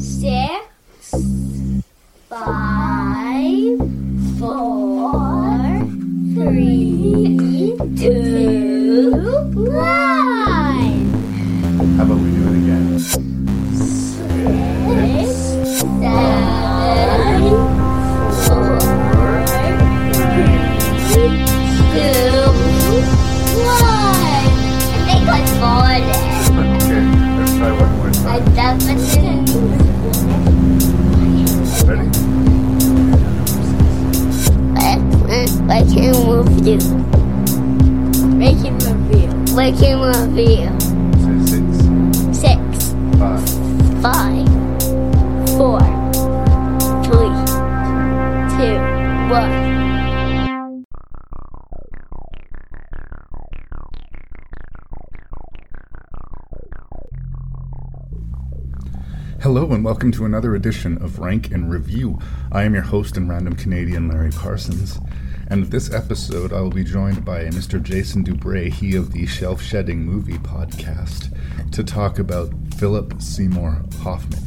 six, five, four, three, two, one. How about we do it again? Six, seven, four, three, two, one. I think I got it. Okay, let's try one more time. I definitely. I can move you. Making review. Making review. Say six, Six, five, five, four, three, two, one. Hello and welcome to another edition of Rank and Review. I am your host and random Canadian Larry Parsons. And this episode, I will be joined by Mr. Jason Dubray, he of the Shelf Shedding Movie Podcast, to talk about Philip Seymour Hoffman.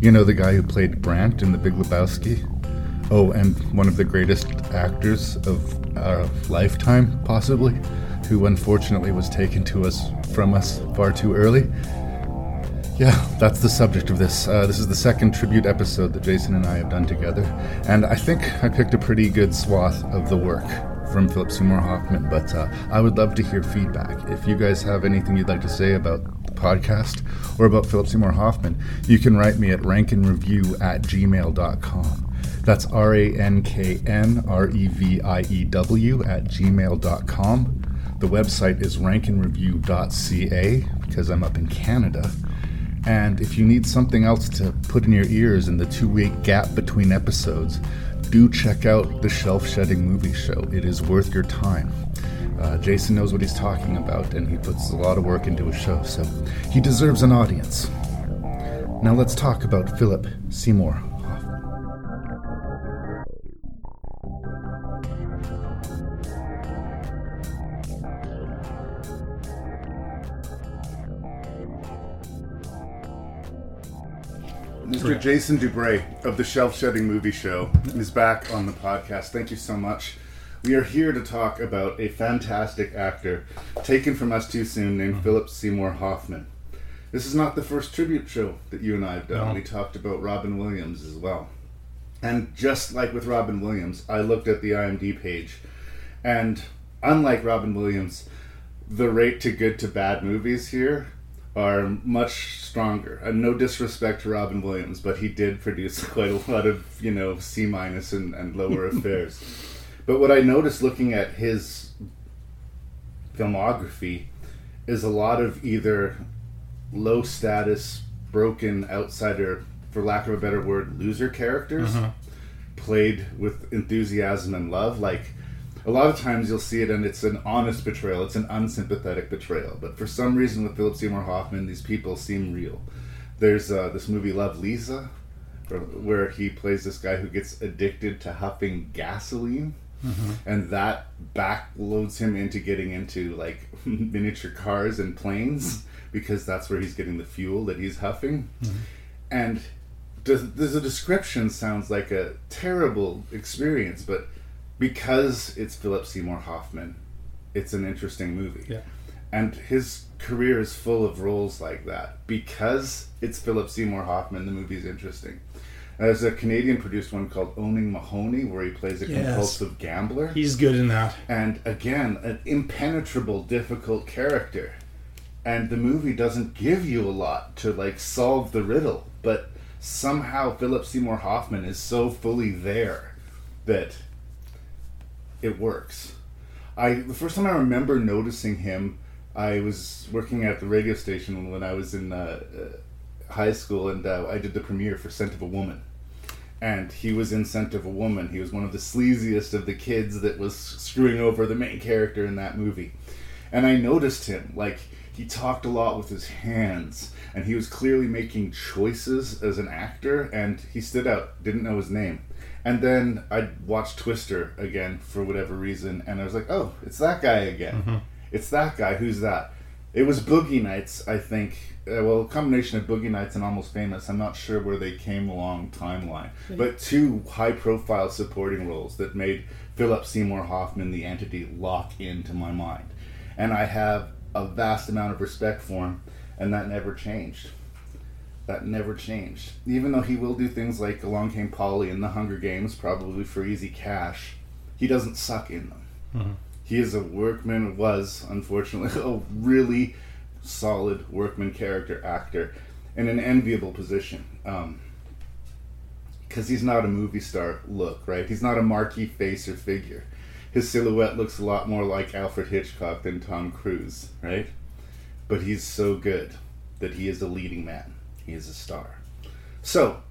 You know the guy who played Brandt in The Big Lebowski? Oh, and one of the greatest actors of our lifetime, possibly, who unfortunately was taken to us from us far too early. Yeah, that's the subject of this. Uh, this is the second tribute episode that Jason and I have done together, and I think I picked a pretty good swath of the work from Philip Seymour Hoffman, but uh, I would love to hear feedback. If you guys have anything you'd like to say about the podcast or about Philip Seymour Hoffman, you can write me at rankandreview at gmail.com. That's R A N K N R E V I E W at gmail.com. The website is rankandreview.ca because I'm up in Canada. And if you need something else to put in your ears in the two week gap between episodes, do check out the Shelf Shedding Movie Show. It is worth your time. Uh, Jason knows what he's talking about, and he puts a lot of work into his show, so he deserves an audience. Now let's talk about Philip Seymour Mr. Jason Dubray of the Shelf Shedding Movie Show is back on the podcast. Thank you so much. We are here to talk about a fantastic actor taken from us too soon named mm-hmm. Philip Seymour Hoffman. This is not the first tribute show that you and I have done. No. We talked about Robin Williams as well. And just like with Robin Williams, I looked at the IMDb page, and unlike Robin Williams, the rate to good to bad movies here are much stronger. And no disrespect to Robin Williams, but he did produce quite a lot of, you know, C minus and, and lower affairs. But what I noticed looking at his filmography is a lot of either low status, broken outsider, for lack of a better word, loser characters uh-huh. played with enthusiasm and love. Like a lot of times you'll see it and it's an honest betrayal, it's an unsympathetic betrayal. But for some reason with Philip Seymour Hoffman, these people seem real. There's uh, this movie Love Liza, where- he plays this guy who gets addicted to huffing gasoline. And that backloads him into getting into like miniature cars and planes because that's where he's getting the fuel that he's huffing. And does, there's a description sounds like a terrible experience, but because it's Philip Seymour Hoffman, it's an interesting movie. Yeah. And his career is full of roles like that. Because it's Philip Seymour Hoffman, the movie's interesting. There's a Canadian produced one called Owning Mahowny, where he plays a Yes. compulsive gambler He's good in that. and again an impenetrable difficult character and the movie doesn't give you a lot to like solve the riddle but somehow philip seymour hoffman is so fully there that it works i the first time i remember noticing him i was working at the radio station when i was in uh, uh, high school and uh, i did the premiere for scent of a woman and he was in Scent of a Woman. He was one of the sleaziest of the kids that was screwing over the main character in that movie. And I noticed him, like, he talked a lot with his hands, and he was clearly making choices as an actor, and he stood out, didn't know his name. And then I watched Twister again for whatever reason, and I was like, oh, it's that guy again. It's that guy. Who's that? It was Boogie Nights, I think, uh, well, a combination of Boogie Nights and Almost Famous. I'm not sure where they came along timeline, but two high-profile supporting roles that made Philip Seymour Hoffman the entity lock into my mind, and I have a vast amount of respect for him, and that never changed. That never changed. Even though he will do things like Along Came Polly and The Hunger Games, probably for easy cash, he doesn't suck in them. Mm-hmm. He is a workman, was, unfortunately, a really solid workman character actor in an enviable position. Um, because he's not a movie star look, right? He's not a marquee face or figure. His silhouette looks a lot more like Alfred Hitchcock than Tom Cruise, right? But he's so good that he is a leading man. He is a star. So,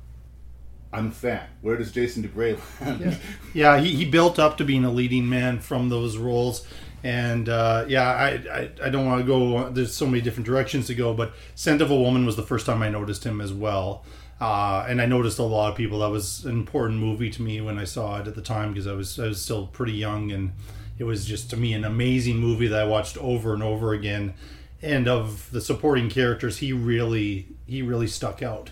I'm a fan. Where does Jason Dubray land? Yeah, he, he built up to being a leading man from those roles. And uh, yeah, I, I, I don't want to go, there's so many different directions to go, but Scent of a Woman was the first time I noticed him as well. Uh, and I noticed a lot of people. That was an important movie to me when I saw it at the time because I was I was still pretty young, and it was just to me an amazing movie that I watched over and over again. And of the supporting characters, he really he really stuck out.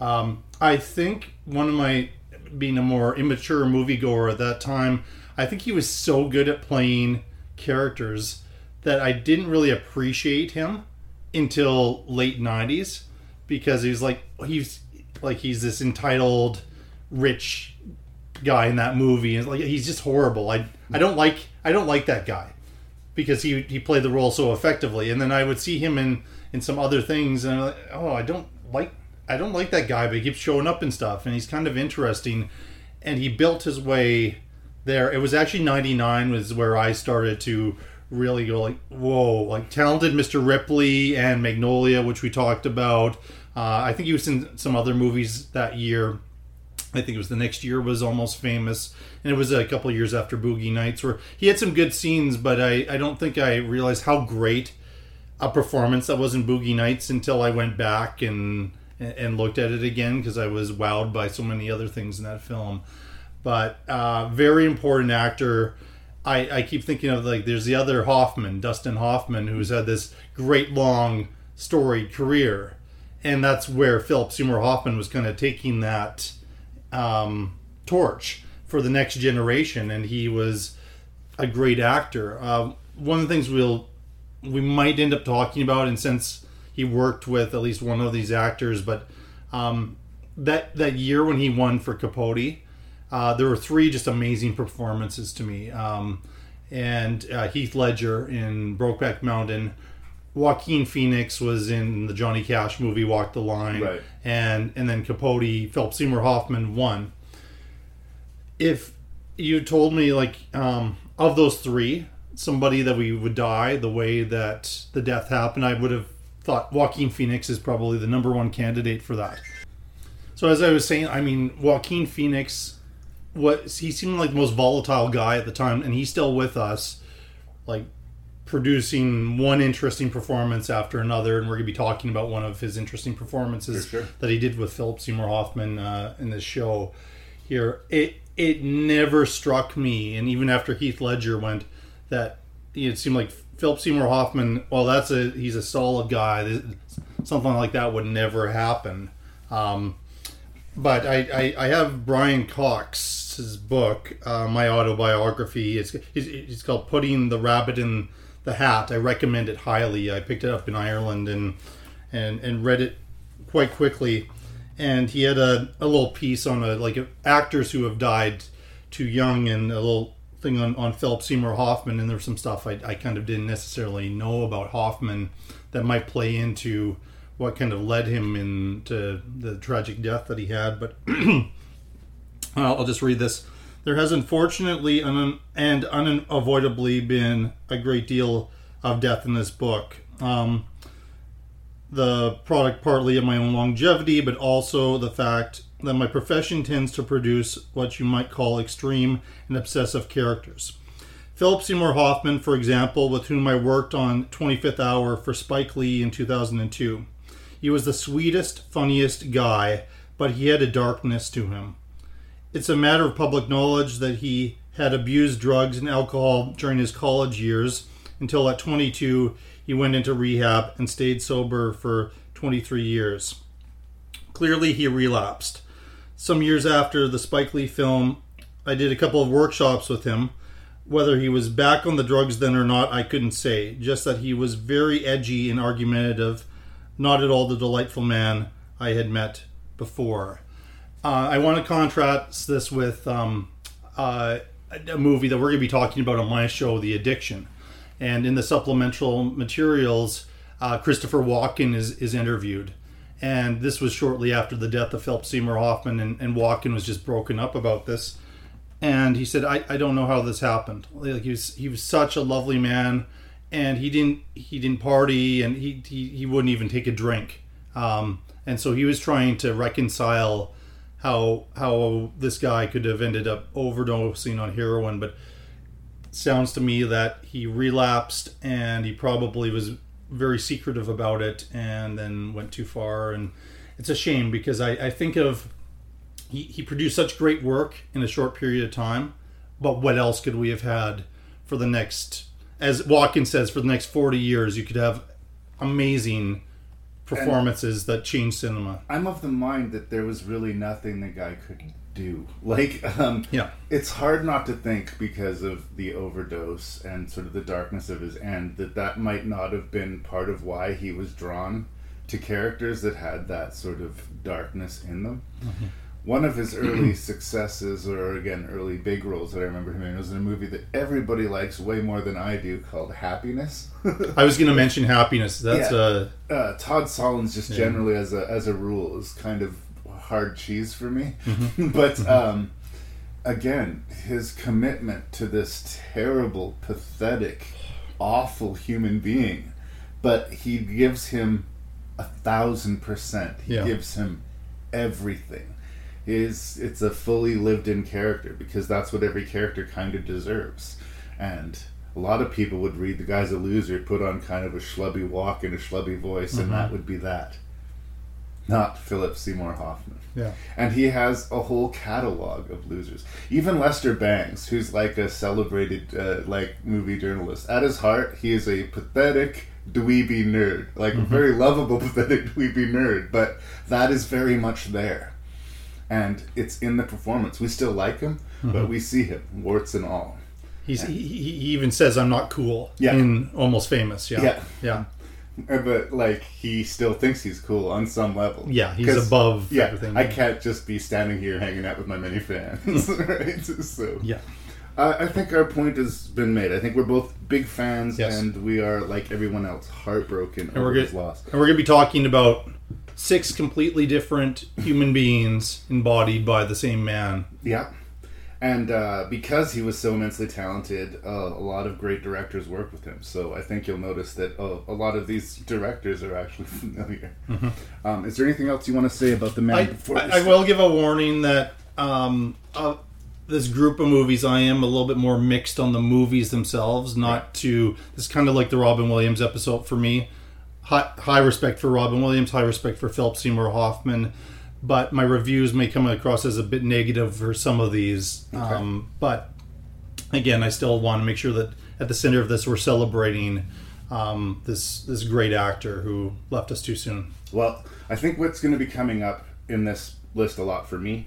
Um, I think one of my being a more immature moviegoer at that time, I think he was so good at playing characters that I didn't really appreciate him until late '90s because he's like he's like he's this entitled rich guy in that movie and like he's just horrible. I I don't like I don't like that guy because he he played the role so effectively. And then I would see him in in some other things and I'm like oh I don't like I don't like that guy but he keeps showing up and stuff and he's kind of interesting. And he built his way there. It was actually 99 was where I started to really go like whoa like talented Mr. Ripley and Magnolia which we talked about. Uh, I think he was in some other movies that year I think it was the next year was almost famous, and it was a couple years after Boogie Nights where he had some good scenes, but I, I don't think I realized how great a performance that was in Boogie Nights until I went back and and looked at it again because I was wowed by so many other things in that film. But uh, very important actor. I, I keep thinking of like there's the other Hoffman, Dustin Hoffman, who's had this great long storied career, and that's where Philip Seymour Hoffman was kind of taking that um, torch for the next generation, and he was a great actor. Uh, one of the things we'll we might end up talking about, and since he worked with at least one of these actors, but um, that that year when he won for Capote, uh, there were three just amazing performances to me. Um, and uh, Heath Ledger in Brokeback Mountain. Joaquin Phoenix was in the Johnny Cash movie Walk the Line, Right. and and then Capote, Philip Seymour Hoffman won. If you told me like um, of those three, somebody that we would die the way that the death happened, I would have thought Joaquin Phoenix is probably the number one candidate for that. So as I was saying, I mean Joaquin Phoenix, what he seemed like the most volatile guy at the time, and he's still with us, like producing one interesting performance after another, and we're going to be talking about one of his interesting performances sure. that he did with Philip Seymour Hoffman uh, in this show. Here, it it never struck me, and even after Heath Ledger went, that it seemed like Philip Seymour Hoffman. Well, that's a he's a solid guy. Something like that would never happen. Um, but I, I, I have Brian Cox's book, uh, my autobiography. It's, it's it's called "Putting the Rabbit in the Hat." I recommend it highly. I picked it up in Ireland and and and read it quite quickly. And he had a, a little piece on a, like actors who have died too young, and a little thing on, on Philip Seymour Hoffman. And there's some stuff I, I kind of didn't necessarily know about Hoffman that might play into what kind of led him into the tragic death that he had. But I'll I'll just read this. There has unfortunately un- and unavoidably been a great deal of death in this book. Um, the product partly of my own longevity, but also the fact that my profession tends to produce what you might call extreme and obsessive characters. Philip Seymour Hoffman, for example, with whom I worked on 25th Hour for Spike Lee in 2002. He was the sweetest, funniest guy, but he had a darkness to him. It's a matter of public knowledge that he had abused drugs and alcohol during his college years until at 22 he went into rehab and stayed sober for 23 years. Clearly, he relapsed. Some years after the Spike Lee film, I did a couple of workshops with him. Whether he was back on the drugs then or not, I couldn't say. Just that he was very edgy and argumentative, not at all the delightful man I had met before. Uh, I want to contrast this with um, uh, a movie that we're going to be talking about on my show, The Addiction. And in the supplemental materials, uh, Christopher Walken is, is interviewed. And this was shortly after the death of Philip Seymour Hoffman, and, and Walken was just broken up about this. And he said, I, I don't know how this happened. Like he was he was such a lovely man, and he didn't he didn't party, and he he, he wouldn't even take a drink. Um, and so he was trying to reconcile how how this guy could have ended up overdosing on heroin, but sounds to me that he relapsed and he probably was very secretive about it and then went too far. And it's a shame because I, I think of he, he produced such great work in a short period of time but what else could we have had for the next as Watkins says for the next 40 years you could have amazing performances that changed cinema I'm of the mind that there was really nothing the guy could do. Like, um, Yeah. it's hard not to think because of the overdose and sort of the darkness of his end that that might not have been part of why he was drawn to characters that had that sort of darkness in them. One of his early successes, or again, early big roles that I remember him in, was in a movie that everybody likes way more than I do called Happiness. I was going to mention happiness that's Yeah. uh uh, Todd Solondz just generally as a as a rule is kind of hard cheese for me. but um, again, his commitment to this terrible, pathetic, awful human being, but he gives him a thousand percent. He Yeah. gives him everything. His it's a fully lived in character because that's what every character kind of deserves. And a lot of people would read the guy's a loser, put on kind of a schlubby walk and a schlubby voice, and that would be that. Not Philip Seymour Hoffman. yeah And he has a whole catalog of losers. Even Lester Bangs, who's like a celebrated uh, like movie journalist, at his heart, he is a pathetic dweeby nerd, like a very lovable pathetic dweeby nerd. But that is very much there, and it's in the performance. We still like him, but we see him warts and all. He's, he, he he even says I'm not cool Yeah. in Almost Famous. Yeah. Yeah. Yeah. Uh, But like he still thinks he's cool on some level. Yeah, he's above Yeah, everything. I can't just be standing here hanging out with my many fans, right? So Yeah. Uh, I think our point has been made. I think we're both big fans, Yes. and we are like everyone else, heartbroken And over we're his loss. And we're going to be talking about six completely different human beings embodied by the same man. Yeah, and uh, because he was so immensely talented, uh, a lot of great directors worked with him. So I think you'll notice that uh, a lot of these directors are actually familiar. Um, is there anything else you want to say about the man? I, before I, I will give a warning that um, uh, this group of movies, I am a little bit more mixed on the movies themselves. Not to this is kind of like the Robin Williams episode for me. High, high respect for Robin Williams, high respect for Philip Seymour Hoffman, but my reviews may come across as a bit negative for some of these. Um, but again, I still want to make sure that at the center of this, we're celebrating um, this this great actor who left us too soon. Well, I think what's going to be coming up in this list a lot for me,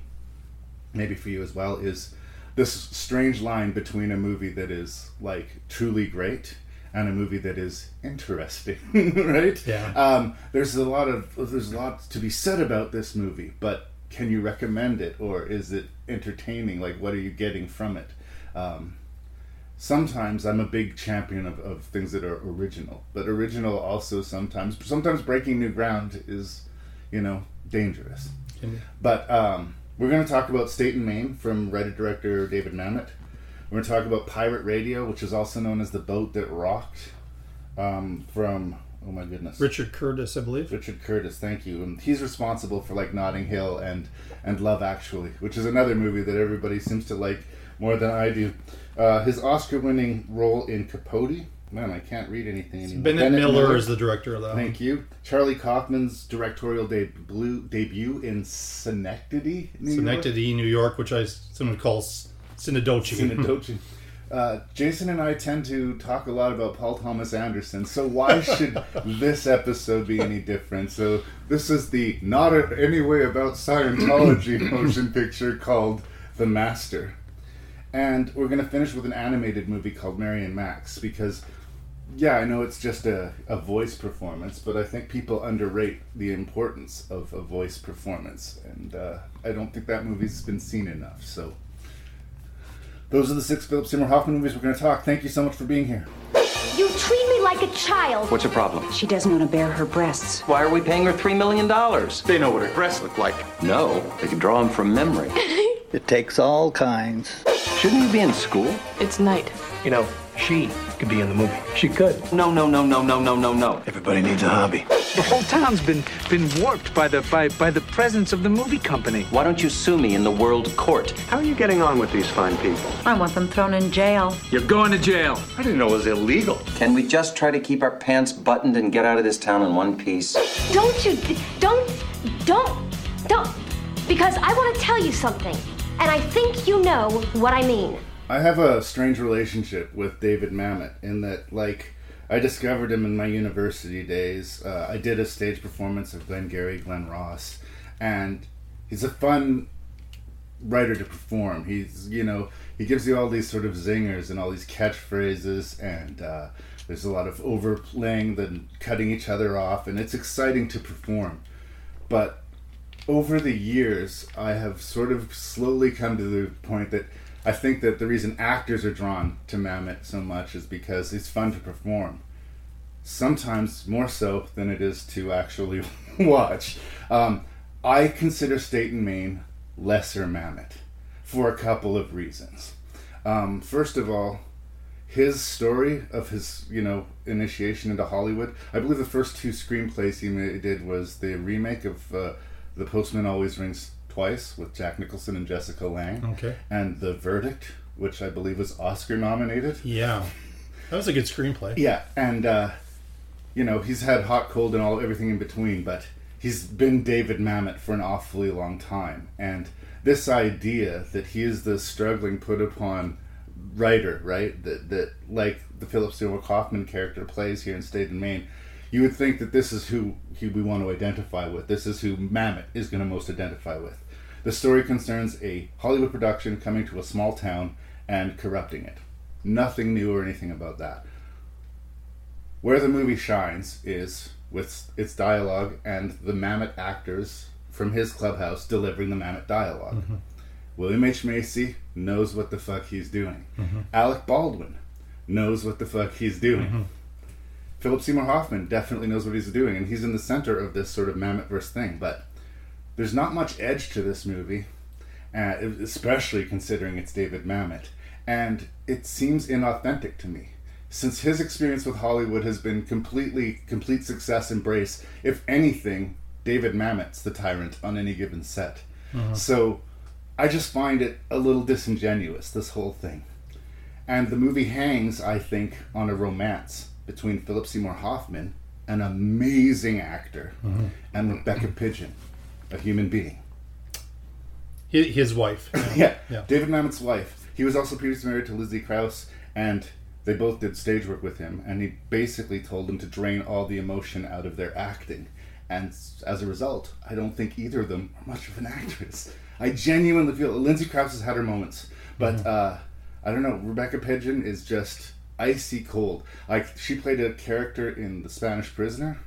maybe for you as well, is this strange line between a movie that is like truly great and a movie that is interesting, right? Yeah. Um, there's a lot of there's a lot to be said about this movie, but can you recommend it or is it entertaining? Like, what are you getting from it? Um, sometimes I'm a big champion of, of things that are original, but original also sometimes sometimes breaking new ground is, you know, dangerous. But um, we're going to talk about State and Main from writer director David Mamet. We're going to talk about Pirate Radio, which is also known as the boat that rocked, um, from oh my goodness, Richard Curtis, I believe. Richard Curtis, thank you. And he's responsible for like Notting Hill and and Love Actually, which is another movie that everybody seems to like more than I do. Uh, his Oscar-winning role in Capote. Man, I can't read anything anymore. Bennett, Miller, is the director of that. Thank you. Charlie Kaufman's directorial debut, debut in Synecdoche, New York. New York, which I someone calls Synodoche. Synecdoche. Uh, Jason and I tend to talk a lot about Paul Thomas Anderson, so why should this episode be any different? So, this is the not a, any way about Scientology motion picture called The Master. And we're going to finish with an animated movie called Mary and Max because, yeah, I know it's just a, a voice performance, but I think people underrate the importance of a voice performance. And uh, I don't think that movie's been seen enough, so. Those are the six Philip Seymour Hoffman movies we're going to talk. Thank you so much for being here. You treat me like a child. What's the problem? She doesn't want to bare her breasts. Why are we paying her $3 million? They know what her breasts look like. No, they can draw them from memory. It takes all kinds. Shouldn't you be in school? It's night. You know, she could be in the movie. She could. No, no, no, no, no, no, no, no. Everybody needs a hobby. The whole town's been been warped by the by by the presence of the movie company. Why don't you sue me in the world court? How are you getting on with these fine people? I want them thrown in jail. You're going to jail. I didn't know it was illegal. Can we just try to keep our pants buttoned and get out of this town in one piece? Don't you, don't, don't, don't. Because I want to tell you something. And I think you know what I mean. I have a strange relationship with David Mamet in that, like, I discovered him in my university days. Uh, I did a stage performance of Glengarry Glen Ross, and he's a fun writer to perform. He's, you know, he gives you all these sort of zingers and all these catchphrases, and uh, there's a lot of overplaying, then cutting each other off, and it's exciting to perform. But over the years, I have sort of slowly come to the point that I think that the reason actors are drawn to Mamet so much is because it's fun to perform. Sometimes more so than it is to actually watch. Um, I consider State and Main lesser Mamet for a couple of reasons. Um, first of all, his story of his, you know, initiation into Hollywood. I believe the first two screenplays he did was the remake of uh, The Postman Always Rings Twice with Jack Nicholson and Jessica Lange. Okay. And The Verdict, which I believe was Oscar nominated. Yeah. That was a good screenplay. Yeah, and uh, you know he's had hot, cold, and all everything in between, but he's been David Mamet for an awfully long time, and this idea that he is the struggling, put upon writer, right? That that like the Philip Seymour Kaufman character plays here in State and Main. You would think that this is who, who we want to identify with. This is who Mamet is going to most identify with. The story concerns a Hollywood production coming to a small town and corrupting it. Nothing new or anything about that. Where the movie shines is with its dialogue and the Mamet actors from his clubhouse delivering the Mamet dialog Mm-hmm. William H. Macy knows what the fuck he's doing. Alec Baldwin knows what the fuck he's doing. Philip Seymour Hoffman definitely knows what he's doing, and he's in the center of this sort of Mametverse thing. But there's not much edge to this movie, uh, especially considering it's David Mamet, and it seems inauthentic to me. Since his experience with Hollywood has been completely complete success embrace, if anything, David Mamet's the tyrant on any given set. So I just find it a little disingenuous, this whole thing. And the movie hangs, I think, on a romance between Philip Seymour Hoffman, an amazing actor, and Rebecca Pidgeon, a human being. His, his wife. Yeah, Yeah. David Mamet's wife. He was also previously married to Lizzie Crouse, and they both did stage work with him. And he basically told them to drain all the emotion out of their acting. And as a result, I don't think either of them are much of an actress. I genuinely feel Lindsay Crouse has had her moments, but uh, I don't know. Rebecca Pidgeon is just icy cold. Like she played a character in The Spanish Prisoner.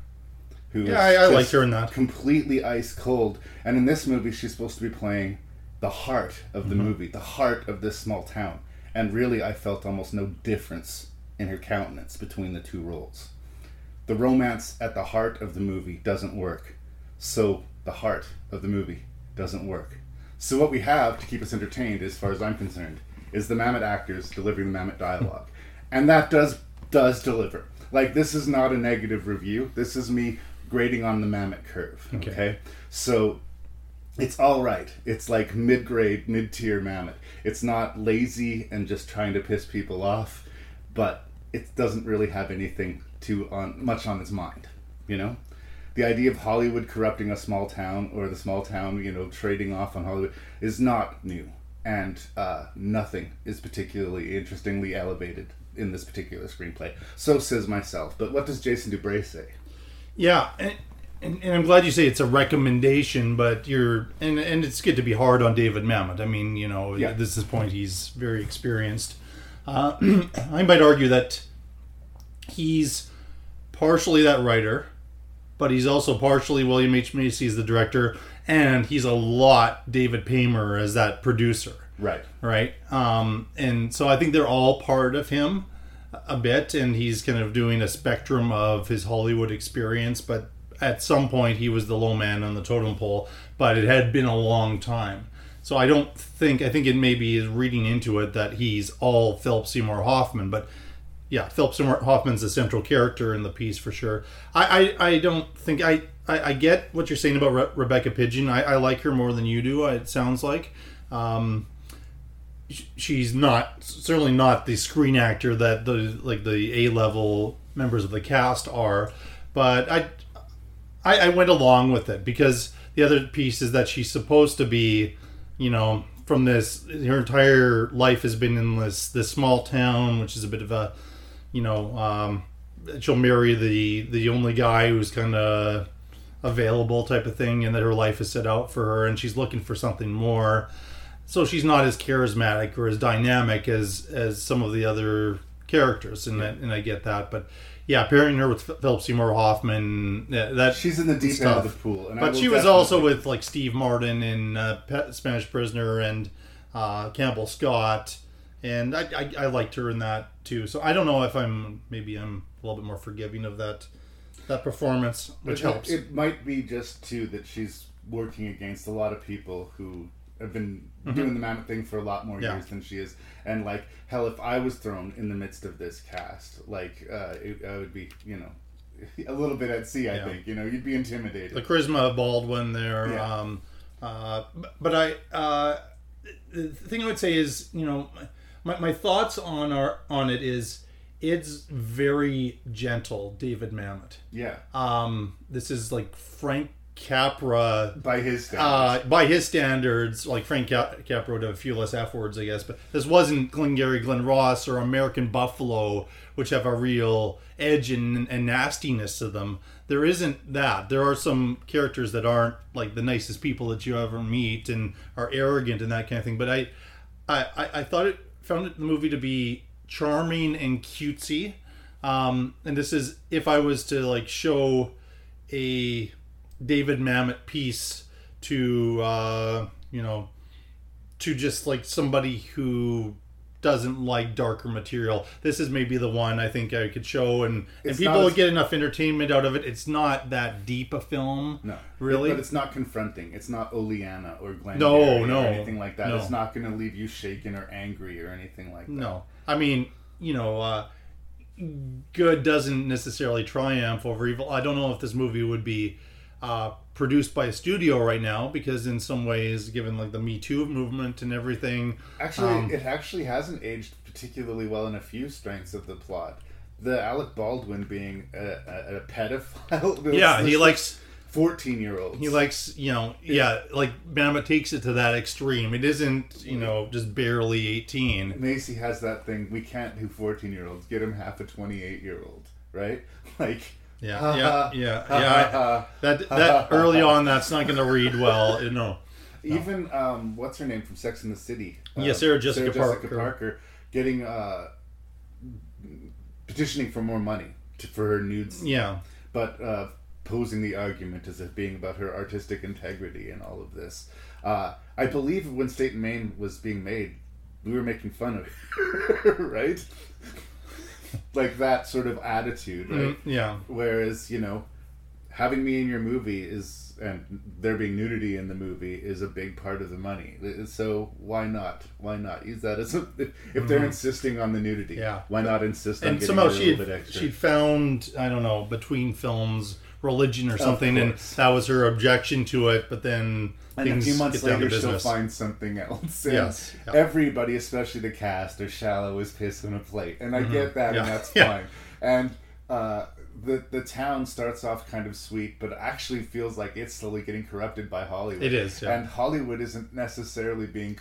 Who Yeah, is I- I just her in that. Completely ice cold, and in this movie, she's supposed to be playing the heart of Mm-hmm. the movie, the heart of this small town. And really, I felt almost no difference in her countenance between the two roles. The romance at the heart of the movie doesn't work. So the heart of the movie doesn't work. So what we have to keep us entertained, as far as I'm concerned, is the Mamet actors delivering the Mamet dialogue. and that does does deliver. Like this is not a negative review. This is me grading on the Mamet curve. Okay. So it's all right. It's like mid grade, mid tier Mamet. It's not lazy and just trying to piss people off, but it doesn't really have anything too on much on its mind. You know, the idea of Hollywood corrupting a small town or the small town, you know, trading off on Hollywood is not new. and uh, nothing is particularly interestingly elevated in this particular screenplay. So says myself. But what does Jason Dubray say? Yeah, and, and, and I'm glad you say it's a recommendation, but you're and and it's good to be hard on David Mamet. I mean, you know, Yeah. at this point he's very experienced. Uh, I might argue that he's partially that writer, but he's also partially William H Macy as the director, and he's a lot David Paymer as that producer Right. right? Um, and so I think they're all part of him a bit, and he's kind of doing a spectrum of his Hollywood experience. But at some point, he was the low man on the totem pole, but it had been a long time. So I don't think I think it maybe is reading into it that he's all Philip Seymour Hoffman, but yeah, Philip Seymour Hoffman's the central character in the piece for sure. I, I, I don't think I, I, I get what you're saying about Re- Rebecca Pidgeon. I, I like her more than you do. It sounds like. Um, she's not certainly not the screen actor that the like the A level members of the cast are, but I, I I went along with it because the other piece is that she's supposed to be, you know, from this her entire life has been in this this small town, which is a bit of a, you know, um, she'll marry the the only guy who's kind of available type of thing, and that her life is set out for her, and she's looking for something more so she's not as charismatic or as dynamic as as some of the other characters, and I, and I get that. But yeah, pairing her with Philip Seymour Hoffman, yeah, that She's in the deep end of the pool, and but she was also with like Steve Martin in uh, Spanish Prisoner and uh, Campbell Scott, and I, I I liked her in that too. So I don't know if I'm maybe I'm a little bit more forgiving of that that performance, which it, helps. It might be just too that she's working against a lot of people who have been Mhm. doing the Mamet thing for a lot more Yeah. years than she is, and like hell, if I was thrown in the midst of this cast, like uh, it, I would be, you know, a little bit at sea. I Yeah. think you know you'd be intimidated. the charisma of Baldwin there. Yeah. Um, uh, but- but I, uh, the thing I would say is, you know, my, my thoughts on our on it is it's very gentle, David Mamet. Yeah. Um, this is like Frank Capra by his standards. Uh, by his standards, like Frank Cap- Capra would have a few less F words, I guess. But this wasn't Glengarry Glen Ross or American Buffalo, which have a real edge and, and nastiness to them. There isn't that. There are some characters that aren't like the nicest people that you ever meet and are arrogant and that kind of thing. But I, I, I- I thought it found it, the movie to be charming and cutesy. Um, and this is if I was to like show a David Mamet piece to uh, you know to just like somebody who doesn't like darker material. This is maybe the one I think I could show and, and It's people would get enough entertainment out of it. It's not that deep a film. No, Really? but it's not confronting. It's not Oleanna or Glenn. No, no, or anything like that. no. It's not going to leave you shaken or angry or anything like that. No, I mean, you know, uh, good doesn't necessarily triumph over evil. I don't know if this movie would be uh, produced by a studio right now because, in some ways, given like the Me Too movement and everything, Actually, um, it actually hasn't aged particularly well in a few strengths of the plot. The Alec Baldwin being a, a, a pedophile. Yeah, he likes fourteen-year-olds. He likes, you know, yeah, like Mamet takes it to that extreme. It isn't, you know, just barely eighteen. Macy has that thing. We can't do fourteen-year-olds. Get him half a twenty-eight-year-old, right? Like. Yeah, ha, yeah, yeah, yeah. I- ha, that that early on, that's not going to read well. You know. No. Even um, what's her name from Sex and the City? Yeah, Uh, Sarah Jessica Parker. Parker getting uh, petitioning for more money to, for her nudes. Yeah. but uh, posing the argument as if being about her artistic integrity and all of this. Uh, I believe when State and Main was being made, we were making fun of her, right? Like that sort of attitude, right? Mm, yeah. Whereas, you know, having me in your movie is, and there being nudity in the movie is a big part of the money. So why not? Why not use that as a, if, if they're insisting on the nudity? Yeah. Why not insist on and getting somehow a she little bit extra? she'd found I don't know between films religion or something, and that was her objection to it. But then And a few months get down to later, she'll find something else. And Yes, yeah. Everybody, especially the cast, are shallow as piss on a plate, and I Mhm. get that, Yeah. and that's Yeah. fine. And uh, the the town starts off kind of sweet, but actually feels like it's slowly getting corrupted by Hollywood. It is, yeah. and Hollywood isn't necessarily being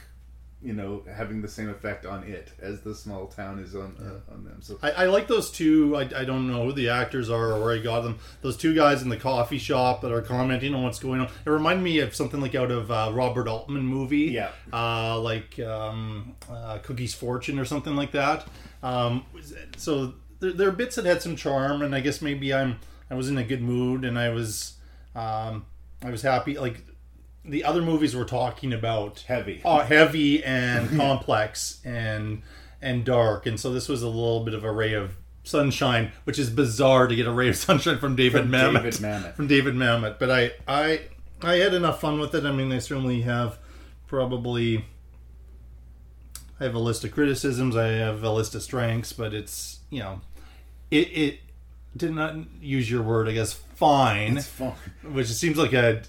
you know having the same effect on it as the small town is on uh, on them. So I, I like those two. I, I don't know who the actors are or where I got them. Those two guys in the coffee shop that are commenting on what's going on. It reminded me of something like out of uh, Robert Altman movie. Yeah. Uh, like um, uh, Cookie's Fortune or something like that. Um, so there, there are bits that had some charm, and I guess maybe I'm I was in a good mood and I was um, I was happy. Like the other movies we're talking about Heavy. uh, heavy and complex and and dark and so this was a little bit of a ray of sunshine which is bizarre to get a ray of sunshine from david From mamet David Mamet. from david mamet but i i i had enough fun with it i mean i certainly have probably i have a list of criticisms i have a list of strengths but it's you know it it did not use your word i guess fine It's fine. which it seems like a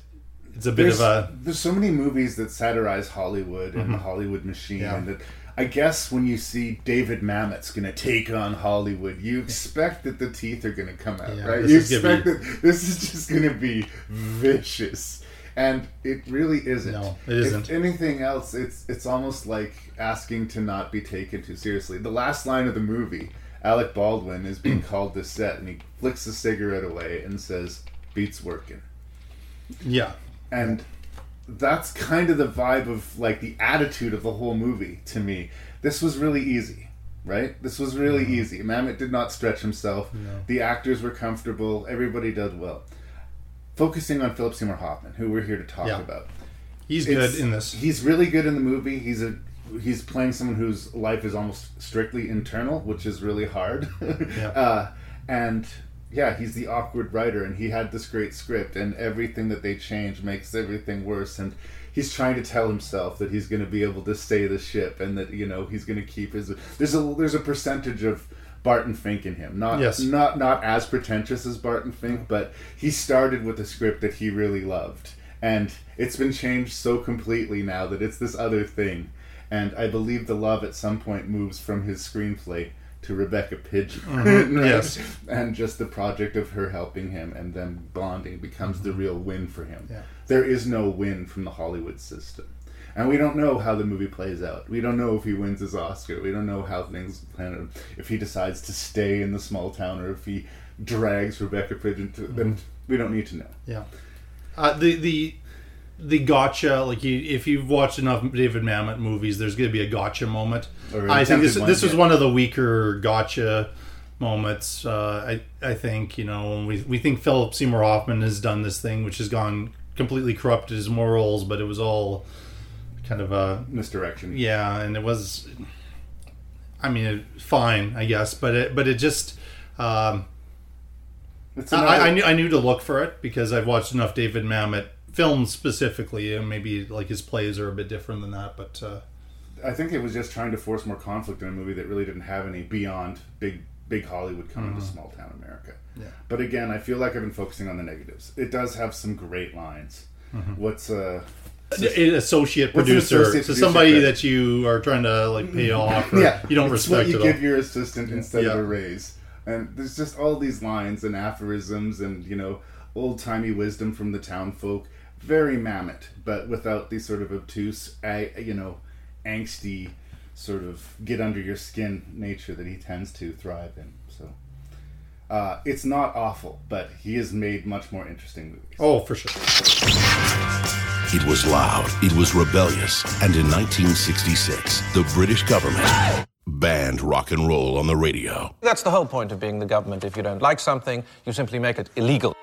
it's a bit there's, of a Mm-hmm. there's so many movies that satirize Hollywood and the Hollywood machine, Yeah. and that I guess when you see David Mamet's going to take on Hollywood, you expect that the teeth are going to come out, Yeah, right? You expect that this is just going to be vicious, and it really isn't. No, it isn't. If anything else, it's it's almost like asking to not be taken too seriously. The last line of the movie, Alec Baldwin is being called to set, and he flicks the cigarette away and says, "Beats working." yeah and that's kind of the vibe of like the attitude of the whole movie to me. This was really easy right? This was really Mm-hmm. easy. Mamet did not stretch himself. The actors were comfortable. Everybody did well. Focusing on philip seymour hoffman who we're here to talk Yeah. about. He's It's- good in this. he's really good in the movie. He's a he's playing someone whose life is almost strictly internal which is really hard. Uh, and yeah he's the awkward writer and he had this great script and everything that they change makes everything worse and he's trying to tell himself that he's going to be able to stay the ship and that you know he's going to keep his there's a there's a percentage of Barton Fink in him. Not Yes. not not as pretentious as Barton Fink, but he started with a script that he really loved. And it's been changed so completely now that it's this other thing. And I believe the love at some point moves from his screenplay to Rebecca Pidgeon. right? Mm-hmm. Yes. And just the project of her helping him and them bonding becomes the mm-hmm. real win for him. Yeah. There is no win from the Hollywood system. And we don't know how the movie plays out. We don't know if he wins his Oscar. We don't know how things plan out. If he decides to stay in the small town or if he drags Rebecca Pidgeon to. Then mm-hmm. we don't need to know. Yeah. Uh, the the the gotcha like you if you've watched enough David Mamet movies, there's going to be a gotcha moment. I think this one, this was one of the weaker gotcha moments. Uh, I I think you know we we think Philip Seymour Hoffman has done this thing which has gone completely corrupted his morals, but it was all kind of a Misdirection. yeah, and it was. I mean, it, fine, I guess, but it but it just. Um, It's I, I knew I knew to look for it because I've watched enough David Mamet films specifically, and maybe like his plays are a bit different than that. But uh, I think it was just trying to force more conflict in a movie that really didn't have any beyond big big Hollywood coming to small town America. Yeah. But again, I feel like I've been focusing on the negatives. It does have some great lines. What's uh an associate What's an producer, associate so somebody credit? that you are trying to like pay off, or yeah, you don't it's respect what you give all. your assistant instead Yeah. of a raise. And there's just all these lines and aphorisms and you know old timey wisdom from the town folk. Very Mamet, but without the sort of obtuse, a- you know, angsty sort of get under your skin nature that he tends to thrive in. So. Uh, it's not awful, but he has made much more interesting movies. Oh, for sure. It was loud, it was rebellious, and in 1966, the British government banned rock and roll on the radio. That's the whole point of being the government. If you don't like something, you simply make it illegal.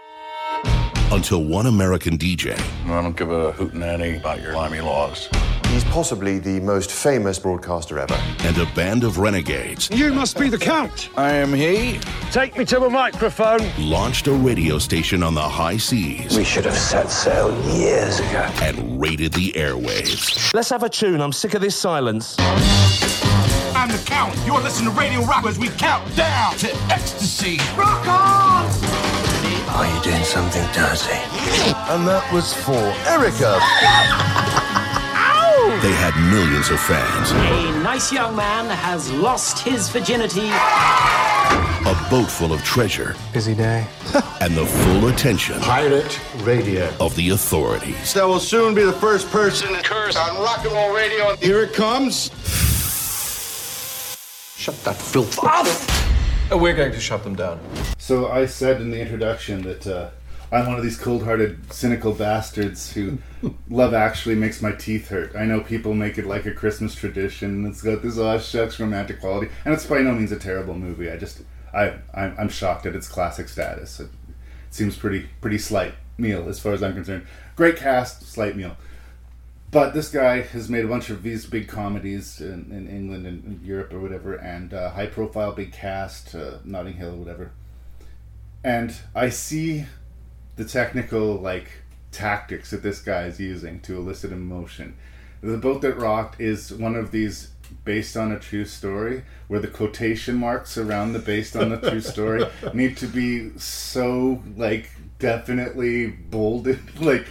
Until one American DJ I don't give a hootenanny about your limey laws. He's possibly the most famous broadcaster ever. and a band of renegades You must be the Count. I am he. Take me to a microphone. launched a radio station on the high seas We should have set sail years ago. and raided the airwaves. Let's have a tune. I'm sick of this silence. I'm the Count. You're listening to Radio Rock as we count down to ecstasy. Rock on! Are you doing something dirty? And that was for Erica. They had millions of fans A nice young man has lost his virginity. a boat full of treasure, Busy day. and the full attention Pirate Radio. of the authorities. That will soon be the first person to curse on rock and roll radio. Here it comes. Shut that filth up. Uh, We're going to shut them down. So I said in the introduction that uh, I'm one of these cold-hearted, cynical bastards who Love Actually makes my teeth hurt. I know people make it like a Christmas tradition. It's got this aw shucks romantic quality, and it's by no means a terrible movie. I just I I'm, I'm shocked at its classic status. It, seems pretty pretty slight meal as far as I'm concerned. Great cast, slight meal. But this guy has made a bunch of these big comedies in, in England and Europe or whatever, and uh, high profile, big cast, uh, Notting Hill, or whatever. And I see the technical like tactics that this guy is using to elicit emotion. The boat that rocked is one of these based on a true story where the quotation marks around the based on the true story need to be so like definitely bolded like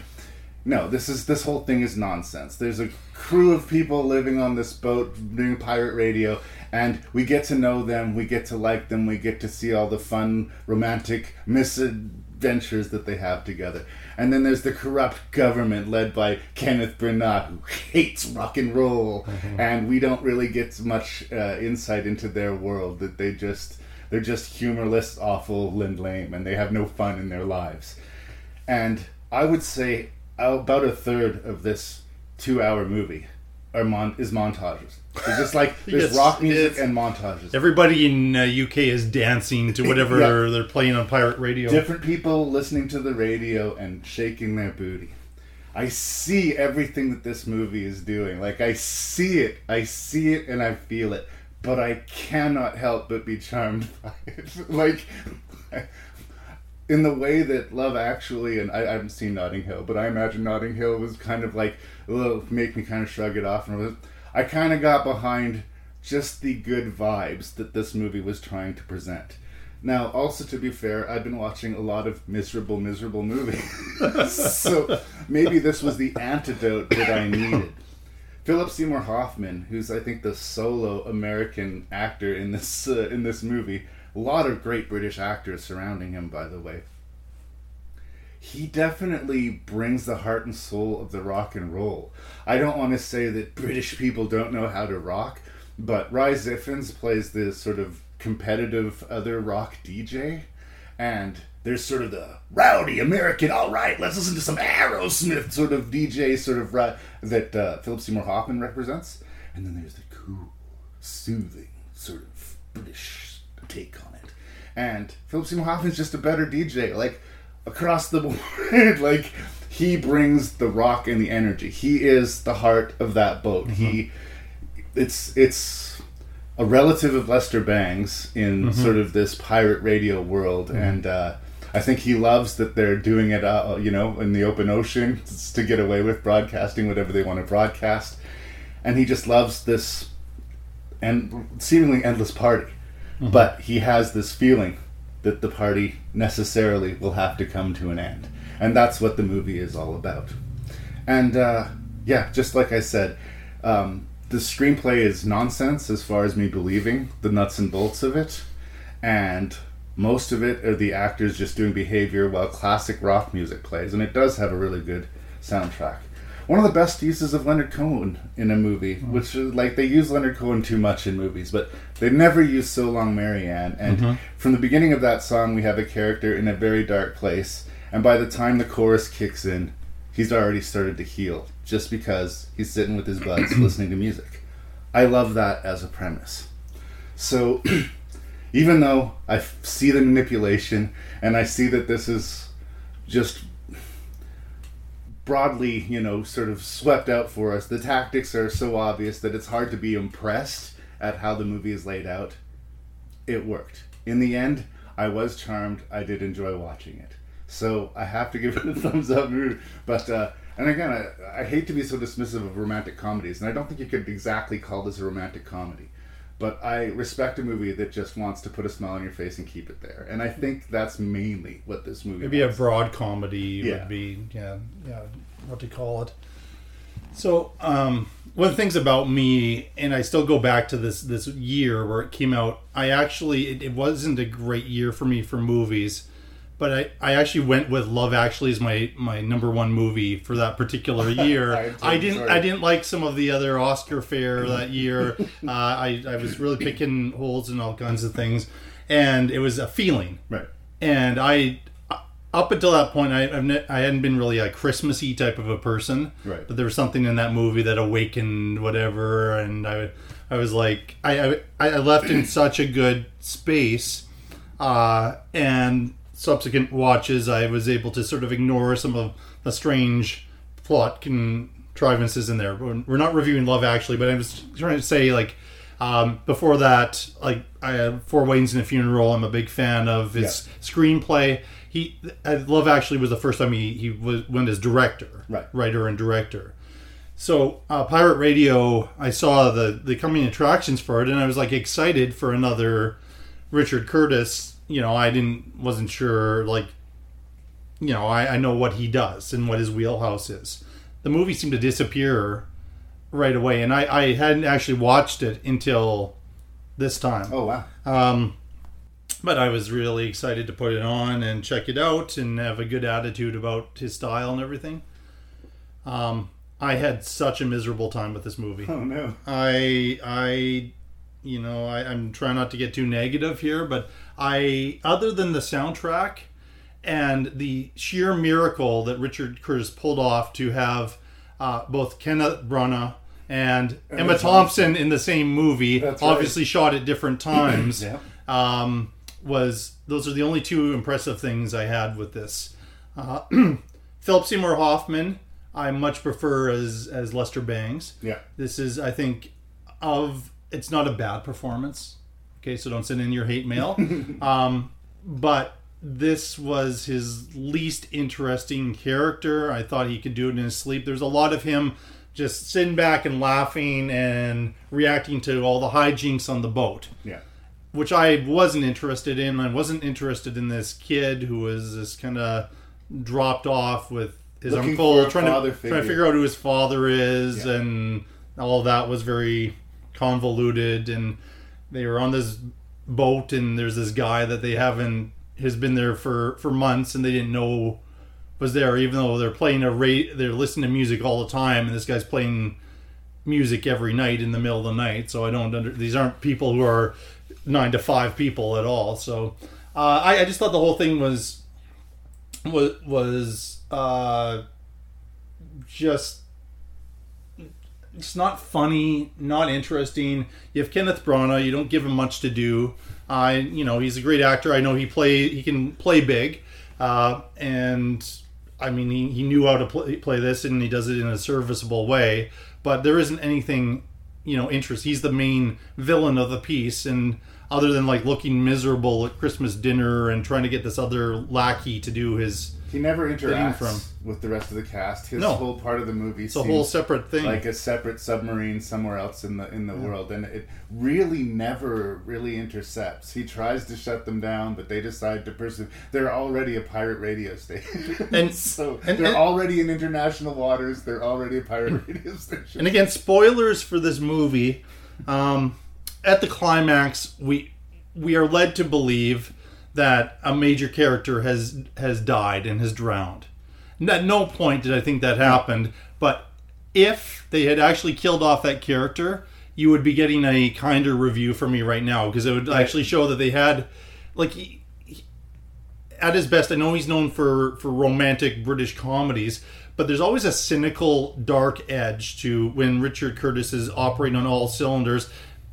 no this is this whole thing is nonsense there's a crew of people living on this boat doing pirate radio and we get to know them we get to like them we get to see all the fun romantic misadventures that they have together and then there's the corrupt government led by Kenneth Branagh, who hates rock and roll, and we don't really get much uh, insight into their world. That they just they're just humorless, awful, and lame, and they have no fun in their lives. And I would say about a third of this two-hour movie are mon- is montages. It's just like there's rock music and montages. Everybody in uh, UK is dancing to whatever Yeah. they're playing on pirate radio. Different people listening to the radio and shaking their booty. I see everything that this movie is doing. Like I see it, I see it, and I feel it. But I cannot help but be charmed by it. like in the way that Love Actually, and I, I haven't seen Notting Hill, but I imagine Notting Hill was kind of like a little make me kind of shrug it off. And I kind of got behind just the good vibes that this movie was trying to present. Now, also to be fair, I've been watching a lot of miserable, miserable movies, so maybe this was the antidote that I needed. Philip Seymour Hoffman, who's I think the solo American actor in this uh, in this movie, a lot of great British actors surrounding him, by the way. He definitely brings the heart and soul of the rock and roll. I don't want to say that British people don't know how to rock, but Rhys Ifans plays this sort of competitive other rock DJ, and there's sort of the rowdy American, all right, let's listen to some Aerosmith sort of DJ sort of ri- that uh, Philip Seymour Hoffman represents, and then there's the cool, soothing sort of British take on it. And Philip Seymour Hoffman's just a better DJ, like across the board. like he brings the rock and the energy. He is the heart of that boat. He, it's it's a relative of Lester Bangs in Mhm. sort of this pirate radio world, Mhm. and uh, I think he loves that they're doing it, uh, you know, in the open ocean to get away with broadcasting whatever they want to broadcast, and he just loves this and seemingly endless party. Mhm. But he has this feeling that the party necessarily will have to come to an end, and that's what the movie is all about. And uh, yeah, just like I said, um, the screenplay is nonsense as far as me believing the nuts and bolts of it, and most of it are the actors just doing behavior while classic rock music plays, and it does have a really good soundtrack. One of the best uses of Leonard Cohen in a movie, which is like they use Leonard Cohen too much in movies, but they never use So Long Marianne. And Mhm. from the beginning of that song, we have a character in a very dark place, and by the time the chorus kicks in, he's already started to heal just because he's sitting with his buds listening to music. I love that as a premise. So, even though I f- see the manipulation and I see that this is just broadly, you know, sort of swept out for us, the tactics are so obvious that it's hard to be impressed at how the movie is laid out. It worked. In the end, I was charmed. I did enjoy watching it. So I have to give it a thumbs up. But uh, and again, I, I hate to be so dismissive of romantic comedies, and I don't think you could exactly call this a romantic comedy. But I respect a movie that just wants to put a smile on your face and keep it there, and I think that's mainly what this movie. Maybe a broad comedy Yeah. would be, yeah, yeah, what to call it. So, um, one of the things about me, and I still go back to this this year where it came out. I actually it, it wasn't a great year for me for movies, but I, I actually went with Love Actually as my my number one movie for that particular year. I I, did, didn't sorry. I didn't like some of the other Oscar fare that year. uh, I I was really picking holes in all kinds of things, and it was a feeling. Right. And I up until that point, I I've ne- I hadn't been really a Christmassy type of a person. Right. But there was something in that movie that awakened whatever, and I I was like I I, I left in such a good space, uh, and subsequent watches I was able to sort of ignore some of the strange plot contrivances in there. We're we're not reviewing Love Actually, but I was trying to say like. Um, before that, like I have Four Weddings and a Funeral. I'm a big fan of his screenplay. He, I Love Actually was the first time he he was, went as director, Right. writer and director. So uh, Pirate Radio, I saw the the coming attractions for it, and I was like excited for another Richard Curtis. You know, I didn't wasn't sure like, you know, I, I know what he does and what his wheelhouse is. The movie seemed to disappear right away, and I I hadn't actually watched it until this time. Oh wow. Um, but I was really excited to put it on and check it out and have a good attitude about his style and everything. Um, I had such a miserable time with this movie. Oh no. I I you know, I, I'm trying not to get too negative here, but I other than the soundtrack and the sheer miracle that Richard Curtis pulled off to have uh, both Kenneth Branagh and Emma Thompson in the same movie, That's right. obviously shot at different times. Yeah. um, was those are the only two impressive things I had with this. Uh, Philip Seymour Hoffman, I much prefer as as Lester Bangs. Yeah. This is, I think, of it's not a bad performance. Okay, so don't send in your hate mail. um, but this was his least interesting character. I thought he could do it in his sleep. There's a lot of him just sitting back and laughing and reacting to all the hijinks on the boat Yeah. Which I wasn't interested in. I wasn't interested in this kid who was this kind of dropped off with his Looking uncle, trying to father trying to figure. figure out who his father is, Yeah. and all that was very convoluted. And they were on this boat, and there's this guy that they haven't has been there for for months, and they didn't know was there, even though they're playing a rate, they're listening to music all the time, and this guy's playing music every night in the middle of the night. So I don't under these aren't people who are nine to five people at all. So uh, I, I just thought the whole thing was was was uh, just it's not funny, not interesting. You have Kenneth Branagh. You don't give him much to do. I, you know, he's a great actor. I know he play he can play big, uh, and I mean he, he knew how to play, play this, and he does it in a serviceable way. But there isn't anything, you know, interest. He's the main villain of the piece, and other than like looking miserable at Christmas dinner and trying to get this other lackey to do his He never interacts from. with the rest of the cast. His No. whole part of the movie It's a whole seems separate thing. like a separate submarine somewhere else in the in the world, and it really never really intercepts. He tries to shut them down, but they decide to pursue. They're already a pirate radio station, And- so and- they're and- already in international waters. They're already a pirate radio station. And again, spoilers for this movie. Um, at the climax, we we are led to believe that a major character has has died and has drowned. And At no point did I think that happened, but if they had actually killed off that character, you would be getting a kinder review from me right now because it would actually show that they had like he- he- at his best, I know he's known for for romantic British comedies, but there's always a cynical, dark edge to when Richard Curtis is operating on all cylinders.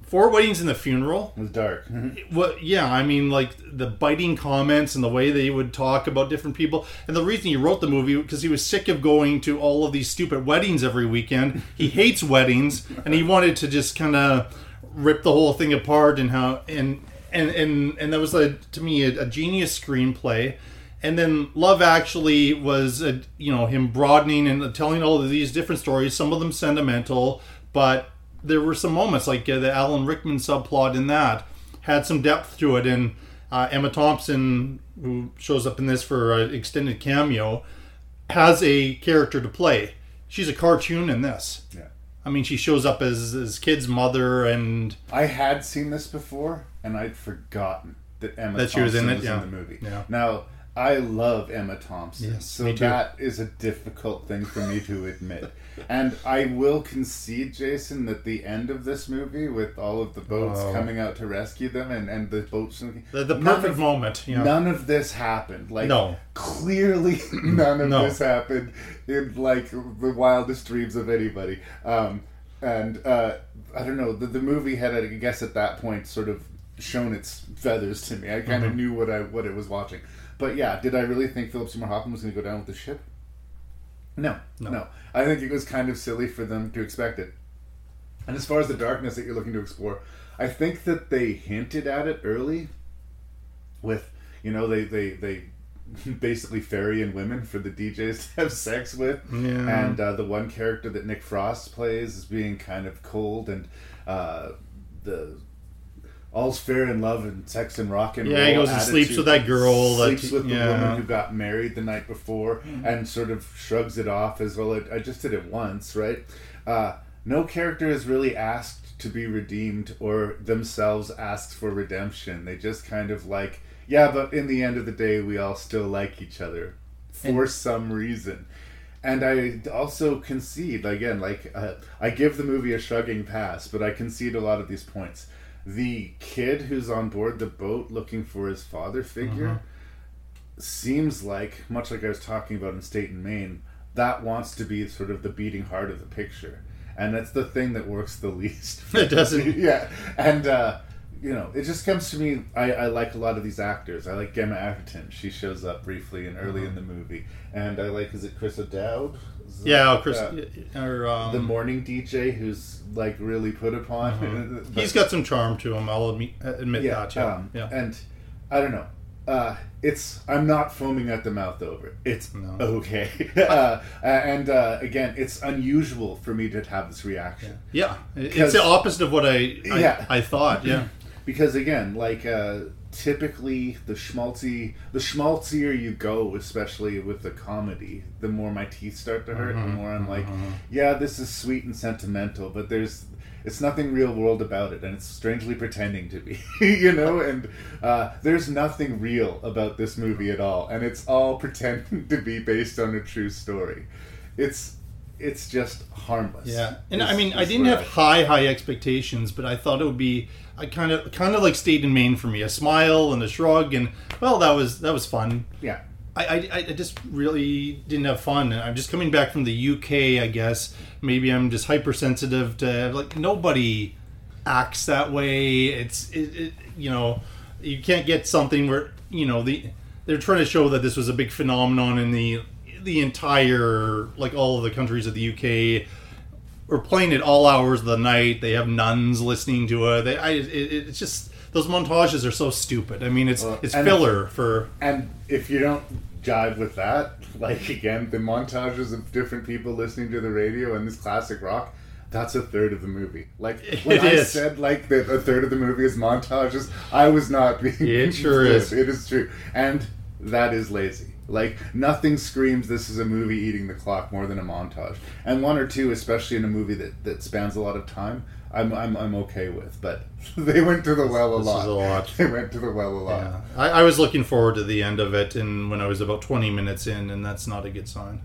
Four Weddings and the Funeral It was dark. Well, yeah, I mean, like the biting comments and the way they would talk about different people. And the reason he wrote the movie because he was sick of going to all of these stupid weddings every weekend. He hates weddings, and he wanted to just kind of rip the whole thing apart and how and and and and that was a, to me a, a genius screenplay. And then Love Actually was, a, you know, him broadening and telling all of these different stories. Some of them sentimental, but there were some moments like uh, the Alan Rickman subplot in that had some depth to it, and uh, Emma Thompson, who shows up in this for an extended cameo, has a character to play. She's a cartoon in this. Yeah. I mean, she shows up as his kid's mother, and I had seen this before, and I'd forgotten that Emma That she Thompson was in it, was yeah. in the movie. Yeah. Now, I love Emma Thompson, Yes, so that is a difficult thing for me to admit. And I will concede, Jason, that the end of this movie, with all of the boats Oh. coming out to rescue them, and, and the boats, The- the perfect of- moment, yeah. None of this happened. Like, No. clearly, none of No. this happened in like the wildest dreams of anybody. Um, and uh, I don't know. The, the movie had, I guess, at that point, sort of shown its feathers to me. I kind of Mhm. knew what I what I was watching. But yeah, did I really think Philip Seymour Hoffman was going to go down with the ship? No, No. no, I think it was kind of silly for them to expect it. And as far as the darkness that you're looking to explore, I think that they hinted at it early. With you know they they they basically ferry in women for the DJs to have sex with, Yeah. and uh, the one character that Nick Frost plays is being kind of cold and uh, the. All's fair in love and sex and rock and Yeah, roll. he goes and sleeps with that girl Sleeps he- with the woman who got married the night before Mhm. and sort of shrugs it off as well. I, I just did it once, right? Uh, no character is really asked to be redeemed or themselves asks for redemption. They just kind of like, yeah, but in the end of the day, we all still like each other for And- some reason. And I also concede again, like uh, I give the movie a shrugging pass, but I concede a lot of these points. The kid who's on board the boat looking for his father figure Mhm. seems like, much like I was talking about in State and Main, that wants to be sort of the beating heart of the picture. And that's the thing that works the least. It doesn't. yeah. And, uh, you know, it just comes to me. I, I like a lot of these actors. I like Gemma Arterton. She shows up briefly and early in the movie. And I like, is it Chris O'Dowd? Is Yeah, Chris- uh, or, um, the morning DJ who's like really put upon. But- He's got some charm to him. I'll admit, admit that. Yeah, um, yeah. And I don't know. Uh, it's I'm not foaming at the mouth over. it. It's okay. uh, and uh, again, it's unusual for me to have this reaction. Yeah, it's the opposite of what I I, Yeah. I thought. Yeah, because again, like uh, typically the schmaltzy, the schmaltzier you go, especially with the comedy, the more my teeth start to hurt. The Mhm, more I'm like, mhm. yeah, this is sweet and sentimental, but there's it's nothing real world about it, and it's strangely pretending to be, you know. And uh, there's nothing real about this movie at all, and it's all pretending to be based on a true story. It's it's just harmless. yeah. And I mean, I didn't have high high expectations, but I thought it would be. I kind of kind of like State and Main for me. A smile and a shrug, and well, that was that was fun. Yeah. I, I, I just really didn't have fun, and I'm just coming back from the UK. I guess maybe I'm just hypersensitive to like nobody acts that way. It's it, it you know you can't get something where you know the they're trying to show that this was a big phenomenon in the the entire like all of the countries of the UK are playing it all hours of the night. They have nuns listening to it. They I it, it's just those montages are so stupid. I mean, it's Well, it's filler if- for And if you don't jive with that, like again, the montages of different people listening to the radio and this classic rock, that's a third of the movie. Like when It I is. said like that a third of the movie is montages, I was not being It sure is. It is true. And that is lazy. Like nothing screams this is a movie eating the clock more than a montage. And one or two, especially in a movie that, that spans a lot of time, I'm, I'm, I'm okay with. But they went to the well a This lot. is a lot. They went to the well a lot. Yeah. I, I was looking forward to the end of it, and when I was about 20 minutes in, and that's not a good sign.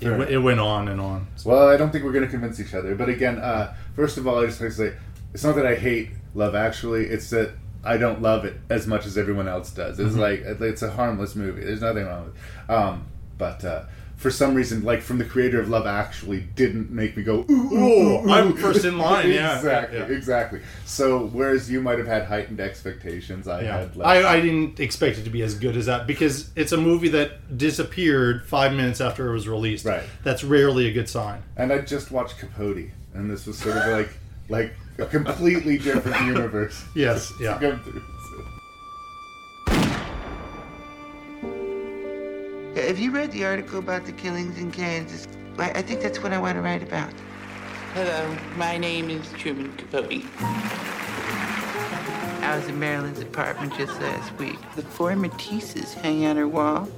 It, w- it went on and on. Well, I don't think we're going to convince each other. But again, uh, first of all, I just like to say it's not that I hate Love Actually. It's that I don't love it as much as everyone else does. It's Mhm. like it's a harmless movie. There's nothing wrong with it. Um, but uh, for some reason, like from the creator of Love Actually, didn't make me go. Ooh, ooh, Ooh, ooh, I'm ooh." first in line, yeah. exactly, Yeah. exactly. So whereas you might have had heightened expectations, I Yeah. had. Less. I, I didn't expect it to be as good as that because it's a movie that disappeared five minutes after it was released. Right. That's rarely a good sign. And I just watched Capote, and this was sort of like like a completely different universe. Yes, to yeah. come through, so. Have you read the article about the killings in Kansas? I, I think that's what I want to write about. Hello, my name is Truman Capote. I was in Marilyn's apartment just last week. The four Matisses hang on her wall.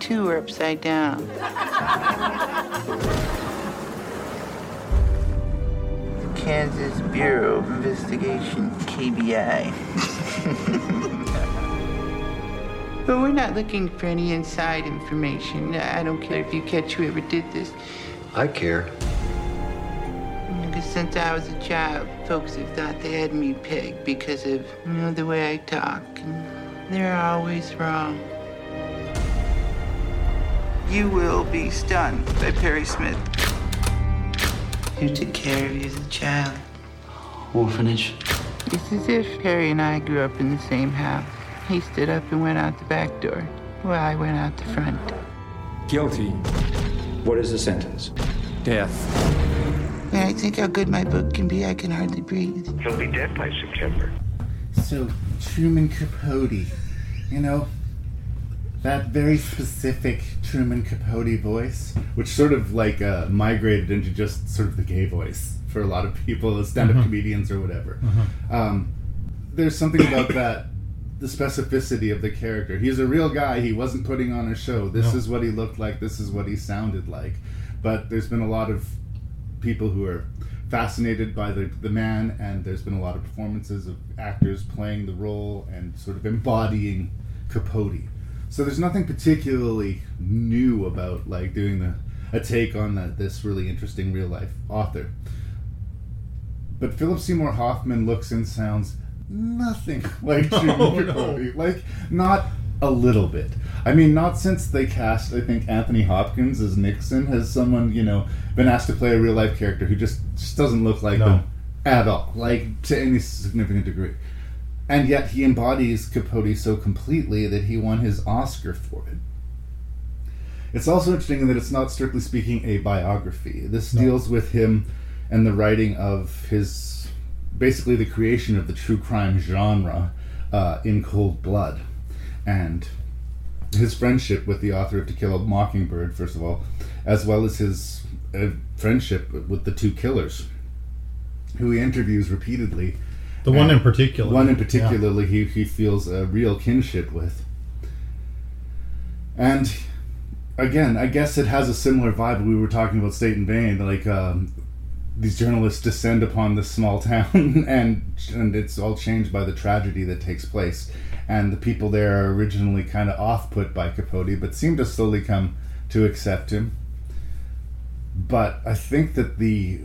Two are upside down. Kansas Bureau of Investigation, KBI. but we're not looking for any inside information. I don't care if you catch whoever did this. I care. Because since I was a child, folks have thought they had me pegged because of, you know, the way I talk. And they're always wrong. You will be stunned by Perry Smith. Who took care of you as a child? Orphanage. It's as if Perry and I grew up in the same house. He stood up and went out the back door, while I went out the front. Guilty. What is the sentence? Death. When I think how good my book can be, I can hardly breathe. He'll be dead by September. So, Truman Capote, you know, that very specific Truman Capote voice, which sort of like uh, migrated into just sort of the gay voice for a lot of people, as stand up Mhm. comedians or whatever. Mhm. Um, there's something about that, the specificity of the character. He's a real guy, he wasn't putting on a show. This No. is what he looked like, this is what he sounded like. But there's been a lot of people who are fascinated by the, the man, and there's been a lot of performances of actors playing the role and sort of embodying Capote. So there's nothing particularly new about like doing the a take on that this really interesting real life author. But Philip Seymour Hoffman looks and sounds nothing like oh, No, Truman no. Like not a little bit. I mean, not since they cast, I think, Anthony Hopkins as Nixon has someone, you know, been asked to play a real life character who just, just doesn't look like No. them at all, like to any significant degree. And yet he embodies Capote so completely that he won his Oscar for it. It's also interesting that it's not strictly speaking a biography. This No. deals with him and the writing of his basically the creation of the true crime genre uh, in Cold Blood, and his friendship with the author of To Kill a Mockingbird, first of all, as well as his uh, friendship with the two killers, who he interviews repeatedly. The one in particular. One in Yeah. particularly, he, he feels a real kinship with. And again, I guess it has a similar vibe. We were talking about State and Main, like um, these journalists descend upon this small town, and and it's all changed by the tragedy that takes place. And the people there are originally kind of off put by Capote, but seem to slowly come to accept him. But I think that the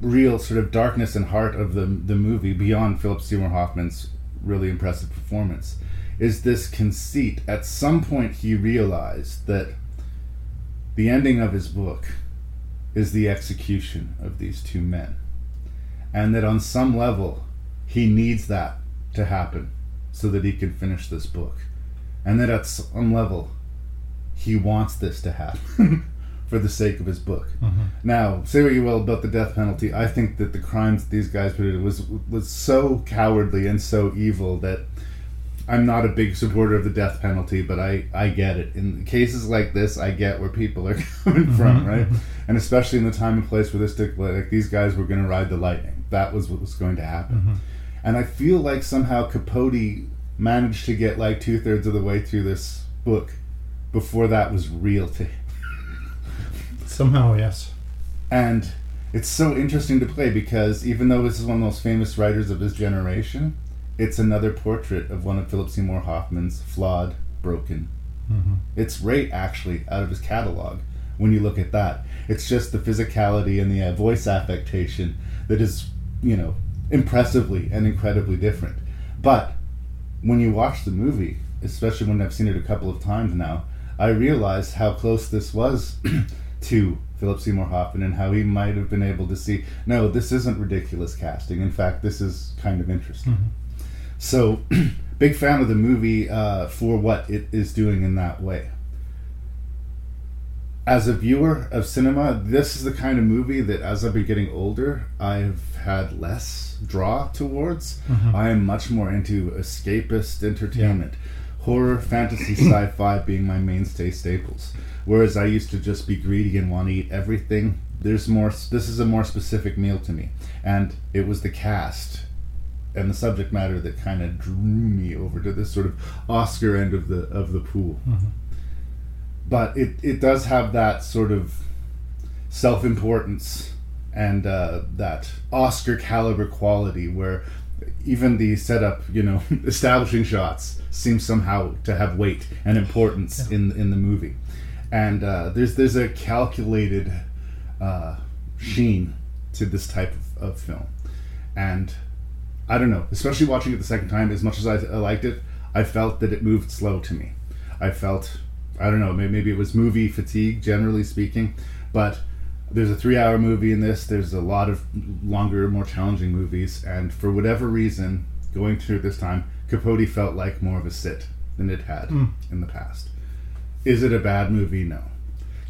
real sort of darkness and heart of the the movie, beyond Philip Seymour Hoffman's really impressive performance, is this conceit. At some point, he realized that the ending of his book is the execution of these two men, and that on some level, he needs that to happen so that he can finish this book, and that at some level, he wants this to happen. For the sake of his book. Mhm. Now, say what you will about the death penalty. I think that the crimes these guys committed was was so cowardly and so evil that I'm not a big supporter of the death penalty, but I, I get it. In cases like this, I get where people are coming from, Mhm, right? And especially in the time and place where this took, like these guys were going to ride the lightning. That was what was going to happen. Mhm. And I feel like somehow Capote managed to get like two thirds of the way through this book before that was real to him. Somehow, yes. And it's so interesting to play because even though this is one of the most famous writers of his generation, it's another portrait of one of Philip Seymour Hoffman's flawed, broken. Mhm. It's right, actually, out of his catalog when you look at that. It's just the physicality and the uh, voice affectation that is, you know, impressively and incredibly different. But when you watch the movie, especially when I've seen it a couple of times now, I realized how close this was to Philip Seymour Hoffman and how he might have been able to see, no, this isn't ridiculous casting. In fact, this is kind of interesting. Mhm. So, big fan of the movie uh, for what it is doing in that way. As a viewer of cinema, this is the kind of movie that as I've been getting older, I've had less draw towards. Mhm. I am much more into escapist entertainment, horror, fantasy, sci fi being my mainstay staples. Whereas I used to just be greedy and want to eat everything. There's more, this is a more specific meal to me. And it was the cast and the subject matter that kind of drew me over to this sort of Oscar end of the of the pool. Mhm. But it, it does have that sort of self importance and uh, that Oscar caliber quality where even the setup, you know, establishing shots seem somehow to have weight and importance in in the movie. And uh, there's there's a calculated uh, sheen to this type of, of film, and I don't know, especially watching it the second time. As much as I, I liked it, I felt that it moved slow to me. I felt I don't know, maybe, maybe it was movie fatigue, generally speaking, but there's a three hour movie in this. There's a lot of longer, more challenging movies, and for whatever reason, going through this time, Capote felt like more of a sit than it had Mm. in the past. Is it a bad movie? No.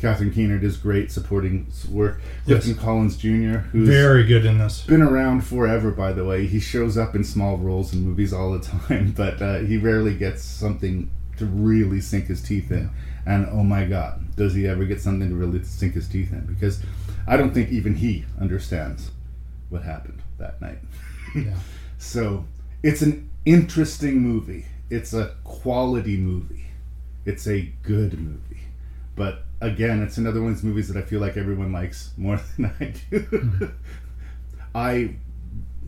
Catherine Keener does great supporting work. Yes. Clifton Collins Jr., who's Very good in this. been around forever, by the way. He shows up in small roles in movies all the time, but uh, he rarely gets something to really sink his teeth in. And oh my God, does he ever get something to really sink his teeth in? Because I don't think even he understands what happened that night. Yeah. So it's an interesting movie. It's a quality movie. It's a good movie. But again, it's another one of these movies that I feel like everyone likes more than I do. Mm-hmm. I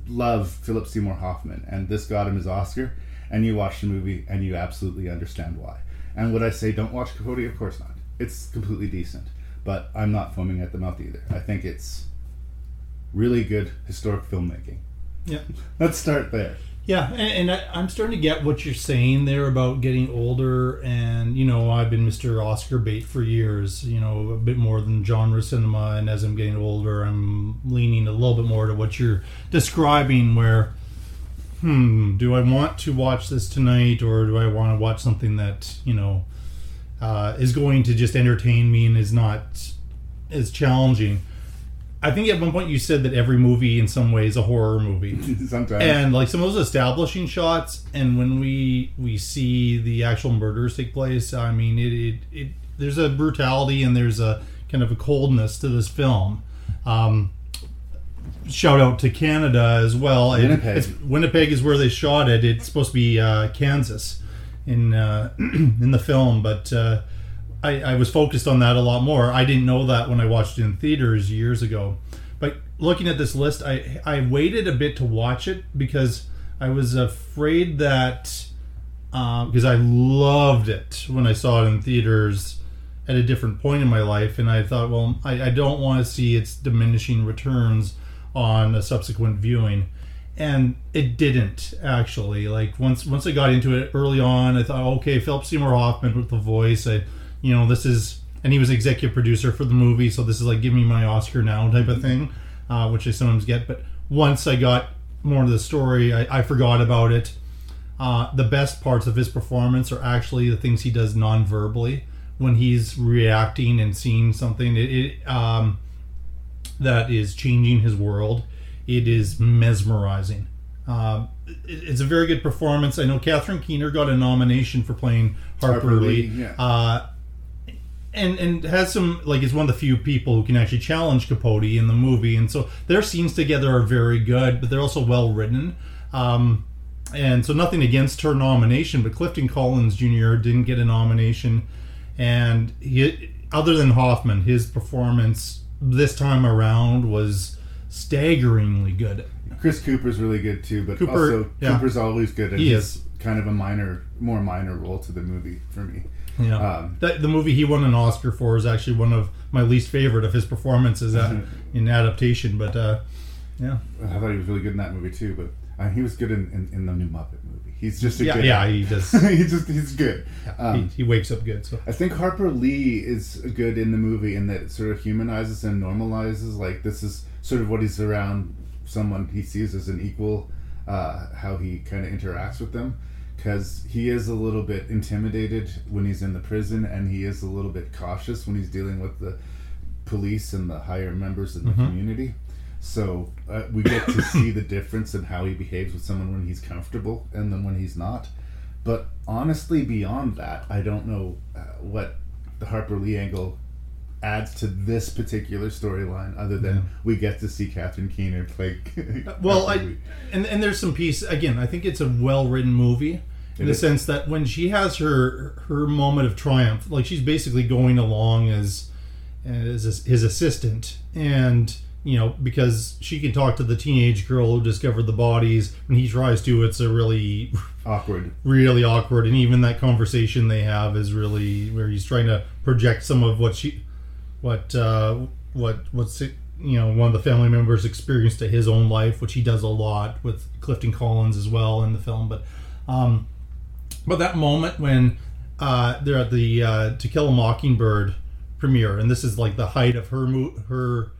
love Philip Seymour Hoffman, and this got him his Oscar. And you watch the movie, and you absolutely understand why. And would I say don't watch Capote? Of course not. It's completely decent, but I'm not foaming at the mouth either. I think it's really good historic filmmaking. Yeah. Let's start there. Yeah, and, and I, I'm starting to get what you're saying there about getting older, and you know, I've been Mr. Oscar bait for years. You know, a bit more than genre cinema, and as I'm getting older, I'm leaning a little bit more to what you're describing. Where, hmm, do I want to watch this tonight, or do I want to watch something that you know uh, is going to just entertain me and is not as challenging? I think at one point you said that every movie in some way is a horror movie. Sometimes. And like some of those establishing shots and when we we see the actual murders take place, I mean it it, it there's a brutality and there's a kind of a coldness to this film. Um shout out to Canada as well. It- Winnipeg. it's, Winnipeg is where they shot it. It's supposed to be uh, Kansas in uh, in the film, but uh, I, I was focused on that a lot more. I didn't know that when I watched it in theaters years ago. But looking at this list, I I waited a bit to watch it because I was afraid that uh, because I loved it when I saw it in theaters at a different point in my life, and I thought, well, I, I don't want to see its diminishing returns on a subsequent viewing, and it didn't actually. Like once once I got into it early on, I thought, okay, Philip Seymour Hoffman with the voice, I, you know, this is, and he was executive producer for the movie, so this is like give me my Oscar now type of thing, uh, which I sometimes get. But once I got more into the story, I, I forgot about it. Uh, the best parts of his performance are actually the things he does non-verbally when he's reacting and seeing something it, it um, that is changing his world. It is mesmerizing. Um, it, it's a very good performance. I know Catherine Keener got a nomination for playing Harper, Harper Lee, Lee, yeah. uh, and and has some like is one of the few people who can actually challenge Capote in the movie, and so their scenes together are very good, but they're also well written. Um, and so nothing against her nomination, but Clifton Collins Jr. didn't get a nomination, and he, other than Hoffman, his performance this time around was staggeringly good. Chris Cooper's really good too, but Cooper- also yeah. Cooper's always good. And He he's is. kind of a minor, more minor role to the movie for me. Yeah, Um, the, the movie he won an Oscar for is actually one of my least favorite of his performances at, in adaptation. But uh, yeah, I thought he was really good in that movie too, but uh, he was good in, in, in the new Muppet movie. He's just a Yeah, good. yeah, he does. he's just he's good. Um, he, he wakes up good. So I think Harper Lee is good in the movie in that it sort of humanizes and normalizes. Like this is sort of what he's around someone he sees as an equal, uh, how he kind of interacts with them. Because he is a little bit intimidated when he's in the prison, and he is a little bit cautious when he's dealing with the police and the higher members of the Mhm. community. So uh, we get to see the difference in how he behaves with someone when he's comfortable and then when he's not. But honestly, beyond that, I don't know uh, what the Harper Lee angle adds to this particular storyline, other than Yeah. we get to see Catherine Keener play. well, I and and there's some piece again. I think it's a well written movie in the sense that when she has her her moment of triumph, like she's basically going along as as his assistant, and you know, because she can talk to the teenage girl who discovered the bodies. When he tries to, it's a really awkward, really awkward, and even that conversation they have is really where he's trying to project some of what she, what, uh, what, what's it, you know, one of the family members experienced to his own life, which he does a lot with Clifton Collins as well in the film. But, um, but that moment when uh, they're at the uh, To Kill a Mockingbird premiere, and this is like the height of her mo- her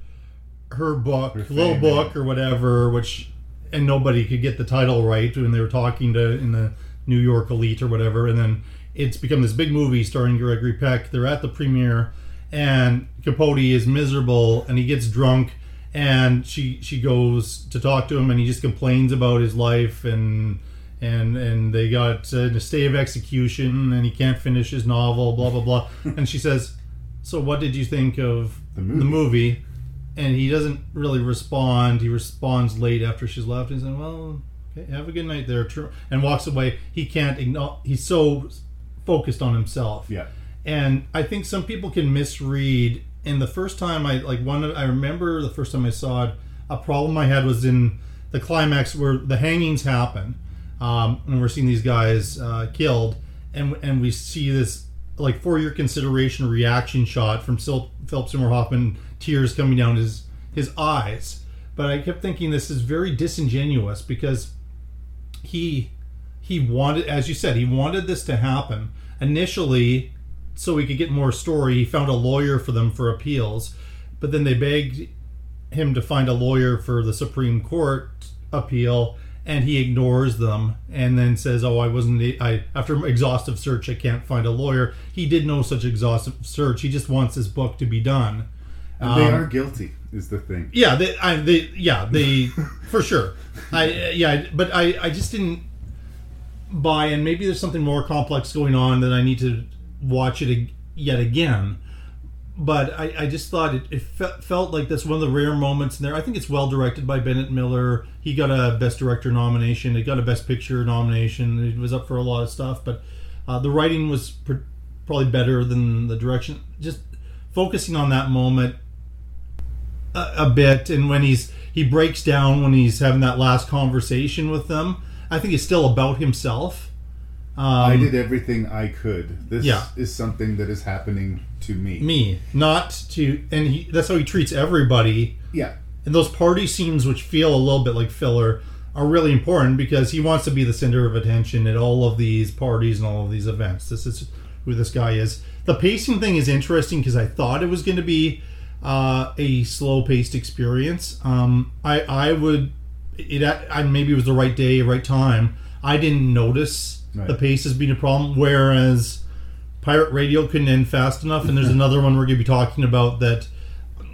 her book, Her little fame, book or whatever, which and nobody could get the title right when they were talking to in the New York elite or whatever, and then it's become this big movie starring Gregory Peck. They're at the premiere, and Capote is miserable, and he gets drunk, and she she goes to talk to him, and he just complains about his life and. And and they got uh, a stay of execution, and he can't finish his novel. Blah blah blah. and she says, "So what did you think of The the movie. movie?" and he doesn't really respond. He responds late after she's left. He's like, "Well, okay, have a good night there," and walks away. He can't ignore. He's so focused on himself. Yeah. And I think some people can misread. And the first time I like one, I remember the first time I saw it. A problem I had was in the climax where the hangings happen, um, and we're seeing these guys uh, killed, and and we see this like for your consideration reaction shot from Sil- Philip Seymour Hoffman, tears coming down his his eyes. But I kept thinking this is very disingenuous because he he wanted, as you said, he wanted this to happen initially so he could get more story. He found a lawyer for them for appeals, but then they begged him to find a lawyer for the Supreme Court appeal, and he ignores them and then says, "Oh, I wasn't. I after exhaustive search, I can't find a lawyer." He did no such exhaustive search. He just wants his book to be done. And they Um, are guilty, is the thing. yeah, they, I, they, yeah, they, for sure. I, yeah, but I, I just didn't buy, and maybe there's something more complex going on that I need to watch it ag- yet again. But I, I just thought it, it fe- felt like that's one of the rare moments in there. I think it's well directed by Bennett Miller. He got a Best Director nomination. He got a Best Picture nomination. It was up for a lot of stuff, but uh, the writing was pr- probably better than the direction. Just focusing on that moment a, a bit and when he's he breaks down when he's having that last conversation with them i think it's still about himself um, I did everything I could. This Yeah. is something that is happening to me. me not to and he that's how he treats everybody Yeah. and those party scenes which feel a little bit like filler are really important because he wants to be the center of attention at all of these parties and all of these events this is who this guy is the pacing thing is interesting because i thought it was going to be uh, a slow paced experience um, i i would it I, maybe it was the right day right time i didn't notice Right. the pace has been a problem whereas pirate radio couldn't end fast enough. And there's another one we're going to be talking about that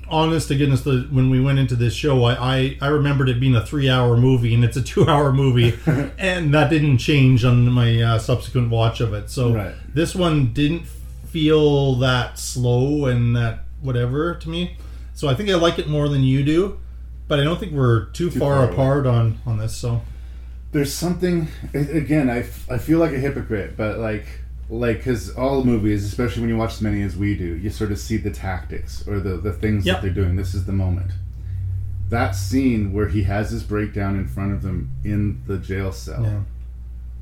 honest to goodness the, when we went into this show I, I i remembered it being a three hour movie and it's a two hour movie and that didn't change on my uh, subsequent watch of it. So Right. this one didn't feel that slow and that whatever to me. So i think i like it more than you do but i don't think we're too, Too far, far apart on on this so There's something again. I feel like a hypocrite, but like like because all movies, especially when you watch as many as we do, you sort of see the tactics or the the things Yep. that they're doing. This is the moment. That scene where he has his breakdown in front of them in the jail cell Yeah.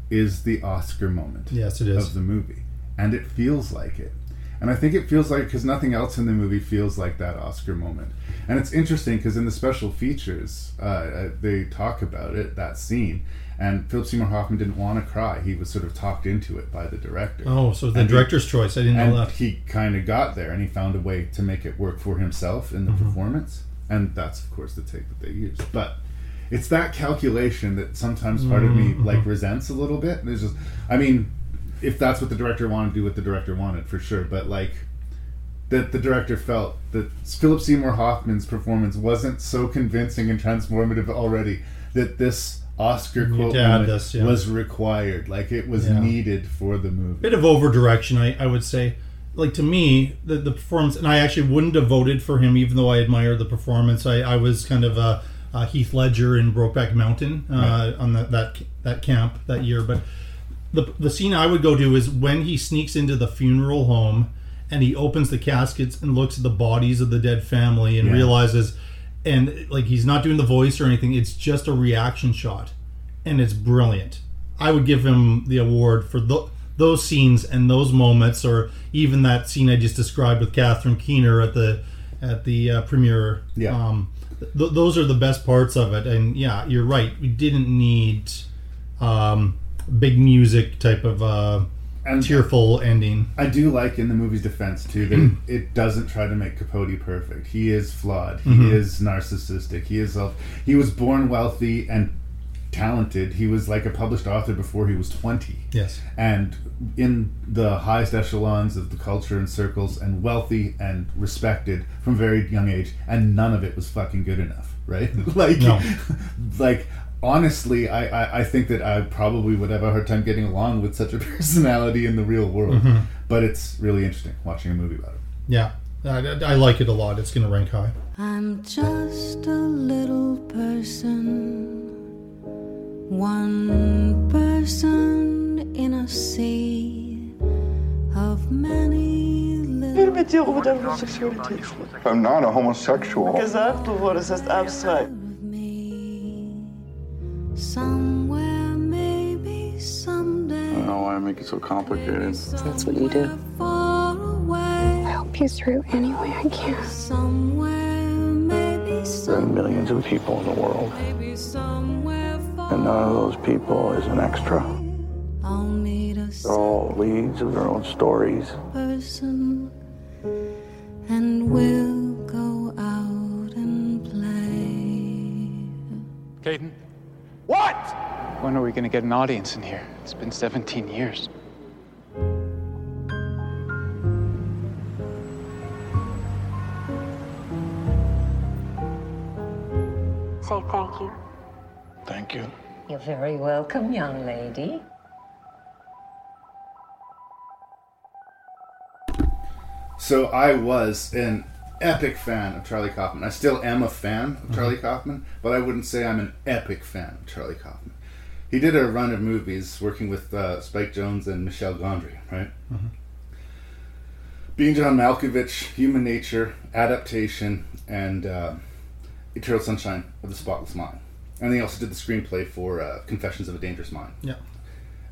is the Oscar moment. Yes, it is. of the movie, and it feels like it. And I think it feels like because nothing else in the movie feels like that Oscar moment. And it's interesting because in the special features, uh, uh, they talk about it that scene. And Philip Seymour Hoffman didn't want to cry. He was sort of talked into it by the director. Oh, so the And he- director's choice. I didn't know that. He kind of got there, and he found a way to make it work for himself in the Mhm. performance. And that's, of course, the take that they used. But it's that calculation that sometimes part of me Mhm. like resents a little bit. There's just, I mean, if that's what the director wanted to do, what the director wanted for sure. But like that, the director felt that Philip Seymour Hoffman's performance wasn't so convincing and transformative already that this Oscar quote had to add moment this, yeah. was required. Like it was Yeah. needed for the movie. bit of over direction I, I would say like to me the, the performance and i actually wouldn't have voted for him even though i admire the performance i, I was kind of a, a heath ledger in brokeback mountain uh, Right. on that, that that camp that year but the, the scene i would go to is when he sneaks into the funeral home and he opens the caskets and looks at the bodies of the dead family and Yeah. realizes and like he's not doing the voice or anything. It's just a reaction shot, and it's brilliant. I would give him the award for th- those scenes and those moments, or even that scene I just described with Catherine Keener at the at the uh, premiere. Yeah. Um, th- those are the best parts of it, and yeah, you're right. We didn't need um, big music type of uh, And- tearful ending. I do like in the movie's defense too that it doesn't try to make Capote perfect. He is flawed. He Mhm. is narcissistic. He is self. He was born wealthy and talented. He was like a published author before he was twenty. Yes. and in the highest echelons of the culture and circles, and wealthy and respected from very young age, and none of it was fucking good enough, right? like, No. like honestly, I, I I think that I probably would have a hard time getting along with such a personality in the real world. Mhm. But it's really interesting watching a movie about it. Yeah, I, I like it a lot. It's going to rank high. I'm just a little person, one person in a sea of many little. mit dir über deine Homosexualität. I'm not a homosexual. Gesagt wurde, es ist abstrakt. Somewhere, maybe I someday. don't know why I make it so complicated. That's what you do. Far away. I help you through any way I can. Somewhere, maybe There are millions of people in the world, Maybe somewhere far. and none of those people is an extra. I'll meet a They're all leads of their own stories. person and we'll go out and play. Caden? What? When are we going to get an audience in here? It's been 17 years. Say thank you. Thank you. You're very welcome, young lady. So I was an epic fan of Charlie Kaufman. I still am a fan of Charlie Kaufman, but I wouldn't say I'm an epic fan of Charlie Kaufman. He did a run of movies working with uh, Spike Jonze and Michel Gondry, right? Mhm. Being John Malkovich, Human Nature, Adaptation, and uh, Eternal Sunshine of the Spotless Mind. And he also did the screenplay for uh, Confessions of a Dangerous Mind. Yeah.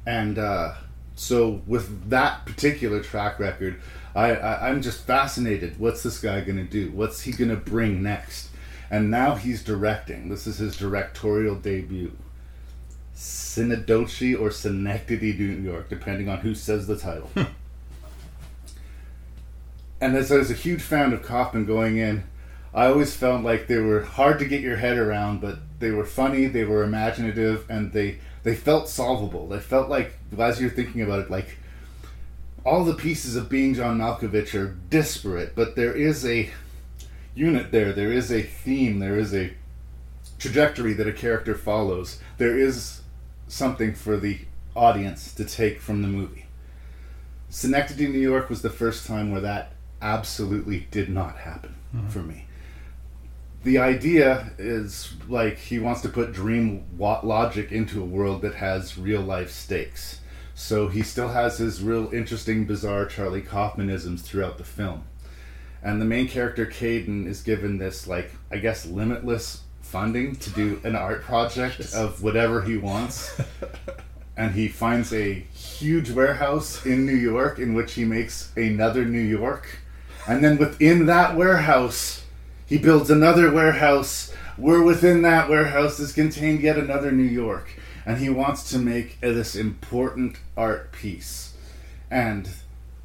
And uh, so, with that particular track record, I, I, I'm just fascinated. What's this guy going to do? What's he going to bring next? And now he's directing. This is his directorial debut. Synodoche or Synecdoche, New York, depending on who says the title. Hmm. and as I was a huge fan of Kaufman going in, I always felt like they were hard to get your head around, but they were funny, they were imaginative, and they they felt solvable. They felt like as you're thinking about it, like all the pieces of being John Malkovich are disparate, but there is a unit there. There is a theme. There is a trajectory that a character follows. There is something for the audience to take from the movie. Synecdoche, New York was the first time where that absolutely did not happen mm-hmm. for me. The idea is like he wants to put dream logic into a world that has real life stakes. So he still has his real interesting, bizarre Charlie Kaufmanisms throughout the film. And the main character, Caden, is given this, like, I guess, limitless funding to do an art project of whatever he wants. and he finds a huge warehouse in New York in which he makes another New York. And then within that warehouse, he builds another warehouse where within that warehouse is contained yet another New York. And he wants to make this important art piece. And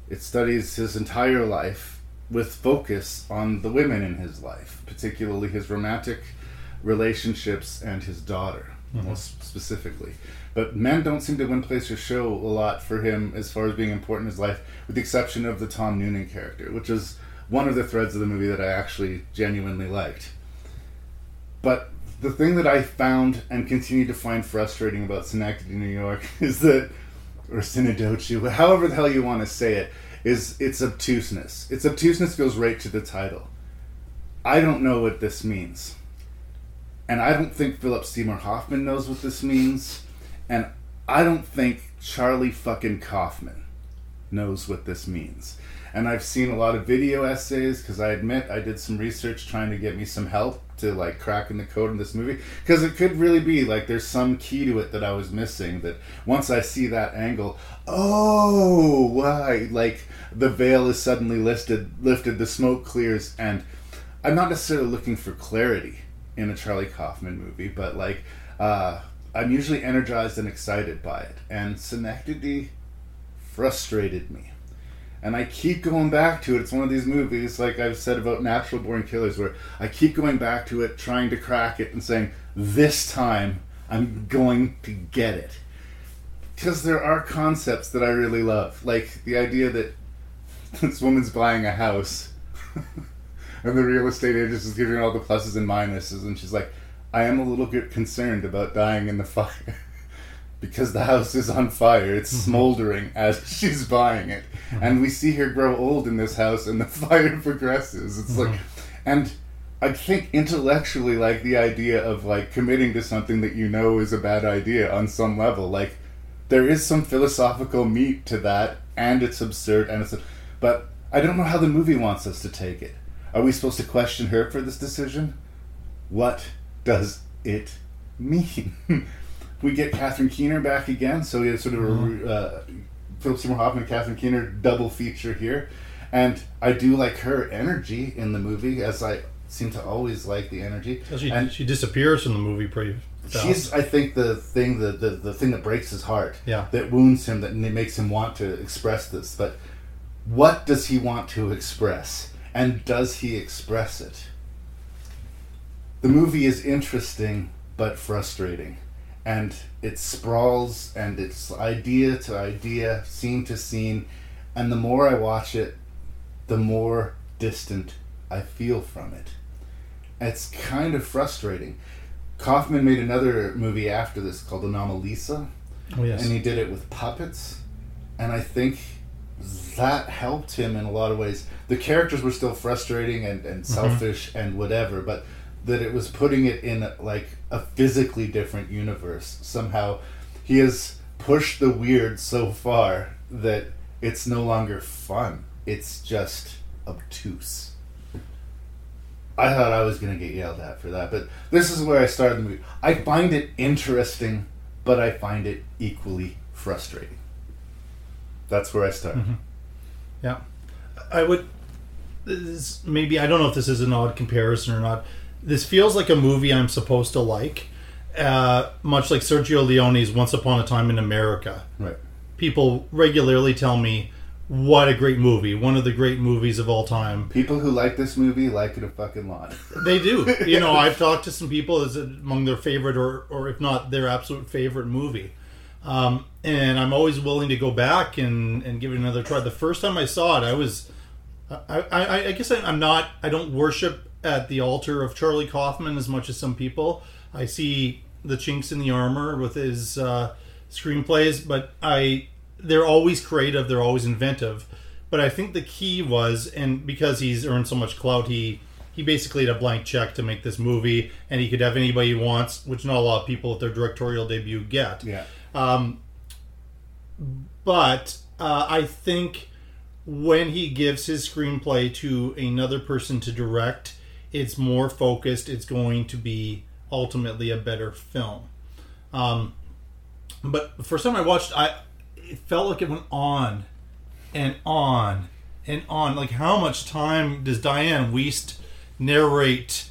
it studies his entire life with focus on the women in his life, particularly his romantic relationships and his daughter, Mhm. most specifically. But men don't seem to win place or show a lot for him as far as being important in his life, with the exception of the Tom Noonan character, which is one of the threads of the movie that I actually genuinely liked. But the thing that I found and continue to find frustrating about Synecdoche, New York, is that, or Synodoche, however the hell you want to say it, is its obtuseness. Its obtuseness goes right to the title. I don't know what this means. And I don't think Philip Seymour Hoffman knows what this means. And I don't think Charlie fucking Kaufman knows what this means. And I've seen a lot of video essays because I admit I did some research trying to get me some help to like cracking the code in this movie because it could really be like there's some key to it that I was missing. That once I see that angle, oh, why? Like the veil is suddenly lifted, lifted, the smoke clears, and I'm not necessarily looking for clarity in a Charlie Kaufman movie, but like uh, I'm usually energized and excited by it, and Synecdoche frustrated me. And I keep going back to it. It's one of these movies, like I've said about Natural Born Killers, where I keep going back to it, trying to crack it, and saying, this time I'm going to get it. Because there are concepts that I really love. Like the idea that this woman's buying a house, and the real estate agent is giving her all the pluses and minuses, and she's like, I am a little bit concerned about dying in the fire. Because the house is on fire. It's mm-hmm. smoldering as she's buying it. Mm-hmm. And we see her grow old in this house and the fire progresses. It's like mm-hmm. and I think intellectually like the idea of like committing to something that you know is a bad idea on some level. Like there is some philosophical meat to that and it's absurd and it's but I don't know how the movie wants us to take it. Are we supposed to question her for this decision? What does it mean? we get Catherine Keener back again, so we have sort of a uh, Philip Seymour Hoffman and Catherine Keener double feature here, and I do like her energy in the movie, as I seem to always like the energy. She, and she disappears from the movie pretty fast. she's, I think, the thing the, the the thing that breaks his heart, Yeah. that wounds him, that makes him want to express this. But what does he want to express, and does he express it? The movie is interesting but frustrating and it sprawls and it's idea to idea, scene to scene, and the more I watch it, the more distant I feel from it. It's kind of frustrating. Kaufman made another movie after this called Anomalisa, Oh, yes. and he did it with puppets, and I think that helped him in a lot of ways. The characters were still frustrating and, and mm-hmm. selfish and whatever, but that it was putting it in like a physically different universe. Somehow he has pushed the weird so far that it's no longer fun. It's just obtuse. I thought I was going to get yelled at for that, but this is where I started the movie. I find it interesting, but I find it equally frustrating. That's where I started. Mm-hmm. Yeah, I would. This, maybe I don't know if this is an odd comparison or not. This feels like a movie I'm supposed to like, uh, much like Sergio Leone's Once Upon a Time in America. Right. People regularly tell me, "What a great movie! One of the great movies of all time." People who like this movie like it a fucking lot. They do. You know, I've talked to some people as among their favorite, or or if not their absolute favorite movie. Um, and I'm always willing to go back and, and give it another try. The first time I saw it, I was, I, I, I guess I, I'm not, I don't worship at the altar of Charlie Kaufman as much as some people. I see the chinks in the armor with his uh, screenplays, but I, they're always creative, they're always inventive. But I think the key was, and because he's earned so much clout, he he basically had a blank check to make this movie, and he could have anybody he wants, which not a lot of people at their directorial debut get. Yeah. Um, but uh, I think when he gives his screenplay to another person to direct, it's more focused. It's going to be ultimately a better film. Um, but the first time I watched, I it felt like it went on and on and on. Like how much time does Dianne Wiest narrate?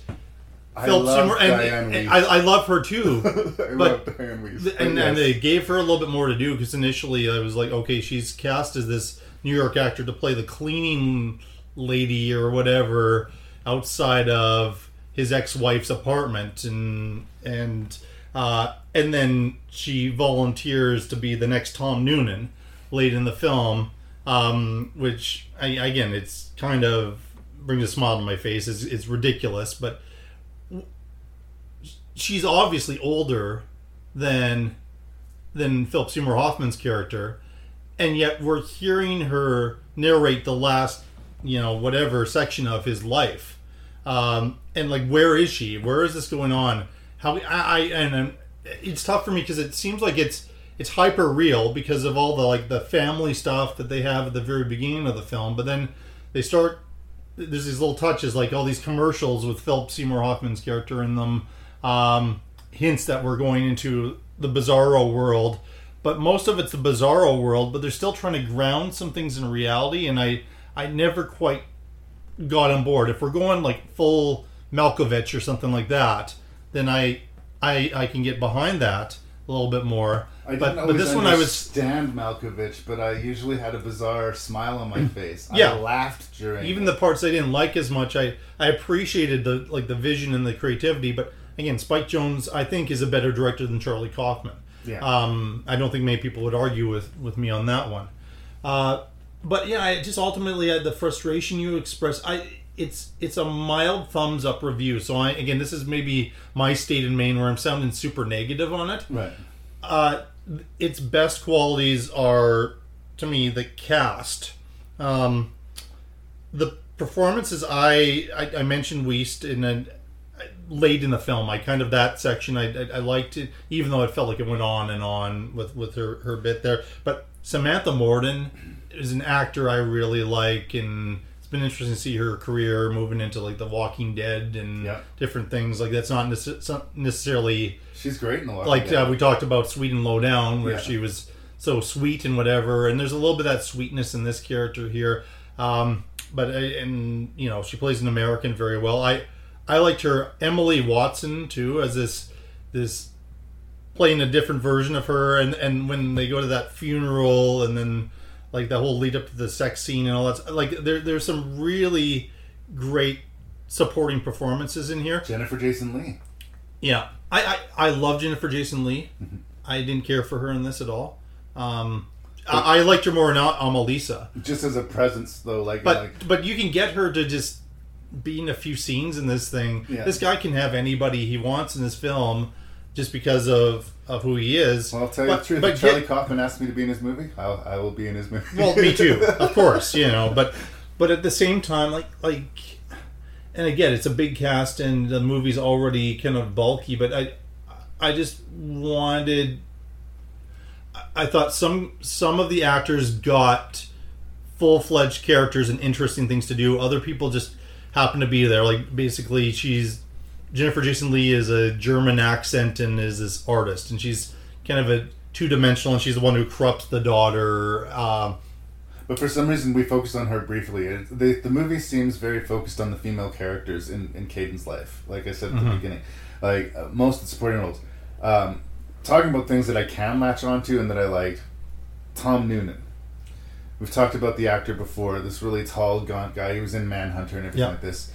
I Philip love Seymour- and, Dianne and Wiest. I, I love her too. I but love Dianne Wiest, and, and they gave her a little bit more to do because initially I was like, okay, she's cast as this New York actor to play the cleaning lady or whatever outside of his ex-wife's apartment, and and uh, and then she volunteers to be the next Tom Noonan late in the film, um, which I, again, it's kind of brings a smile to my face. It's, it's ridiculous, but she's obviously older than than Philip Seymour Hoffman's character, and yet we're hearing her narrate the last, you know, whatever section of his life. Um, and like, where is she? Where is this going on? How I, I and um, it's tough for me because it seems like it's it's hyper real because of all the like the family stuff that they have at the very beginning of the film, but then they start there's these little touches like all these commercials with Philip Seymour Hoffman's character in them, um, hints that we're going into the bizarro world. But most of it's the bizarro world, but they're still trying to ground some things in reality, and I I never quite got on board. If we're going like full Malkovich or something like that, then I I I can get behind that a little bit more. I but but this one I was stand Malkovich, but I usually had a bizarre smile on my face. Yeah. I laughed during even it. the parts I didn't like as much. I I appreciated the like the vision and the creativity, but again, Spike Jonze I think is a better director than Charlie Kaufman. Yeah. Um, I don't think many people would argue with with me on that one. Uh, but yeah, I just ultimately had the frustration you express. I it's it's a mild thumbs up review. So I again, this is maybe my State and Main where I'm sounding super negative on it. Right. Uh, its best qualities are, to me, the cast. Um, the performances I, I I mentioned Wiest in a late in the film. I kind of that section I, I I liked it, even though it felt like it went on and on with with her her bit there. But Samantha Morton is an actor I really like, and it's been interesting to see her career moving into like The Walking Dead and different things. Like that's not necess- necessarily She's great in the Walking like uh, we talked about Sweet and Lowdown, where Yeah. she was so sweet and whatever. And there's a little bit of that sweetness in this character here. Um, but uh, and you know she plays an American very well. I I liked her Emily Watson too as this this playing a different version of her. And and when they go to that funeral and then like the whole lead up to the sex scene and all that, like there there's some really great supporting performances in here. Jennifer Jason Leigh. Yeah, I I, I love Jennifer Jason Leigh. Mm-hmm. I didn't care for her in this at all. Um, I, I liked her more in Am- Amalisa, Just as a presence, though, like, but like but you can get her to just be in a few scenes in this thing. Yeah. This guy can have anybody he wants in this film, just because of of who he is. Well, I'll tell you but, the truth. But if Charlie get- Kaufman asked me to be in his movie, I'll, I will be in his movie. well, me too, of course, you know. But but at the same time, like like, and again, it's a big cast, and the movie's already kind of bulky. But I I just wanted. I- I thought some some of the actors got full fledged characters and interesting things to do. Other people just happen to be there. Like basically, she's Jennifer Jason Leigh is a German accent and is this artist, and she's kind of a two dimensional, and she's the one who corrupts the daughter. Um, But for some reason, we focused on her briefly. It, the, the movie seems very focused on the female characters in, in Caden's life. Like I said at the Mhm. beginning, like uh, most of the supporting roles. Um, talking about things that I can latch onto and that I liked. Tom Noonan. We've talked about the actor before. This really tall, gaunt guy. He was in Manhunter and everything Yeah. like this.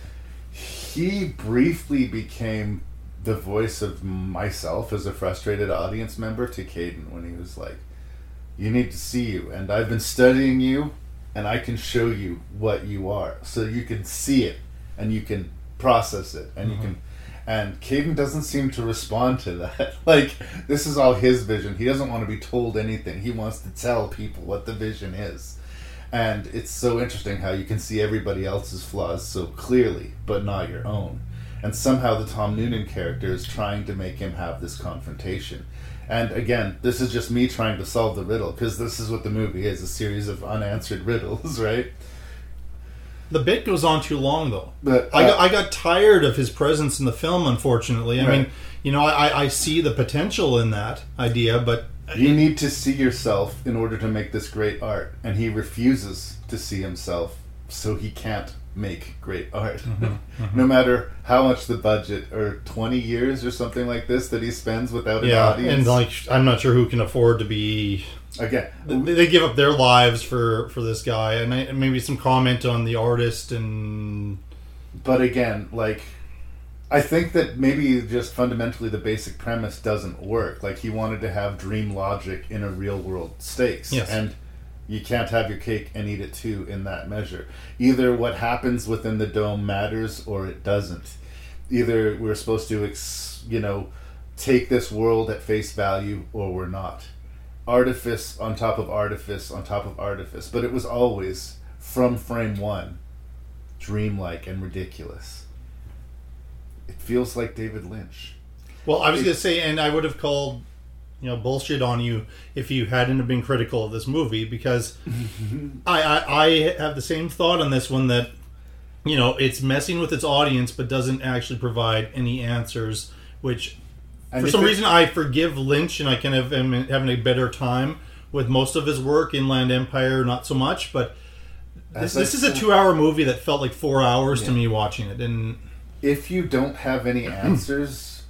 He briefly became the voice of myself as a frustrated audience member to Caden when he was like, you need to see you and i've been studying you and i can show you what you are so you can see it and you can process it and Mhm. you can and Caden doesn't seem to respond to that. Like this is all his vision. He doesn't want to be told anything. He wants to tell people what the vision is. And it's so interesting how you can see everybody else's flaws so clearly, but not your own. And somehow the Tom Noonan character is trying to make him have this confrontation. And again, this is just me trying to solve the riddle because this is what the movie is a series of unanswered riddles, right? the bit goes on too long, though. But, I, got, uh, I got tired of his presence in the film. Unfortunately, I Right. mean, you know, I, I see the potential in that idea, but You need to see yourself in order to make this great art, and he refuses to see himself, so he can't make great art. Mm-hmm, no matter how much the budget, or twenty years or something like this, that he spends without an yeah, audience. and like I'm not sure who can afford to be. Again, they, they give up their lives for for this guy, and I, maybe some comment on the artist and. but again, like I think that maybe just fundamentally the basic premise doesn't work. Like he wanted to have dream logic in a real world stakes, Yes. and you can't have your cake and eat it too in that measure. Either what happens within the dome matters or it doesn't. Either we're supposed to, ex, you know, take this world at face value or we're not. Artifice on top of artifice on top of artifice, but it was always from frame one, dreamlike and ridiculous. It feels like David Lynch. Well, I was going to say, and I would have called, you know, bullshit on you if you hadn't have been critical of this movie because I, I I have the same thought on this one that you know, it's messing with its audience, but doesn't actually provide any answers. Which, And for some it- reason, I forgive Lynch, and I kind of am having a better time with most of his work. Inland Empire, not so much, but this, this is a two-hour movie that felt like four hours to me watching it, and if you don't have any answers,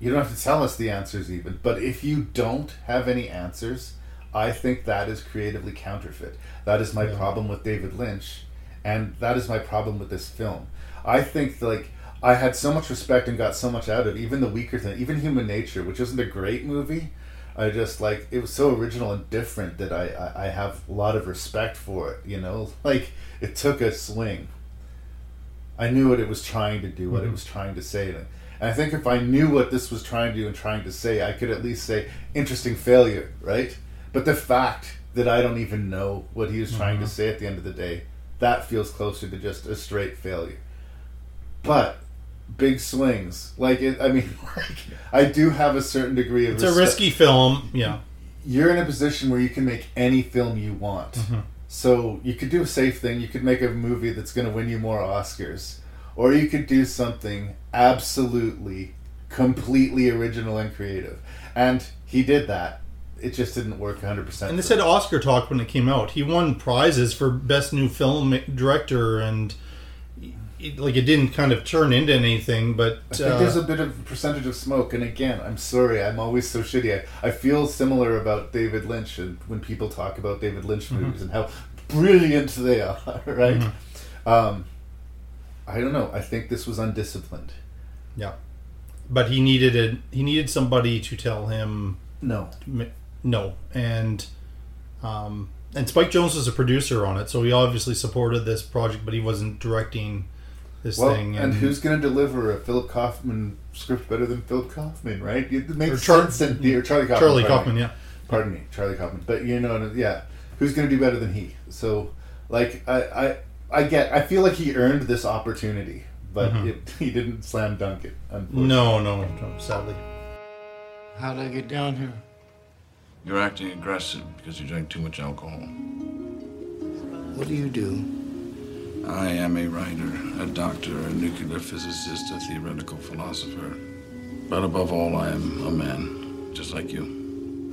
you don't have to tell us the answers even. But if you don't have any answers, I think that is creatively counterfeit. That is my Yeah. problem with David Lynch, and that is my problem with this film. I think like I had so much respect and got so much out of even the weaker thing, even Human Nature, which isn't a great movie. I just like it was so original and different that I, I, I have a lot of respect for it. You know, like it took a swing. I knew what it was trying to do, what it Mhm. was trying to say. And I think if I knew what this was trying to do and trying to say, I could at least say interesting failure, right? But the fact that I don't even know what he was trying to Mhm. say at the end of the day, that feels closer to just a straight failure. But big swings, like it. I mean, like I do have a certain degree of. it's a risky film. Yeah, you're in a position where you can make any film you want. Mhm. So you could do a safe thing. You could make a movie that's going to win you more Oscars, or you could do something absolutely, completely original and creative. And he did that. It just didn't work 100. percent and this had Oscar talk when it came out. He won prizes for best new film director, and it, like it didn't kind of turn into anything. But I think uh, there's a bit of percentage of smoke, and again, I'm sorry, I'm always so shitty. I, I feel similar about David Lynch, and when people talk about David Lynch Mhm. movies and how brilliant they are, right? Mhm. Um, I don't know. I think this was undisciplined. Yeah, but he needed a he needed somebody to tell him No. no, and um, and Spike Jonze was a producer on it, so he obviously supported this project, but he wasn't directing this Well, thing. and, who's going to deliver a Philip Kaufman script better than Philip Kaufman, right? It makes Or Char- sense. And, or Charlie Kaufman. Charlie Kaufman, me. yeah. Pardon me, Charlie Kaufman. But you know, yeah, who's going to do better than he? So, like, I, I, I get. I feel like he earned this opportunity, but Mhm. it, he didn't slam dunk it. No, no, no, sadly. How'd I get down here? You're acting aggressive because you drank too much alcohol. What do you do? I am a writer, a doctor, a nuclear physicist, a theoretical philosopher. But above all, I am a man, just like you.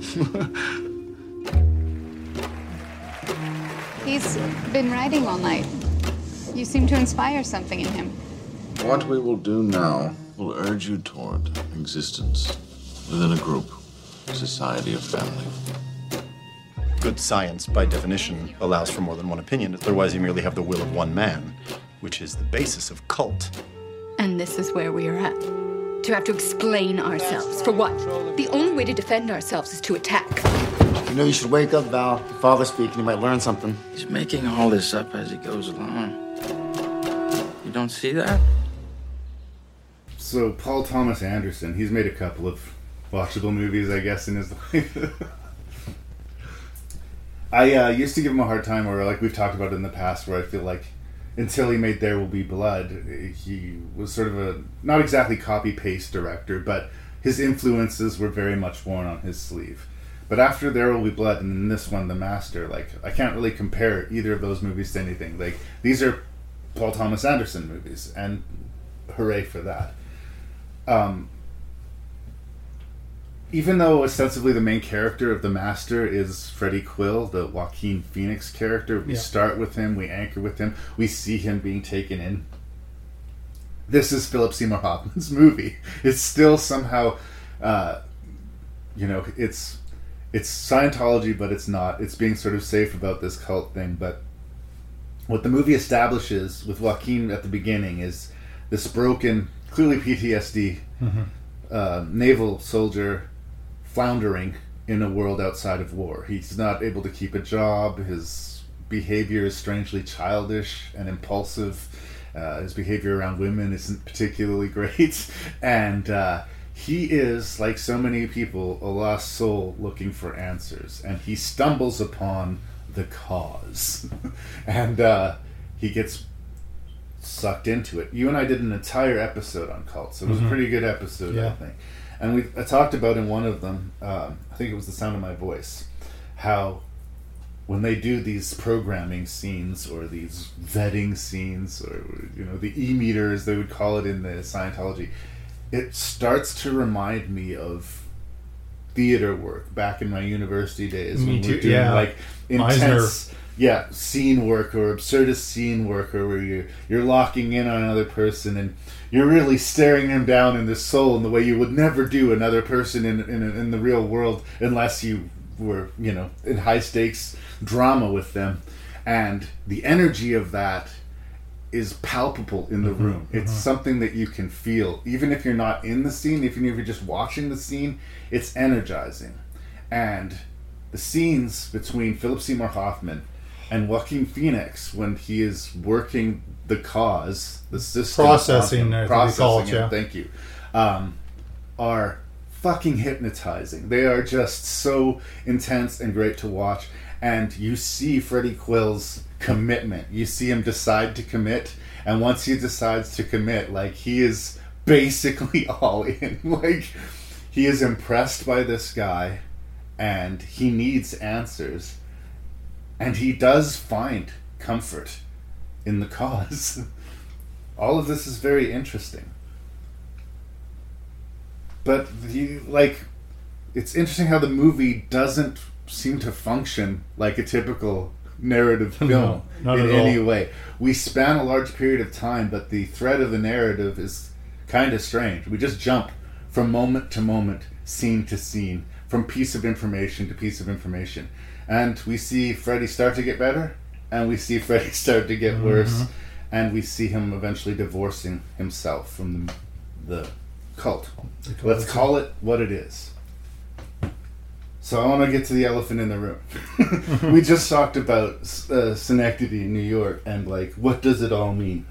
He's been writing all night. You seem to inspire something in him. What we will do now will urge you toward existence within a group, society, or family. Good science, by definition, allows for more than one opinion. Otherwise, you merely have the will of one man, which is the basis of cult. And this is where we are at. To have to explain ourselves. For what? The only way to defend ourselves is to attack. You know, you should wake up, Val. Your father's speaking. You might learn something. He's making all this up as he goes along. You don't see that? So Paul Thomas Anderson, he's made a couple of watchable movies, I guess, in his life. I uh, used to give him a hard time, or like we've talked about in the past, where I feel like until he made There Will Be Blood, he was sort of a not exactly copy paste director, but his influences were very much worn on his sleeve. But after There Will Be Blood and then this one, The Master, like I can't really compare either of those movies to anything. Like these are Paul Thomas Anderson movies, and hooray for that. Um, even though ostensibly the main character of the Master is Freddie Quell, the Joaquin Phoenix character, we Yeah. start with him, we anchor with him, we see him being taken in. This is Philip Seymour Hoffman's movie. It's still somehow, uh, you know, it's it's Scientology, but it's not. It's being sort of safe about this cult thing. But what the movie establishes with Joaquin at the beginning is this broken, clearly PTSD Mhm. uh, naval soldier floundering in a world outside of war. He's not able to keep a job. His behavior is strangely childish and impulsive. Uh, his behavior around women isn't particularly great. And uh, he is, like so many people, a lost soul looking for answers. And he stumbles upon the cause. and uh, he gets sucked into it. You and I did an entire episode on cults. It was Mhm. a pretty good episode, I Yeah. think. And we I talked about in one of them, um, I think it was The Sound of My Voice, how when they do these programming scenes or these vetting scenes or you know the e meters they would call it in the Scientology, it starts to remind me of theater work back in my university days Me when too, we're doing yeah. like intense yeah scene work or absurdist scene work or where you're you're locking in on another person and you're really staring them down in the soul in the way you would never do another person in in, in the real world unless you were you know in high stakes drama with them and the energy of that is palpable in the Mhm, room it's mhm. something that you can feel even if you're not in the scene even if you're just watching the scene it's energizing and the scenes between Philip Seymour Hoffman and Joaquin Phoenix when he is working the cause, the system, Processing, think they it, yeah. Thank you. Um, are fucking hypnotizing. They are just so intense and great to watch. And you see Freddie Quell's commitment. You see him decide to commit, and once he decides to commit, like he is basically all in. Like he is impressed by this guy and he needs answers and he does find comfort in the cause all of this is very interesting but you like it's interesting how the movie doesn't seem to function like a typical narrative No, film not in at all. any way we span a large period of time but the thread of the narrative is kind of strange we just jump from moment to moment scene to scene from piece of information to piece of information and we see freddy start to get better and we see freddy start to get worse Mhm. and we see him eventually divorcing himself from the, The cult. let's call it what it is so I want to get to the elephant in the room. we just talked about uh, Synecdoche, New York, and like, what does it all mean?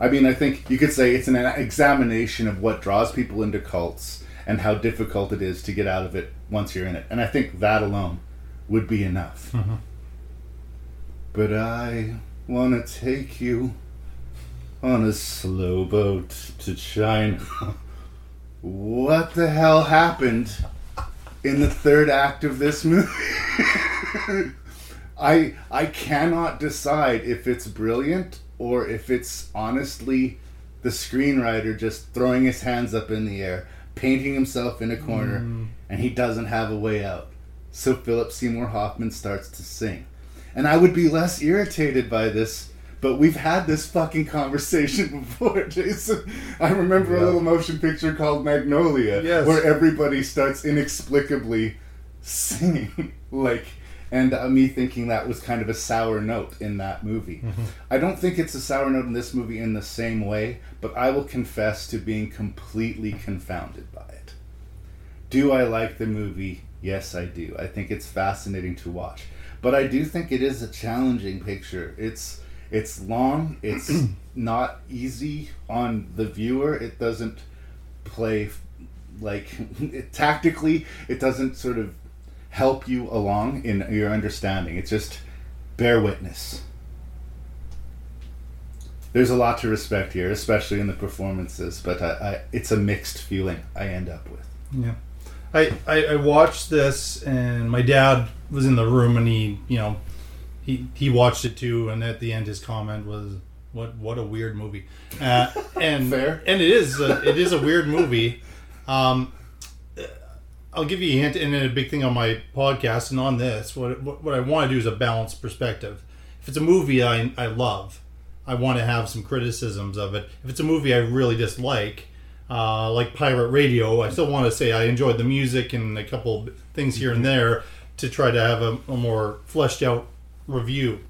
I mean, I think you could say it's an examination of what draws people into cults and how difficult it is to get out of it once you're in it. And I think that alone would be enough. Mhm. But I want to take you on a slow boat to China. what the hell happened in the third act of this movie? I I cannot decide if it's brilliant or if it's honestly the screenwriter just throwing his hands up in the air, painting himself in a corner, Mm. and he doesn't have a way out. So Philip Seymour Hoffman starts to sing. And I would be less irritated by this, but we've had this fucking conversation before, Jason. I remember a little motion picture called Magnolia, Yes. where everybody starts inexplicably singing. like, and uh, me thinking that was kind of a sour note in that movie. Mhm. I don't think it's a sour note in this movie in the same way, but I will confess to being completely confounded by it. Do I like the movie? Yes, I do. I think it's fascinating to watch. But I do think it is a challenging picture. It's it's long, it's not easy on the viewer. It doesn't play like it, tactically, it doesn't sort of help you along in your understanding. It's just bear witness. There's a lot to respect here, especially in the performances, but I, I, it's a mixed feeling I end up with. Yeah. I, I, I watched this and my dad was in the room and he you know he he watched it too and at the end his comment was what what a weird movie. Uh, and Fair. and it is a, it is a weird movie. Um, I'll give you a hint and then a big thing on my podcast and on this what what, what I want to do is a balanced perspective. If it's a movie I, I love I want to have some criticisms of it. If it's a movie I really dislike uh, like Pirate Radio, I still want to say I enjoyed the music and a couple things here and there to try to have a, a more fleshed out review.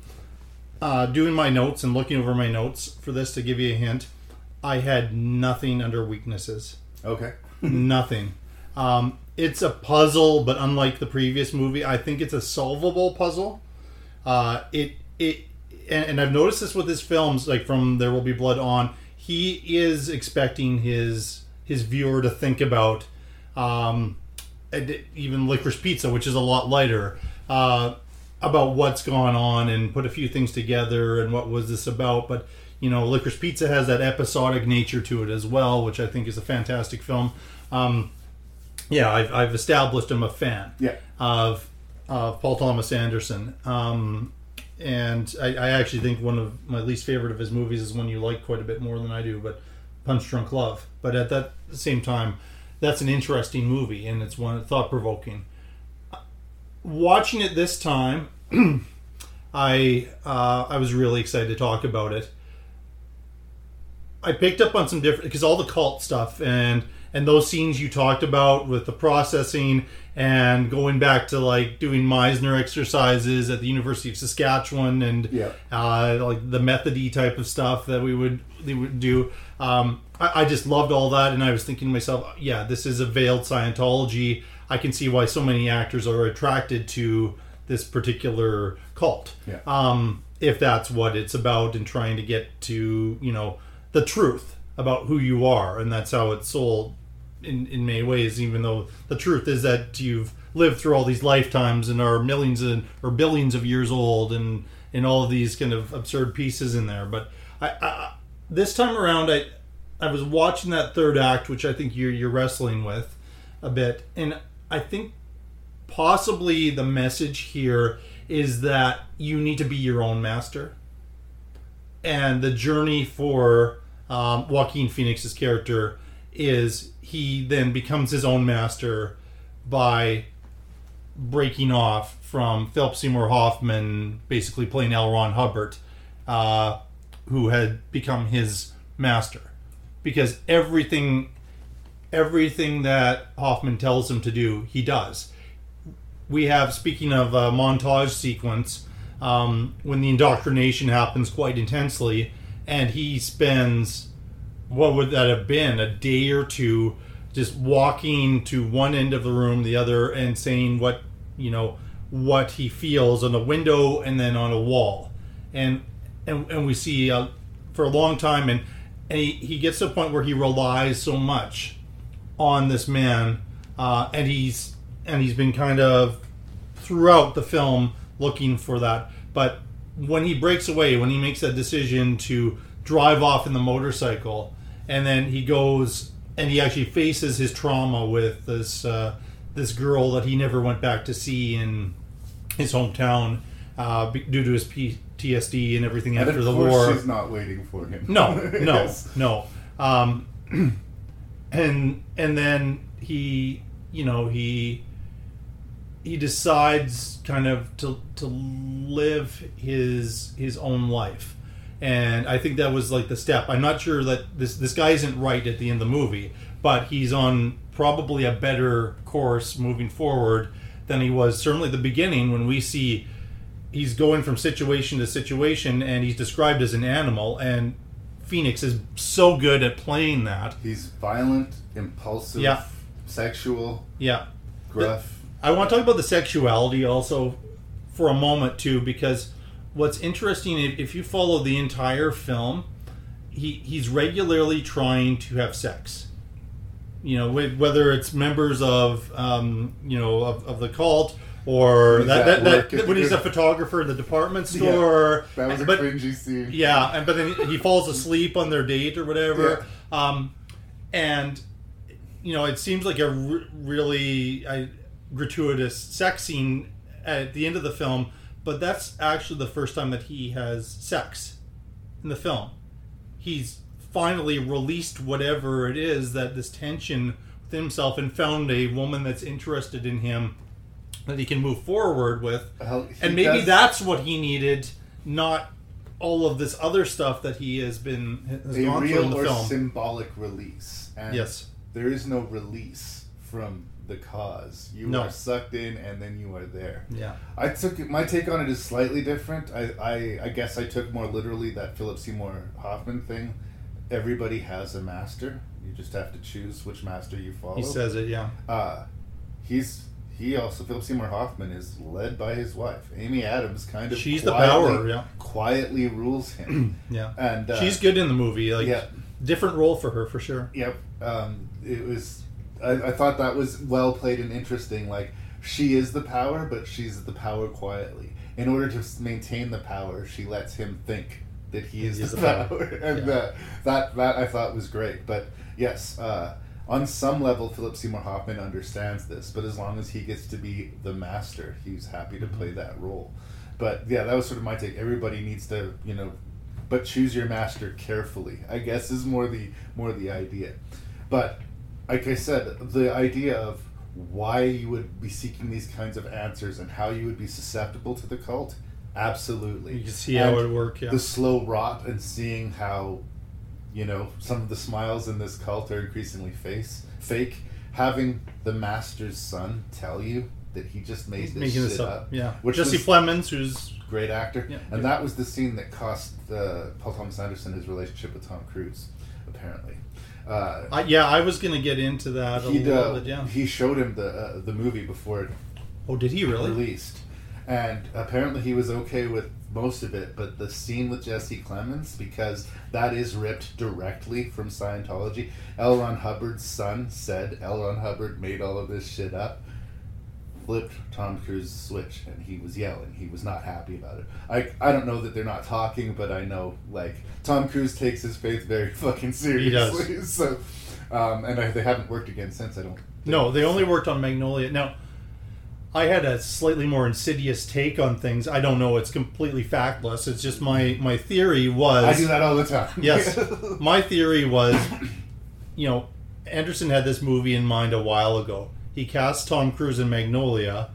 Uh, doing my notes and looking over my notes for this to give you a hint, I had nothing under weaknesses. Okay. nothing. Um, it's a puzzle, but unlike the previous movie, I think it's a solvable puzzle. Uh, it it and, and I've noticed this with his films, like from There Will Be Blood on. He is expecting his his viewer to think about um, even Licorice Pizza, which is a lot lighter, uh, about what's gone on and put a few things together and what was this about. But you know, Licorice Pizza has that episodic nature to it as well, which I think is a fantastic film. Um, yeah, I've, I've established I'm a fan Yeah. of uh, Paul Thomas Anderson. Um, and I, I actually think one of my least favorite of his movies is one you like quite a bit more than I do, but Punch Drunk Love. But at that same time, that's an interesting movie and it's one thought provoking. Watching it this time, I uh, I was really excited to talk about it. I picked up on some different because all the cult stuff and and those scenes you talked about with the processing and going back to like doing Meisner exercises at the University of Saskatchewan and Yeah. uh, like the methody type of stuff that we would they would do. Um, I, I just loved all that, and I was thinking to myself, yeah, this is a veiled Scientology. I can see why so many actors are attracted to this particular cult. Yeah. Um, if that's what it's about, and trying to get to you know the truth about who you are, and that's how it's sold in in many ways. Even though the truth is that you've lived through all these lifetimes and are millions and or billions of years old, and and all of these kind of absurd pieces in there. But I, I this time around, I I was watching that third act, which I think you're you're wrestling with a bit, and I think possibly the message here is that you need to be your own master and the journey for um, Joaquin Phoenix's character is he then becomes his own master by breaking off from Philip Seymour Hoffman, basically playing L. Ron Hubbard, uh, who had become his master, because everything, everything that Hoffman tells him to do, he does. We have, speaking of a montage sequence, um, when the indoctrination happens quite intensely, and he spends what would that have been a day or two just walking to one end of the room, the other, and saying what you know what he feels on a window and then on a wall, and and and we see uh, for a long time, and and he, he gets to a point where he relies so much on this man, uh, and he's and he's been kind of throughout the film looking for that. But when he breaks away, when he makes that decision to drive off in the motorcycle, and then he goes and he actually faces his trauma with this uh, this girl that he never went back to see in his hometown uh, due to his PTSD and everything And after the war. she's not waiting for him. No, no, Yes. no. Um, and and then he, you know, he he decides kind of to to live his his own life, and I think that was like the step. I'm not sure that this this guy isn't right at the end of the movie, but he's on probably a better course moving forward than he was certainly the beginning when we see he's going from situation to situation and he's described as an animal and Phoenix is so good at playing that. He's violent, impulsive, Yeah. sexual, Yeah. gruff. I want to talk about the sexuality also for a moment too, because what's interesting if, you follow the entire film, he he's regularly trying to have sex. You know, whether it's members of um, you know of, of the cult or When he's that, that, that when he's a photographer in the department Yeah, store. that was a but- cringy scene. Yeah, and but then he falls asleep on their date or whatever. Um, and you know, it seems like a r- really uh, gratuitous sex scene at the end of the film, but that's actually the first time that he has sex in the film. He's finally released whatever it is that this tension within himself and found a woman that's interested in him that he can move forward with. and maybe does- that's what he needed, not all of this other stuff that he has been has a gone through in real the or film. symbolic release. And Yes. there is no release from the cause. You No. are sucked in, and then you are there. Yeah. I took my take on it is slightly different. I, I, I guess I took more literally that Philip Seymour Hoffman thing. Everybody has a master. You just have to choose which master you follow. He says it, yeah. Uh, he's he also Philip Seymour Hoffman is led by his wife, Amy Adams. Kind of She's the power, yeah. Quietly rules him. Yeah, and uh, she's good in the movie. Like, yeah. different role for her for sure. Yep. Um, it was. I, I thought that was well played and interesting. Like she is the power, but she's the power quietly. In order to maintain the power, she lets him think that he is He is the, the power. power, and Yeah. uh, that that I thought was great. But yes, uh, on some level, Philip Seymour Hoffman understands this, but as long as he gets to be the master, he's happy to play that role. But yeah, that was sort of my take. Everybody needs to, you know, but choose your master carefully. I guess is more the more the idea. But like I said, the idea of why you would be seeking these kinds of answers and how you would be susceptible to the cult, absolutely. You can see how it would work, yeah. The slow rot and seeing how, you know, some of the smiles in this cult are increasingly face fake. Having the master's son tell you that he just made He's this making shit this up, up, yeah. which Jesse Plemons, who's great actor, Yeah, and yeah. that was the scene that cost uh, Paul Thomas Anderson his relationship with Tom Cruise, apparently. Uh, I, yeah, I was going to get into that a little uh, bit. Yeah. he showed him the uh, the movie before it Oh, did he really? released, and apparently he was okay with most of it, but the scene with Jesse Plemons because that is ripped directly from Scientology. L. Ron Hubbard's son said L. Ron Hubbard made all of this shit up. Flipped Tom Cruise's switch, and he was yelling. He was not happy about it. I I don't know that they're not talking, but I know like Tom Cruise takes his faith very fucking He does. seriously. So, um, and I, they haven't worked again since. I don't. No, they only worked on Magnolia. Now, I had a slightly more insidious take on things. I don't know; it's completely factless. It's just my my theory was. I do that all the time. yes, my theory was, you know, Anderson had this movie in mind a while ago. He cast Tom Cruise in Magnolia,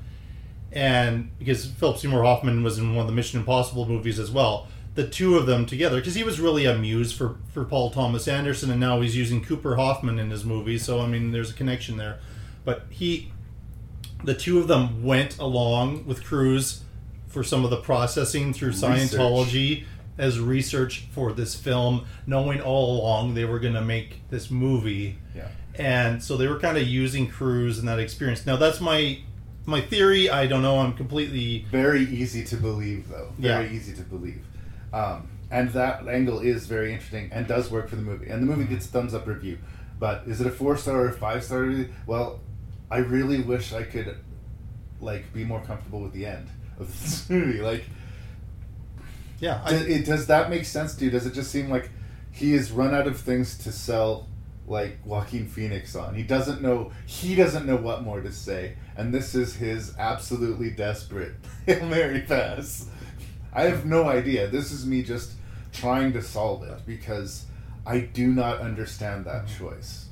and because Philip Seymour Hoffman was in one of the Mission Impossible movies as well. The two of them together, because he was really a muse for, for Paul Thomas Anderson, and now he's using Cooper Hoffman in his movie. So I mean, there's a connection there. But he, the two of them went along with Cruise for some of the processing through Research. Scientology as research for this film, knowing all along they were going to make this movie. Yeah. And so they were kind of using Cruise and that experience. Now that's my my theory. I don't know. I'm completely very easy to believe, though. Very Yeah. easy to believe. Um, and that angle is very interesting and does work for the movie. And the movie gets thumbs up review. But is it a four star or a five star review? Well, I really wish I could, like, be more comfortable with the end of this movie. Like, yeah. does, it, does that make sense to you? Does it just seem like he has run out of things to sell? Like Joaquin Phoenix on, he doesn't know. He doesn't know what more to say, and this is his absolutely desperate hail mary pass. I have no idea. This is me just trying to solve it because I do not understand that mm-hmm. choice.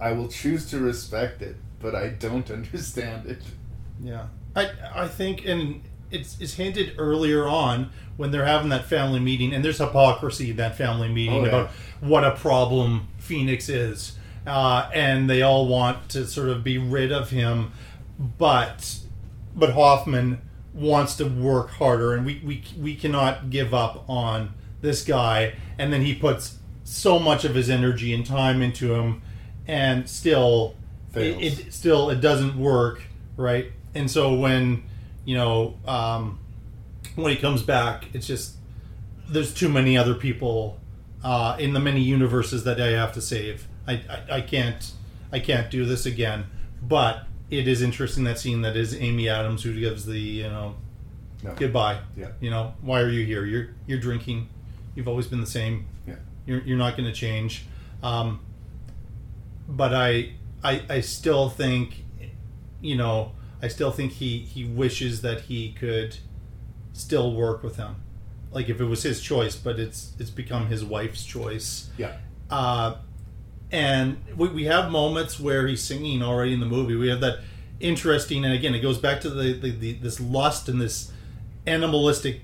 I will choose to respect it, but I don't understand it. Yeah, I I think, and it's it's hinted earlier on when they're having that family meeting, and there's hypocrisy in that family meeting Oh, yeah. about what a problem Phoenix is, uh, and they all want to sort of be rid of him, but but Hoffman wants to work harder, and we we we cannot give up on this guy, and then he puts so much of his energy and time into him, and still Fails. It, it still it doesn't work right and so when you know um, when he comes back it's just there's too many other people uh, in the many universes that I have to save I, I, I can't I can't do this again but it is interesting that scene that is Amy Adams who gives the you know No. goodbye Yeah. you know why are you here you're you're drinking you've always been the same Yeah. you're, you're not going to change um, but I, I I still think you know I still think he he wishes that he could still work with him. Like if it was his choice but it's it's become his wife's choice. Yeah. uh, and we, we have moments where he's singing already in the movie. We have that interesting and again it goes back to the, the, the this lust and this animalistic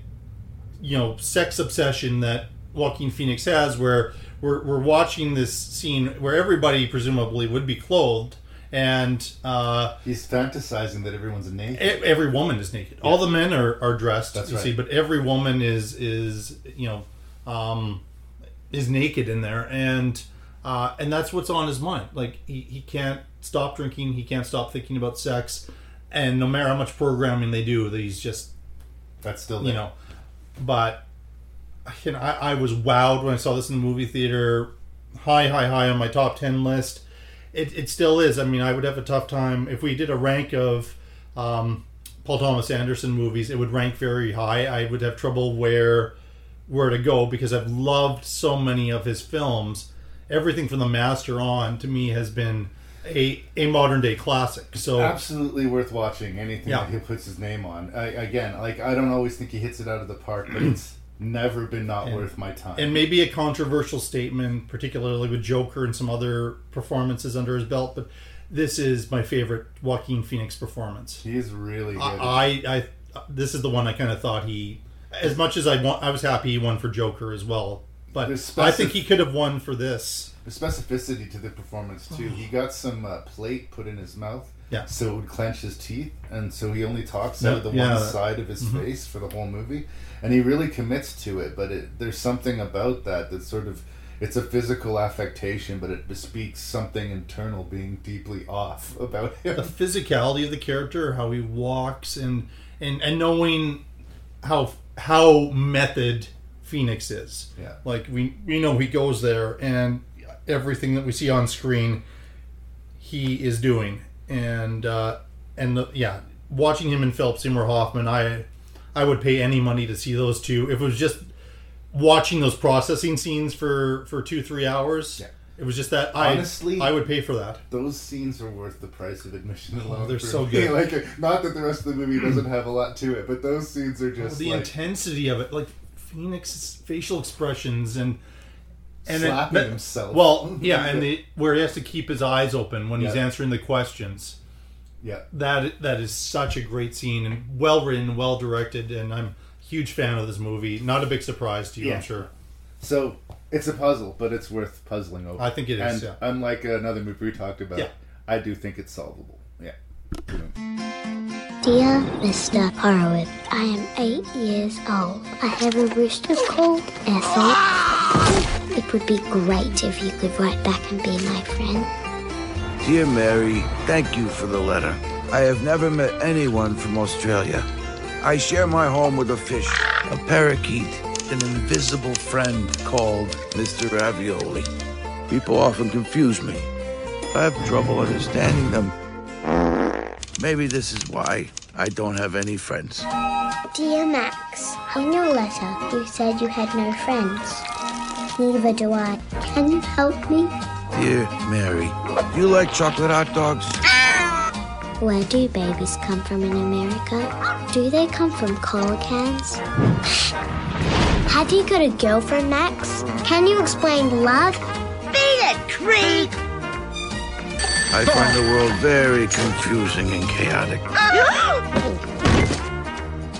you know sex obsession that Joaquin Phoenix has where we're, we're watching this scene where everybody presumably would be clothed and uh, He's fantasizing that everyone's naked. every woman is naked all the men are, are dressed That's you right. see but every woman is is you know um, is naked in there and uh, and that's what's on his mind like he, he can't stop drinking he can't stop thinking about sex and no matter how much programming they do he's just That's still you know but you know, I, I was wowed when I saw this in the movie theater high high high on my top 10 list it, it still is I mean I would have a tough time if we did a rank of um, Paul Thomas Anderson movies it would rank very high I would have trouble where where to go because I've loved so many of his films everything from the Master on to me has been a a modern day classic. So absolutely worth watching anything Yeah. that he puts his name on. I, again, like I don't always think he hits it out of the park, but it's never been not And- worth my time. and maybe a controversial statement, particularly with Joker and some other performances under his belt, but this is my favorite Joaquin Phoenix performance. He's really good. I, I, I this is the one I kind of thought he, as much as I want, I was happy he won for Joker as well, but The I think he could have won for this. the specificity to the performance too. He got some uh, plate put in his mouth, Yeah. so it would clench his teeth, and so he only talks Yeah, out of the yeah, one side of his mhm. face for the whole movie, and he really commits to it. But it, there's something about that that sort of it's a physical affectation, but it bespeaks something internal being deeply off about him. the physicality of the character, how he walks, and and and knowing how how method Phoenix is. Yeah. Like we we know he goes there, and everything that we see on screen, he is doing, and uh, and the, yeah, watching him and Philip Seymour Hoffman, I I would pay any money to see those two. If it was just watching those processing scenes for for two three hours. Yeah. It was just that I Honestly, I would pay for that. Those scenes are worth the price of admission alone. they're so me. good. Like, not that the rest of the movie doesn't have a lot to it, but those scenes are just the like intensity of it, like Phoenix's facial expressions and and it- Slapping but- himself. Well, yeah, and the where he has to keep his eyes open when he's answering the questions. yeah. That that is such a great scene and well written, well directed, and I'm a huge fan of this movie. Not a big surprise to you, Yeah. I'm sure. So it's a puzzle, but it's worth puzzling over. I think it is, And yeah. unlike another movie we talked about, Yeah. I do think it's solvable. Yeah. Dear Mr. Horowitz, I am eight years old. I have a rooster called Ethel. Ah! It would be great if you could write back and be my friend. Dear Mary, thank you for the letter. I have never met anyone from Australia. I share my home with a fish, a parakeet, an invisible friend called Mr. Ravioli. People often confuse me. I have trouble understanding them. Maybe this is why I don't have any friends. Dear Max, in your letter you said you had no friends. Neither do I. Can you help me? Dear Mary, do you like chocolate hot dogs? Where do babies come from in America? Do they come from cola cans? Have you got a girlfriend, Max? Can you explain love? Be a creep! I find the world very confusing and chaotic.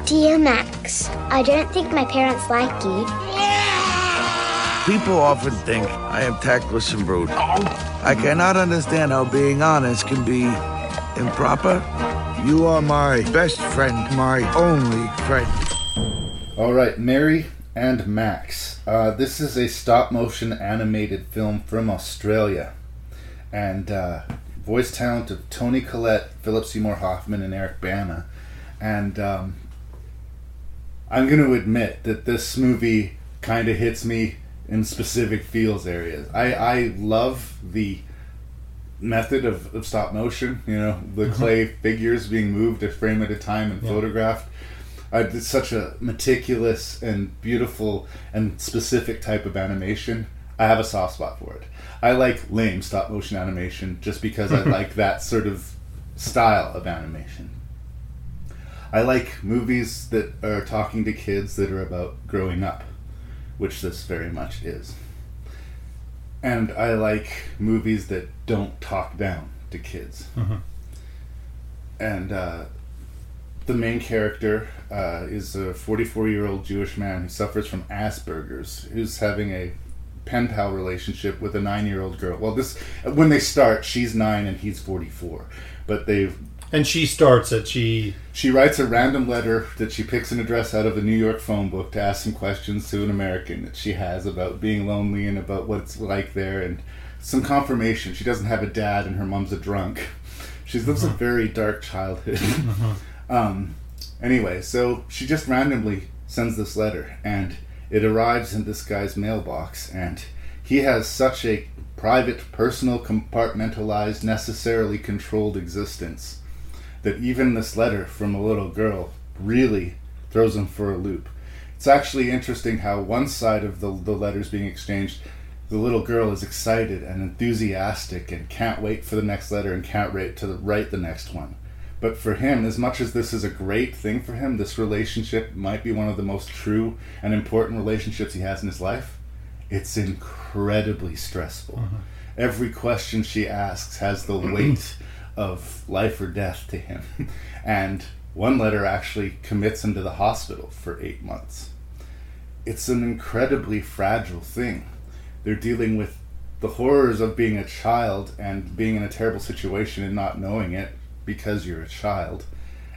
Dear Max, I don't think my parents like you. People often think I am tactless and rude. I cannot understand how being honest can be improper. You are my best friend, my only friend. All right, Mary and Max. Uh, this is a stop motion animated film from Australia. And uh, voice talent of Toni Collette, Philip Seymour Hoffman, and Eric Bana. And um, I'm going to admit that this movie kind of hits me in specific feels areas. I, I love the method of, of stop motion, you know, the Mhm. clay figures being moved a frame at a time and Yeah. photographed. I it's such a meticulous and beautiful and specific type of animation. I have a soft spot for it. I like lame stop motion animation just because I like that sort of style of animation. I like movies that are talking to kids that are about growing up, which this very much is. And I like movies that don't talk down to kids. Mhm. And uh, the main character uh, is a 44 year old Jewish man who suffers from Asperger's, who's having a pen pal relationship with a nine year old girl. Well, this when they start, she's nine and he's 44, but they've And she starts it. She she writes a random letter that she picks an address out of a New York phone book to ask some questions to an American that she has about being lonely and about what it's like there and some confirmation. She doesn't have a dad and her mom's a drunk. She lives a very dark childhood. um, anyway, so she just randomly sends this letter and it arrives in this guy's mailbox and he has such a private, personal, compartmentalized, necessarily controlled existence that even this letter from a little girl really throws him for a loop. It's actually interesting how one side of the, the letters being exchanged, the little girl is excited and enthusiastic and can't wait for the next letter and can't wait to write the next one. But for him, as much as this is a great thing for him, this relationship might be one of the most true and important relationships he has in his life. It's incredibly stressful. Mm-hmm. Every question she asks has the weight of life or death to him. And one letter actually commits him to the hospital for eight months. It's an incredibly fragile thing. They're dealing with the horrors of being a child and being in a terrible situation and not knowing it because you're a child,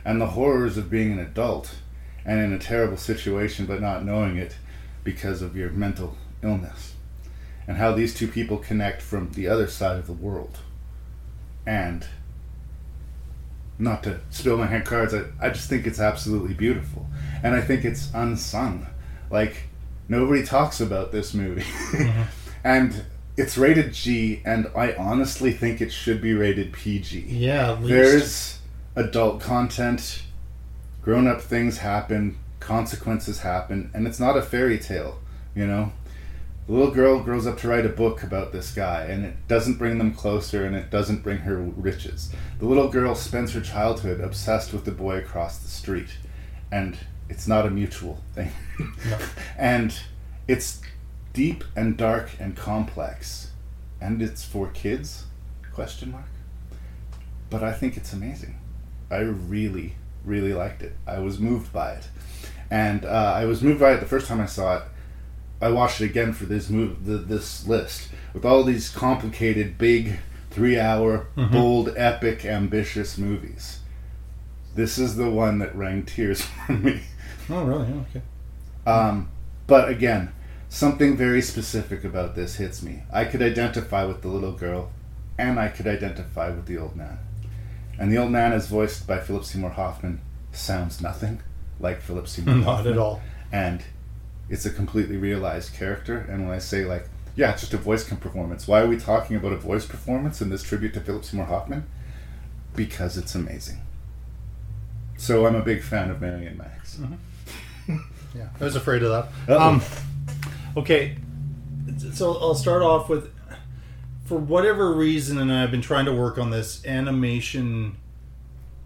and the horrors of being an adult and in a terrible situation but not knowing it because of your mental illness, and how these two people connect from the other side of the world. And not to spill my hand cards, I, I just think it's absolutely beautiful. And I think it's unsung. Like, nobody talks about this movie. Mm-hmm. and it's rated G, and I honestly think it should be rated PG. Yeah, at least. There's adult content, grown up things happen, consequences happen, and it's not a fairy tale, you know? The little girl grows up to write a book about this guy, and it doesn't bring them closer and it doesn't bring her riches. The little girl spends her childhood obsessed with the boy across the street, and it's not a mutual thing. and it's deep and dark and complex, and it's for kids? Question mark. But I think it's amazing. I really, really liked it. I was moved by it, and uh, I was moved by it the first time I saw it. I watched it again for this move, the, this list with all these complicated, big, three-hour, Mhm. bold, epic, ambitious movies. This is the one that rang tears for me. Oh, really? Okay. Um, but again, something very specific about this hits me. I could identify with the little girl, and I could identify with the old man. And the old man, is voiced by Philip Seymour Hoffman, sounds nothing like Philip Seymour Not Hoffman. at all. And it's a completely realized character. And when I say, like, yeah, it's just a voice performance, why are we talking about a voice performance in this tribute to Philip Seymour Hoffman? Because it's amazing. So I'm a big fan of Mary and Max. Yeah, I was afraid of that. Um, okay, so I'll start off with, for whatever reason, and I've been trying to work on this. Animation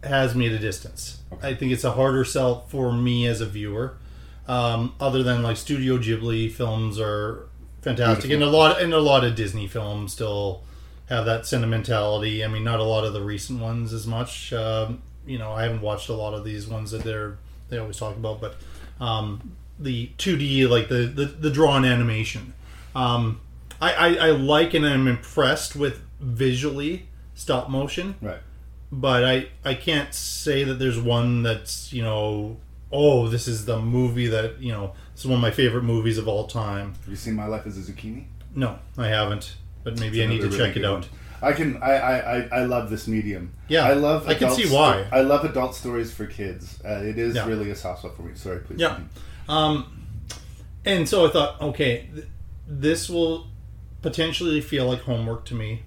has me at a distance. I think it's a harder sell for me as a viewer. Um, other than like Studio Ghibli films are fantastic, and a lot and a lot of Disney films still have that sentimentality. I mean, not a lot of the recent ones as much. Um, you know, I haven't watched a lot of these ones that they're they always talk about, but um, the 2D like the the, the drawn animation. Um, I, I, I like and I'm impressed with visually stop motion. Right. But I I can't say that there's one that's you know oh this is the movie that you know this is one of my favorite movies of all time. Have you seen My Life as a Zucchini? No, I haven't. But maybe It's I need to another check it out. one. I can. I, I, I, love this medium. Yeah, I love. I can see sto- why. I love adult stories for kids. Uh, it is Yeah. really a soft spot for me. Sorry, please. Yeah. Um, and so I thought, okay, th- this will potentially feel like homework to me.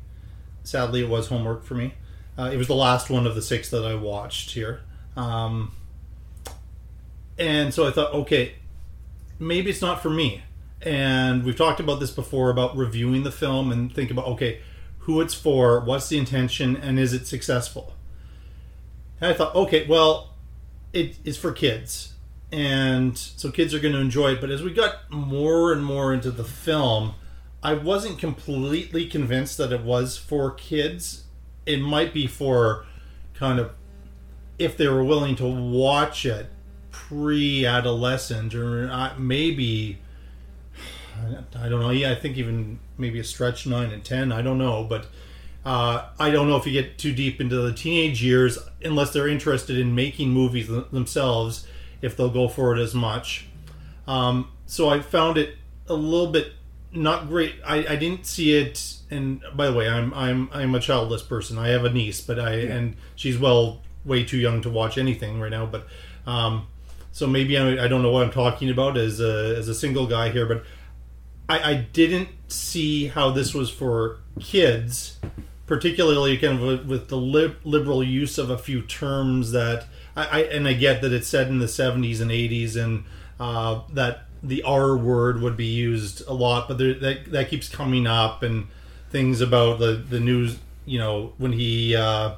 Sadly, it was homework for me. Uh, it was the last one of the six that I watched here. Um, and so I thought, okay, maybe it's not for me. And we've talked about this before about reviewing the film and think about, okay, who it's for, what's the intention, and is it successful? And I thought, okay, well, it is for kids. And so kids are going to enjoy it. But as we got more and more into the film, I wasn't completely convinced that it was for kids. It might be for kind of if they were willing to watch it pre-adolescent or uh, maybe I don't know. Yeah, I think even maybe a stretch nine and ten. I don't know, but uh, I don't know if you get too deep into the teenage years, unless they're interested in making movies themselves, if they'll go for it as much. Um, so I found it a little bit not great. I, I didn't see it. And by the way, I'm I'm I'm a childless person. I have a niece, but I and she's well way too young to watch anything right now. But um, so maybe I, I don't know what I'm talking about as a as a single guy here, but I, I didn't see how this was for kids, particularly kind of with- the lib- liberal use of a few terms that I, I and I get that it's said in the 70s and 80s and uh, that the R word would be used a lot, but there, that that keeps coming up and things about the the news. You know, when he. Uh,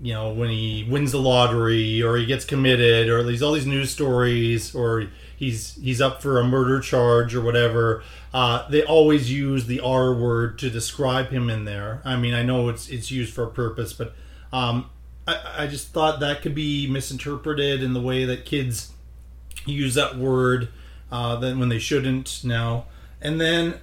you know when he wins the lottery or he gets committed or these all these news stories or he's he's up for a murder charge or whatever uh, they always use the r word to describe him in there. I mean i know it's it's used for a purpose but um, I, I just thought that could be misinterpreted in the way that kids use that word uh, then when they shouldn't now. And then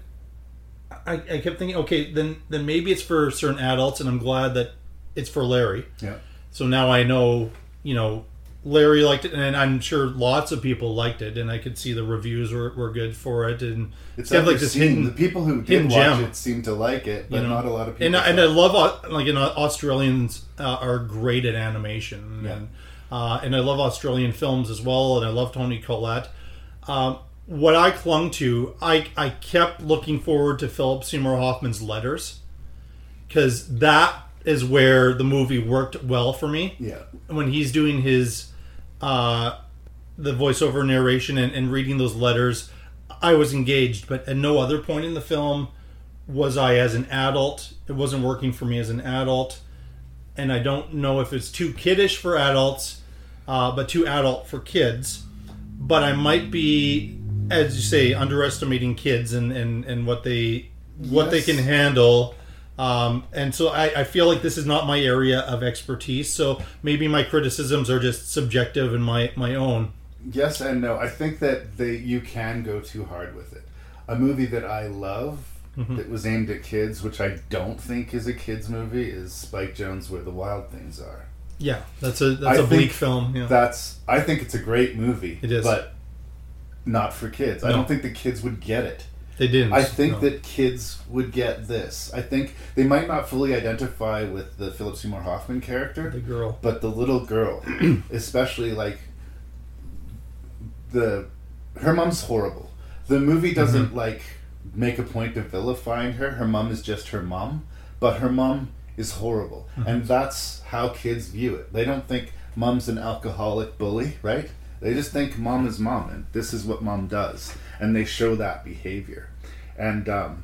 I, I kept thinking okay then then maybe it's for certain adults and i'm glad that it's for Larry. Yeah. So now I know, you know, Larry liked it, and I'm sure lots of people liked it, and I could see the reviews were, were good for it, and It's kind of like this hidden- the people who did watch gem, it seem to like it, but you know? not a lot of people. And, I- and I love like you know Australians uh, are great at animation, and uh, and I love Australian films as well, and I love Toni Collette. Um, what I clung to, I I kept looking forward to Philip Seymour Hoffman's letters because that is where the movie worked well for me. Yeah. When he's doing his uh, the voiceover narration and, and reading those letters, I was engaged. But at no other point in the film was I as an adult. It wasn't working for me as an adult, and I don't know if it's too kiddish for adults, uh, but too adult for kids. But I might be, as you say, underestimating kids and, and, and what they what they can handle. Um, and so I, I feel like this is not my area of expertise. So maybe my criticisms are just subjective and my, my own. Yes and no. I think that they you can go too hard with it. A movie that I love Mhm. that was aimed at kids, which I don't think is a kids movie, is Spike Jonze Where the Wild Things Are. Yeah, that's a that's I a bleak film. Yeah. That's I think it's a great movie. It is. but not for kids. I don't think the kids would get it. They didn't, I think no. that kids would get this. I think they might not fully identify with the Philip Seymour Hoffman character, The girl. but the little girl, especially like the her mom's horrible. The movie doesn't Mhm. like make a point of vilifying her. Her mom is just her mom, but her mom is horrible, Mhm. and that's how kids view it. They don't think mom's an alcoholic bully, right? They just think mom is mom, and this is what mom does, and they show that behavior. And um,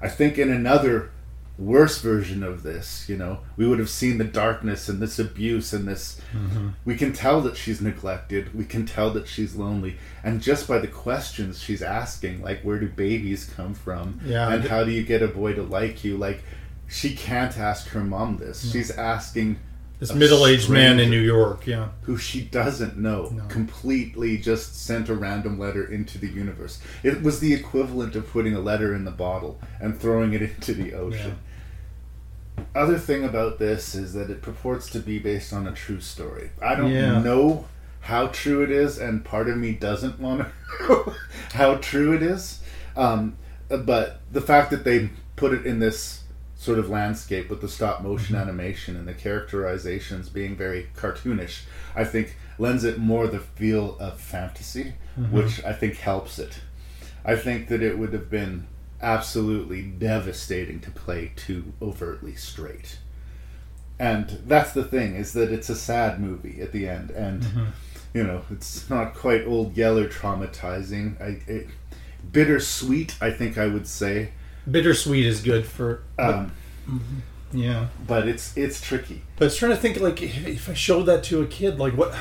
I think in another worse version of this, you know, we would have seen the darkness and this abuse and this. Mhm. We can tell that she's neglected. We can tell that she's lonely, and just by the questions she's asking, like where do babies come from, Yeah. and how do you get a boy to like you, like she can't ask her mom this. No. She's asking This middle-aged man in New York, yeah. who she doesn't know, completely just sent a random letter into the universe. It was the equivalent of putting a letter in the bottle and throwing it into the ocean. Other thing about this is that it purports to be based on a true story. I don't Yeah. know how true it is, and part of me doesn't want to know how true it is. Um, but the fact that they put it in this sort of landscape with the stop motion Mhm. animation and the characterizations being very cartoonish, I think lends it more the feel of fantasy, Mhm. which I think helps it. I think that it would have been absolutely devastating to play too overtly straight. And that's the thing is that it's a sad movie at the end, and Mhm. you know it's not quite old Yeller traumatizing. I, it, bittersweet, I think I would say. Bittersweet is good for. Um, Mhm. Yeah. but it's it's tricky. But I was trying to think, like, if if I showed that to a kid, like, what.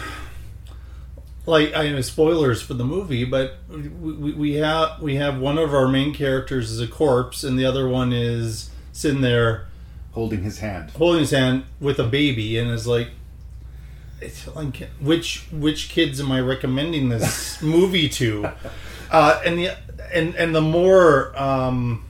Like I know spoilers for the movie, but we, we, we have we have one of our main characters is a corpse, and the other one is sitting there holding his hand, holding his hand with a baby, and is like, it's like which which kids am I recommending this movie to? Uh, and the and and the more um,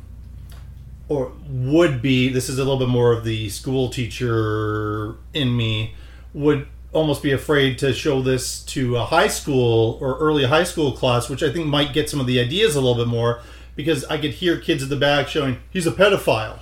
or would be this is a little bit more of the school teacher in me would almost be afraid to show this to a high school or early high school class which i think might get some of the ideas a little bit more because i could hear kids at the back showing he's a pedophile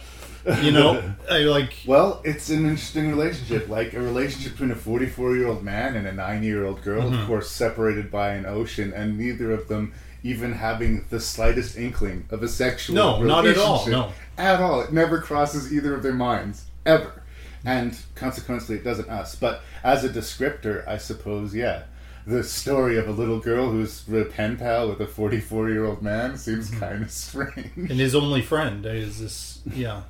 you know I like Well, it's an interesting relationship, like a relationship between a 44 year old man and a nine year old girl, Mhm. of course, separated by an ocean, and neither of them even having the slightest inkling of a sexual No, not at all, no. At all. It never crosses either of their minds, ever. And consequently, it doesn't us. But as a descriptor, I suppose, yeah. the story of a little girl who's a pen pal with a 44 year old man seems kind of strange. And his only friend is this, yeah,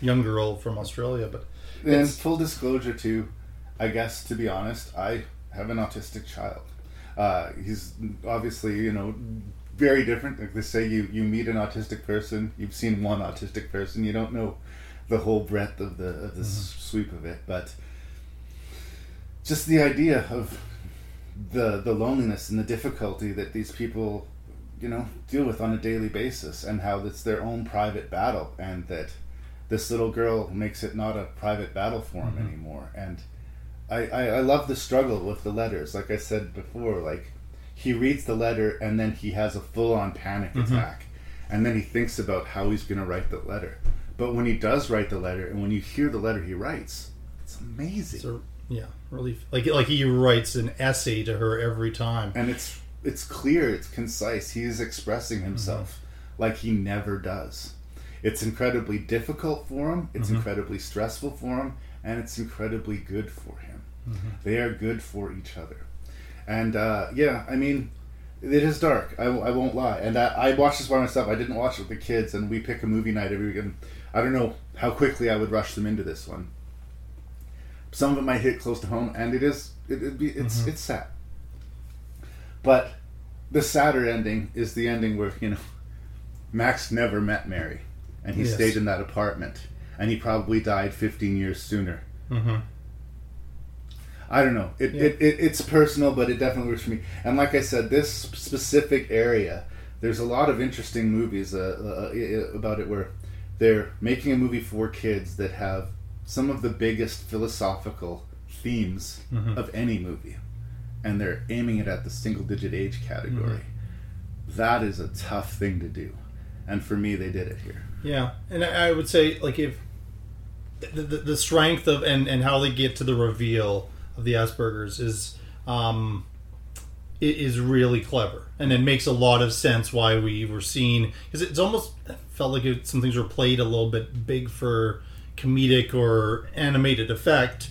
young girl from Australia. But And full disclosure, too, I guess to be honest, I have an autistic child. Uh, he's obviously, you know, very different. Like they say, you you meet an autistic person, you've seen one autistic person, you don't know the whole breadth of the of the sweep of it, but just the idea of the the loneliness and the difficulty that these people you know deal with on a daily basis and how it's their own private battle and that this little girl makes it not a private battle for him Mhm. anymore and I, I i love the struggle with the letters like i said before like he reads the letter and then he has a full-on panic Mhm. attack and then he thinks about how he's going to write the letter but when he does write the letter and when you hear the letter he writes it's amazing So yeah, really like like he writes an essay to her every time, and it's it's clear, it's concise. He is expressing himself like he never does. It's incredibly difficult for him. It's Mhm. incredibly stressful for him, and it's incredibly good for him. Mhm. They are good for each other, and uh, yeah, I mean, it is dark. I, I won't lie. And I, I watched this by myself. I didn't watch it with the kids, and we pick a movie night every week. And I don't know how quickly I would rush them into this one. Some of it might hit close to home, and it is. It, it'd be. It's Mhm. it's sad. But the sadder ending is the ending where you know Max never met Mary, and he Yes. stayed in that apartment, and he probably died 15 years sooner. Mhm. I don't know. It, Yeah. it, it it's personal, but it definitely works for me. And like I said, this specific area, there's a lot of interesting movies uh, uh, about it where they're making a movie for kids that have some of the biggest philosophical themes Mhm. of any movie, and they're aiming it at the single-digit age category. Mm-hmm. That is a tough thing to do, and for me, they did it here. Yeah, and I I would say like if the, the, the strength of and and how they get to the reveal of the Aspergers is um is really clever, and it makes a lot of sense why we were seeing because it's almost felt like it, some things were played a little bit big for comedic or animated effect,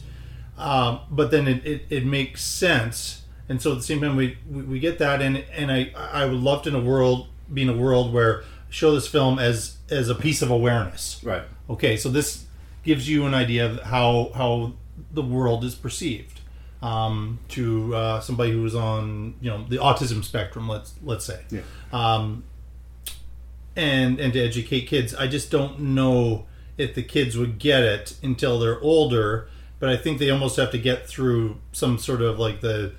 um, but then it, it, it makes sense. And so at the same time, we, we, we get that, and and I I would love to in a world be in a world where show this film as as a piece of awareness. Right. Okay, so this gives you an idea of how how the world is perceived um, to uh, somebody who's on you know the autism spectrum. Let's let's say. Yeah. Um, and and to educate kids, I just don't know if the kids would get it until they're older. But I think they almost have to get through some sort of like the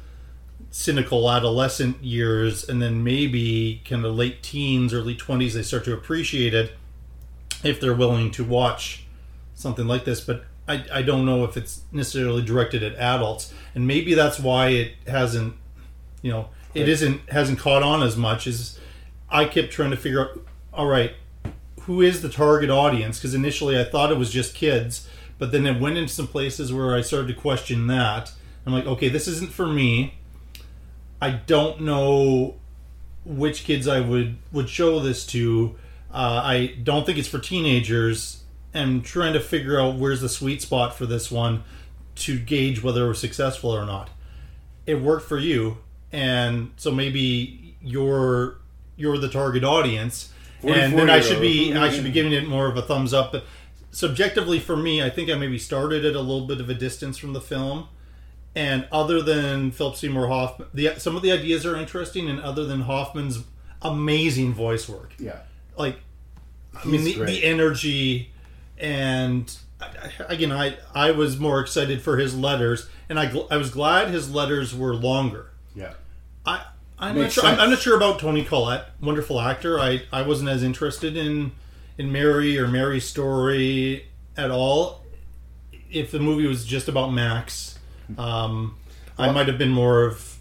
cynical adolescent years and then maybe kind of late teens early 20s they start to appreciate it if they're willing to watch something like this but I, I don't know if it's necessarily directed at adults and maybe that's why it hasn't you know it Right. isn't hasn't caught on as much as i kept trying to figure out all right who is the target audience? Because initially i thought it was just kids but then it went into some places where i started to question that. I'm like okay this isn't for me. I don't know which kids i would would show this to. Uh, i don't think it's for teenagers i'm trying to figure out where's the sweet spot for this one to gauge whether it was successful or not. It worked for you and so maybe you're you're the target audience and then i should be i should be giving it more of a thumbs up. But subjectively for me i think i maybe started at a little bit of a distance from the film. And other than philip seymour hoffman the some of the ideas are interesting and other than hoffman's amazing voice work Yeah. like I mean the, the energy and again I I was more excited for his letters and I gl- I was glad his letters were longer. Yeah. I I'm not sure I'm, I'm not sure about Toni Collette, wonderful actor. I I wasn't as interested in in Mary or Mary's story at all. If the movie was just about Max, um, I might have been more of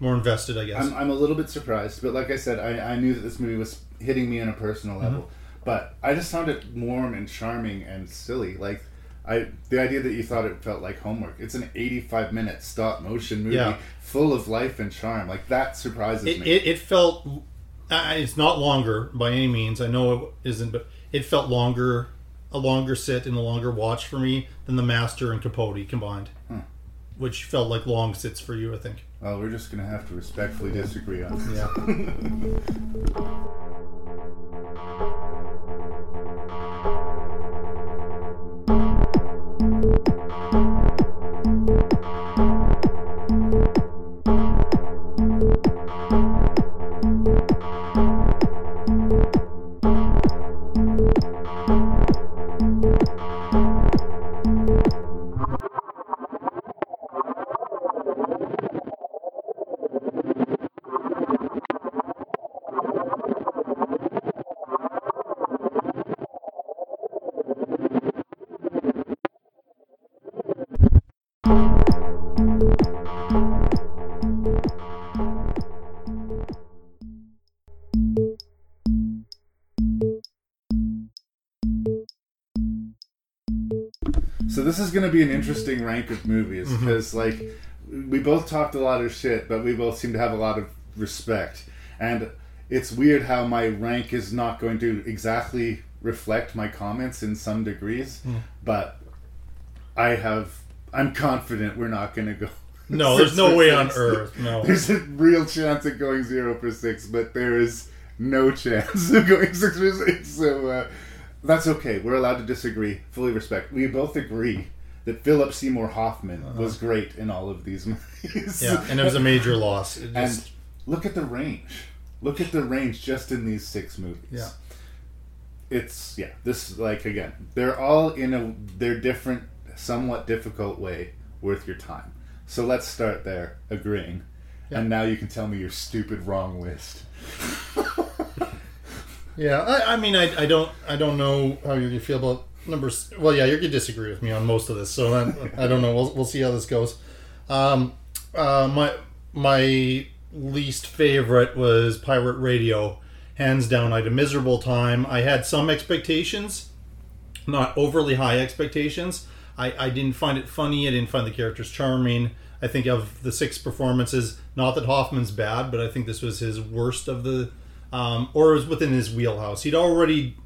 more invested, I guess. I'm, I'm a little bit surprised, but like I said, I, I knew that this movie was hitting me on a personal level. Mm-hmm. But I just found it warm and charming and silly. Like I, the idea that you thought it felt like homework. It's an 85 minute stop motion movie Yeah. full of life and charm. Like that surprises it, me. it, it felt uh, it's not longer by any means i know it isn't but it felt longer a longer sit and a longer watch for me than the master and capote combined which felt like long sits for you. I think. Well, we're just gonna have to respectfully disagree on this. Yeah. this is going to be an interesting rank of movies because, like, we both talked a lot of shit, but we both seem to have a lot of respect. And it's weird how my rank is not going to exactly reflect my comments in some degrees, Mm. but I have. I'm confident we're not going to go. No, there's no way on earth, no. There's a real chance of going zero for six, but there is no chance of going six for six. So uh, that's okay. We're allowed to disagree. Fully respect. We both agree that Philip Seymour Hoffman was great in all of these movies. Uh-huh. Yeah, and it was a major loss. It and look at the range. Look at the range just in these six movies. Yeah. It's yeah. This like again, they're all in a they're different, somewhat difficult way worth your time. So let's start there, agreeing. And now you can tell me your stupid wrong list. Yeah, I, I mean, I, I don't I don't know how you're feel about numbers. Well, yeah, you're gonna disagree with me on most of this, so I, I don't know. We'll, we'll see how this goes. Um, uh, my my least favorite was Pirate Radio, hands down. I had a miserable time. I had some expectations, not overly high expectations. I, I didn't find it funny. I didn't find the characters charming. I think of the six performances, not that Hoffman's bad, but I think this was his worst of the, um, or it was within his wheelhouse. He'd already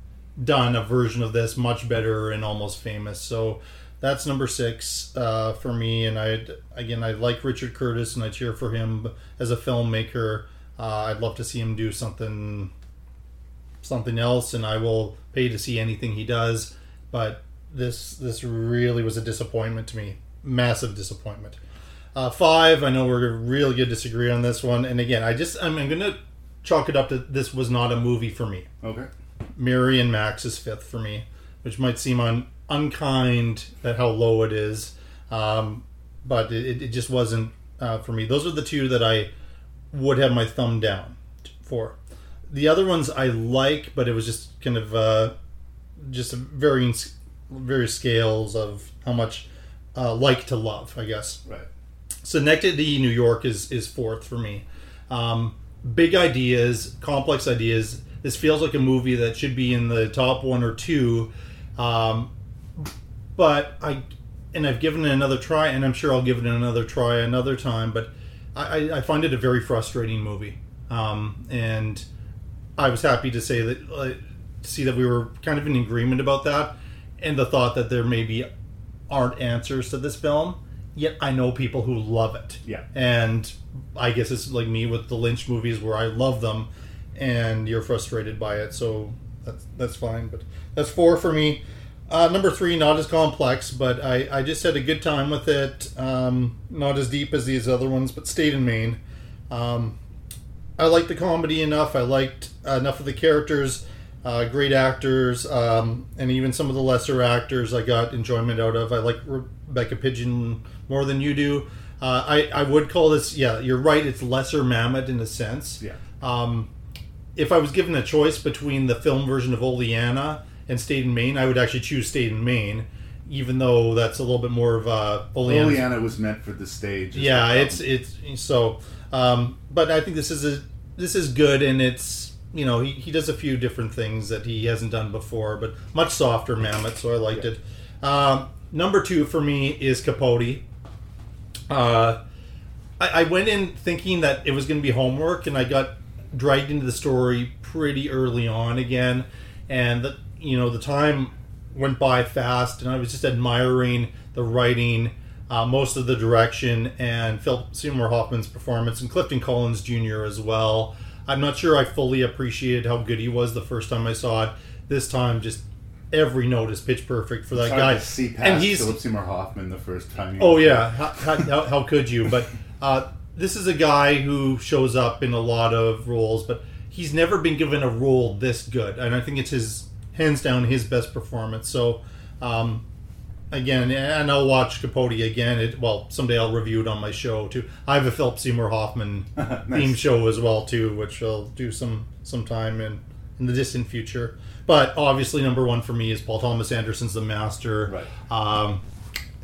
done a version of this much better and almost famous. So that's number six uh, for me. And I again, I like Richard Curtis and I cheer for him as a filmmaker. Uh, I'd love to see him do something something else, and I will pay to see anything he does. But this this really was a disappointment to me, massive disappointment. Uh, five, I know we're really to disagree on this one, and again, I just I'm, I'm to chalk it up to this was not a movie for me. Okay. Mary and Max is fifth for me, which might seem un, unkind at how low it is, um, but it, it just wasn't uh, for me. Those are the two that I would have my thumb down for. The other ones I like, but it was just kind of uh, just varying various scales of how much uh, like to love, I guess. Right. Synecdoche, New York is is fourth for me. Um, big ideas, complex ideas. This feels like a movie that should be in the top one or two. Um, but I and I've given it another try, and I'm sure I'll give it another try another time. But I, I find it a very frustrating movie, um, and I was happy to say that uh, see that we were kind of in agreement about that, and the thought that there maybe aren't answers to this film. Yet I know people who love it. Yeah. And I guess it's like me with the Lynch movies where I love them and you're frustrated by it, so that's that's fine. But that's four for me. Uh, number three, not as complex, but I, I just had a good time with it. Um, not as deep as these other ones, but State and Main. Um, I liked the comedy enough. I liked enough of the characters, uh, great actors, um, and even some of the lesser actors I got enjoyment out of. I like Rebecca Pidgeon more than you do. Uh, I, I would call this, yeah, you're right, it's lesser Mamet in a sense. Yeah. Um, if I was given a choice between the film version of Oleanna and State and Main, I would actually choose State and Main, even though that's a little bit more of a Oleanna. Oleanna was meant for the stage. Yeah, it's it's so. Um, but I think this is a this is good, and it's you know he, he does a few different things that he hasn't done before, but much softer Mamet, so I liked it. Um, number two for me is Capote. Uh, I, I went in thinking that it was going to be homework, and I got dragged into the story pretty early on again, and the you know the time went by fast, and I was just admiring the writing. uh, most of the direction, and Philip Seymour Hoffman's performance, and Clifton Collins Jr. as well. I'm not sure I fully appreciated how good he was the first time I saw it. This time, just every note is pitch perfect for that It's guy. see past and he's Philip Seymour Hoffman the first time. Oh yeah, how, how, how could you? But uh, this is a guy who shows up in a lot of roles, but he's never been given a role this good, and I think it's his hands down his best performance. So um, again, and I'll watch Capote again. It, well, someday I'll review it on my show too. I have a Philip Seymour Hoffman theme show as well too, which I'll do some sometime in in the distant future. But obviously, number one for me is Paul Thomas Anderson's The Master. Right. Um,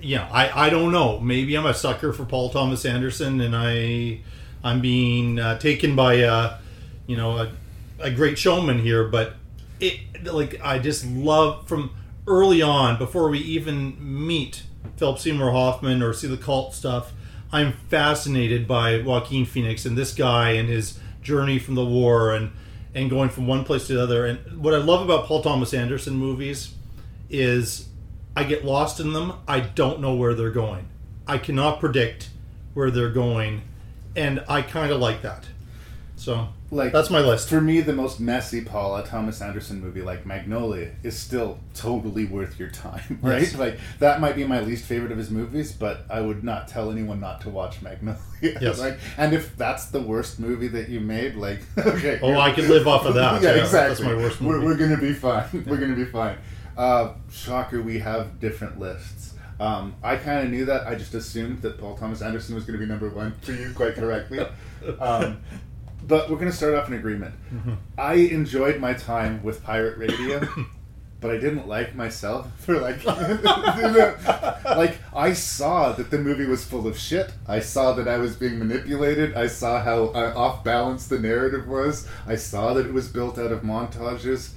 you know, I, I don't know. Maybe I'm a sucker for Paul Thomas Anderson, and I I'm being uh, taken by a you know a, a great showman here. But it like I just love from early on before we even meet Philip Seymour Hoffman or see the cult stuff. I'm fascinated by Joaquin Phoenix and this guy and his journey from the war and and going from one place to the other. And what I love about Paul Thomas Anderson movies is I get lost in them. I don't know where they're going. I cannot predict where they're going, and I kind of like that. So, like that's my list. For me, the most messy Paul Thomas Anderson movie, like Magnolia, is still totally worth your time, right? Yes. Like that might be my least favorite of his movies, but I would not tell anyone not to watch Magnolia. Yes. like, and if that's the worst movie that you made, like, okay, Oh, I can live off of that. yeah, Yeah, exactly. that's my worst We're, movie. we're gonna be fine. We're gonna be fine. Uh, shocker, we have different lists. Um, I kind of knew that. I just assumed that Paul Thomas Anderson was going to be number one for you, quite correctly. Um, but we're going to start off in agreement. Mhm. I enjoyed my time with pirate radio, but I didn't like myself for like, like I saw that the movie was full of shit. I saw that I was being manipulated. I saw how uh, off balance the narrative was. I saw that it was built out of montages.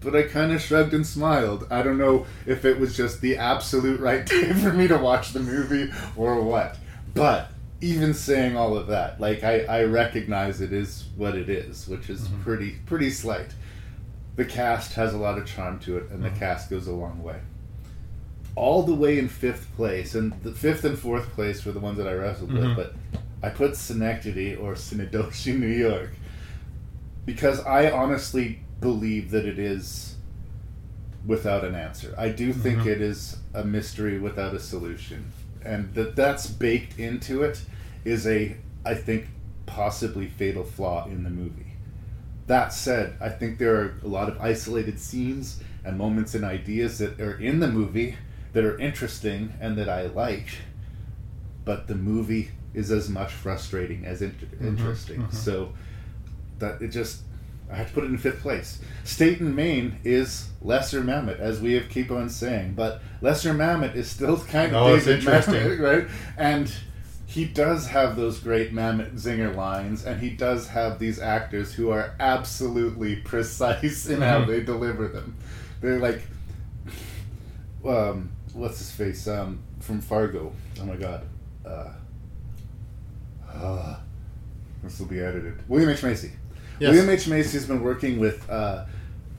But I kind of shrugged and smiled. I don't know if it was just the absolute right day for me to watch the movie or what. But even saying all of that, like I, I recognize it is what it is, which is pretty pretty slight. The cast has a lot of charm to it, and the cast goes a long way. All the way in fifth place, and the fifth and fourth place were the ones that I wrestled Mhm. with, but I put Schenectady or Synecdoche, New York, because I honestly believe that it is without an answer. I do think Mhm. it is a mystery without a solution, and that that's baked into it is a I think possibly fatal flaw in the movie. That said, I think there are a lot of isolated scenes and moments and ideas that are in the movie that are interesting and that I like, but the movie is as much frustrating as inter- Mhm, interesting. mhm. So that it just I have to put it in fifth place. State and Main is Lesser Mamet, as we have keep on saying, but Lesser Mamet is still kind of it's David interesting. Mamet, right? And he does have those great Mamet zinger lines, and he does have these actors who are absolutely precise in how Mhm. they deliver them. They're like, um, what's his face um, from Fargo? Oh my god. Uh, uh, this will be edited. William H Macy. Yes. William H Macy has been working with uh,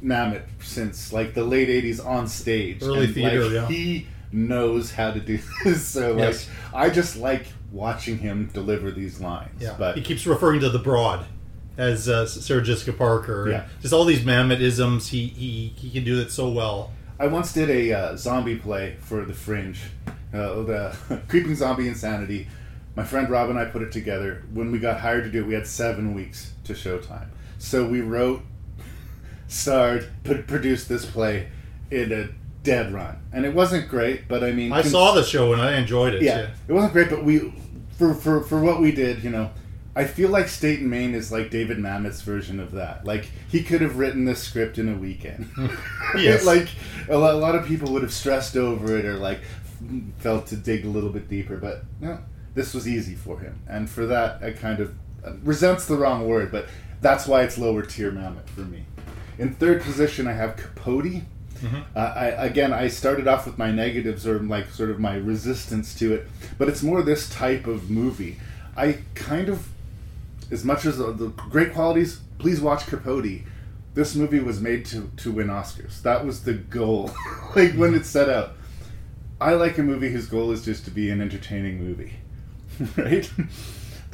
Mamet since like the late '80s on stage. Early and, theater, like, yeah. He knows how to do this. So like, Yes. I just like watching him deliver these lines. Yeah, But he keeps referring to the broad as uh, Sarah Jessica Parker. Yeah. just all these Mamet isms. He he he can do it so well. I once did a uh, zombie play for the Fringe, uh, the Creeping Zombie Insanity. My friend Rob and I put it together. When we got hired to do it, we had seven weeks to showtime. So we wrote, starred, put, produced this play in a dead run, and it wasn't great. But I mean, I cons- saw the show and I enjoyed it. yeah, Yeah. it wasn't great, but we for for for what we did, you know. I feel like State and Main is like David Mamet's version of that. Like he could have written this script in a weekend. Yes. like a lot, a lot of people would have stressed over it or like felt to dig a little bit deeper, but no, this was easy for him, and for that, I kind of uh, resents the wrong word, but that's why it's lower tier Mamet for me. In third position, I have Capote. Mhm. Uh, I, again, I started off with my negatives or like sort of my resistance to it, but it's more this type of movie. I kind of, as much as the, the great qualities, please watch Capote. This movie was made to, to win Oscars. That was the goal, like when it set out. I like a movie whose goal is just to be an entertaining movie, right?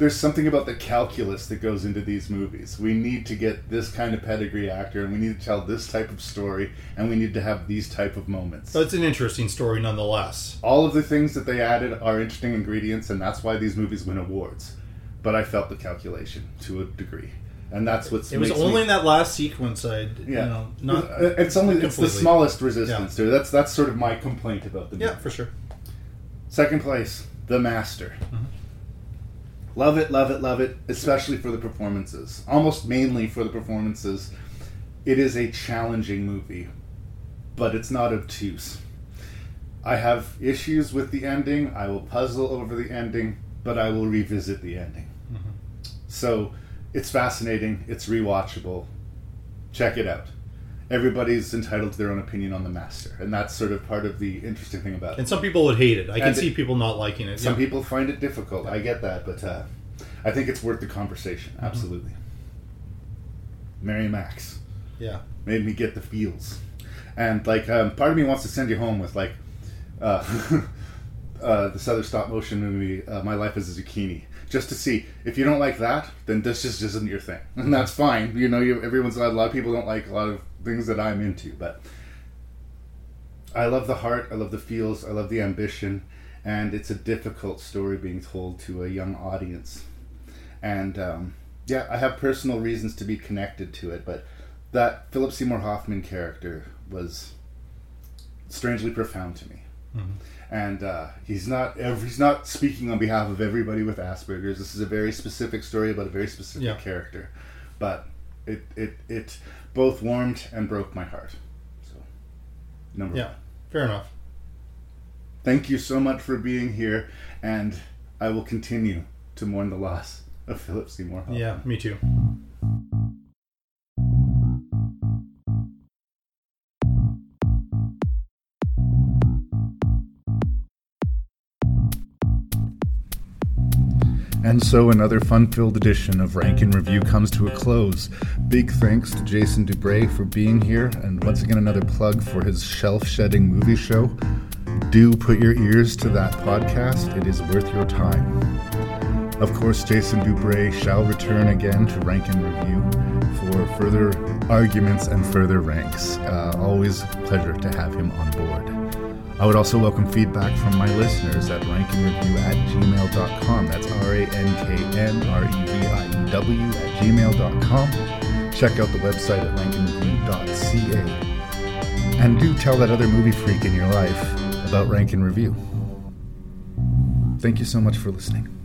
There's something about the calculus that goes into these movies. We need to get this kind of pedigree actor, and we need to tell this type of story, and we need to have these type of moments. So it's an interesting story nonetheless. All of the things that they added are interesting ingredients, and that's why these movies win awards. But I felt the calculation to a degree, and that's what's. It was only me- in that last sequence I, you know, not. Uh, it's only it's the smallest resistance Yeah. to it. That's that's sort of my complaint about the movie. Yeah, for sure. Second place, The Master. Mm-hmm. Love it, love it, love it, especially for the performances. Almost mainly for the performances. It is a challenging movie, but it's not obtuse. I have issues with the ending. I will puzzle over the ending, but I will revisit the ending. Mm-hmm. So it's fascinating. It's rewatchable. Check it out. Everybody's entitled to their own opinion on the master, and that's sort of part of the interesting thing about it. And some people would hate it. I can And see it- people not liking it. Some yeah. people find it difficult. I get that, but uh, I think it's worth the conversation. Mm-hmm. Absolutely. Mary Max Yeah. made me get the feels, and like um, part of me wants to send you home with like uh, uh, this other stop motion movie, uh, My Life as a Zucchini, just to see if you don't like that, then this just isn't your thing, and that's fine. You know, you, everyone's a lot of people don't like a lot of things that I'm into, but I love the heart, I love the feels, I love the ambition, and it's a difficult story being told to a young audience. And um, yeah, I have personal reasons to be connected to it, but that Philip Seymour Hoffman character was strangely profound to me. And uh, he's not he's not speaking on behalf of everybody with Asperger's. This is a very specific story about a very specific Yeah. character, but it, it it both warmed and broke my heart. So number Yeah. one. Fair enough. Thank you so much for being here, and I will continue to mourn the loss of Philip Seymour. Hoffman. Yeah, me too. And so another fun-filled edition of Rank N Review comes to a close. Big thanks to Jason Dubray for being here, and once again another plug for his shelf-shedding movie show. Do put your ears to that podcast; it is worth your time. Of course, Jason Dubray shall return again to Rank N Review for further arguments and further ranks. Uh, always a pleasure to have him on board. I would also welcome feedback from my listeners at ranknreview at gmail.com. That's R A N K N R E V I E W at gmail.com. Check out the website at ranknreview.ca. And do tell that other movie freak in your life about Rank N Review. Thank you so much for listening.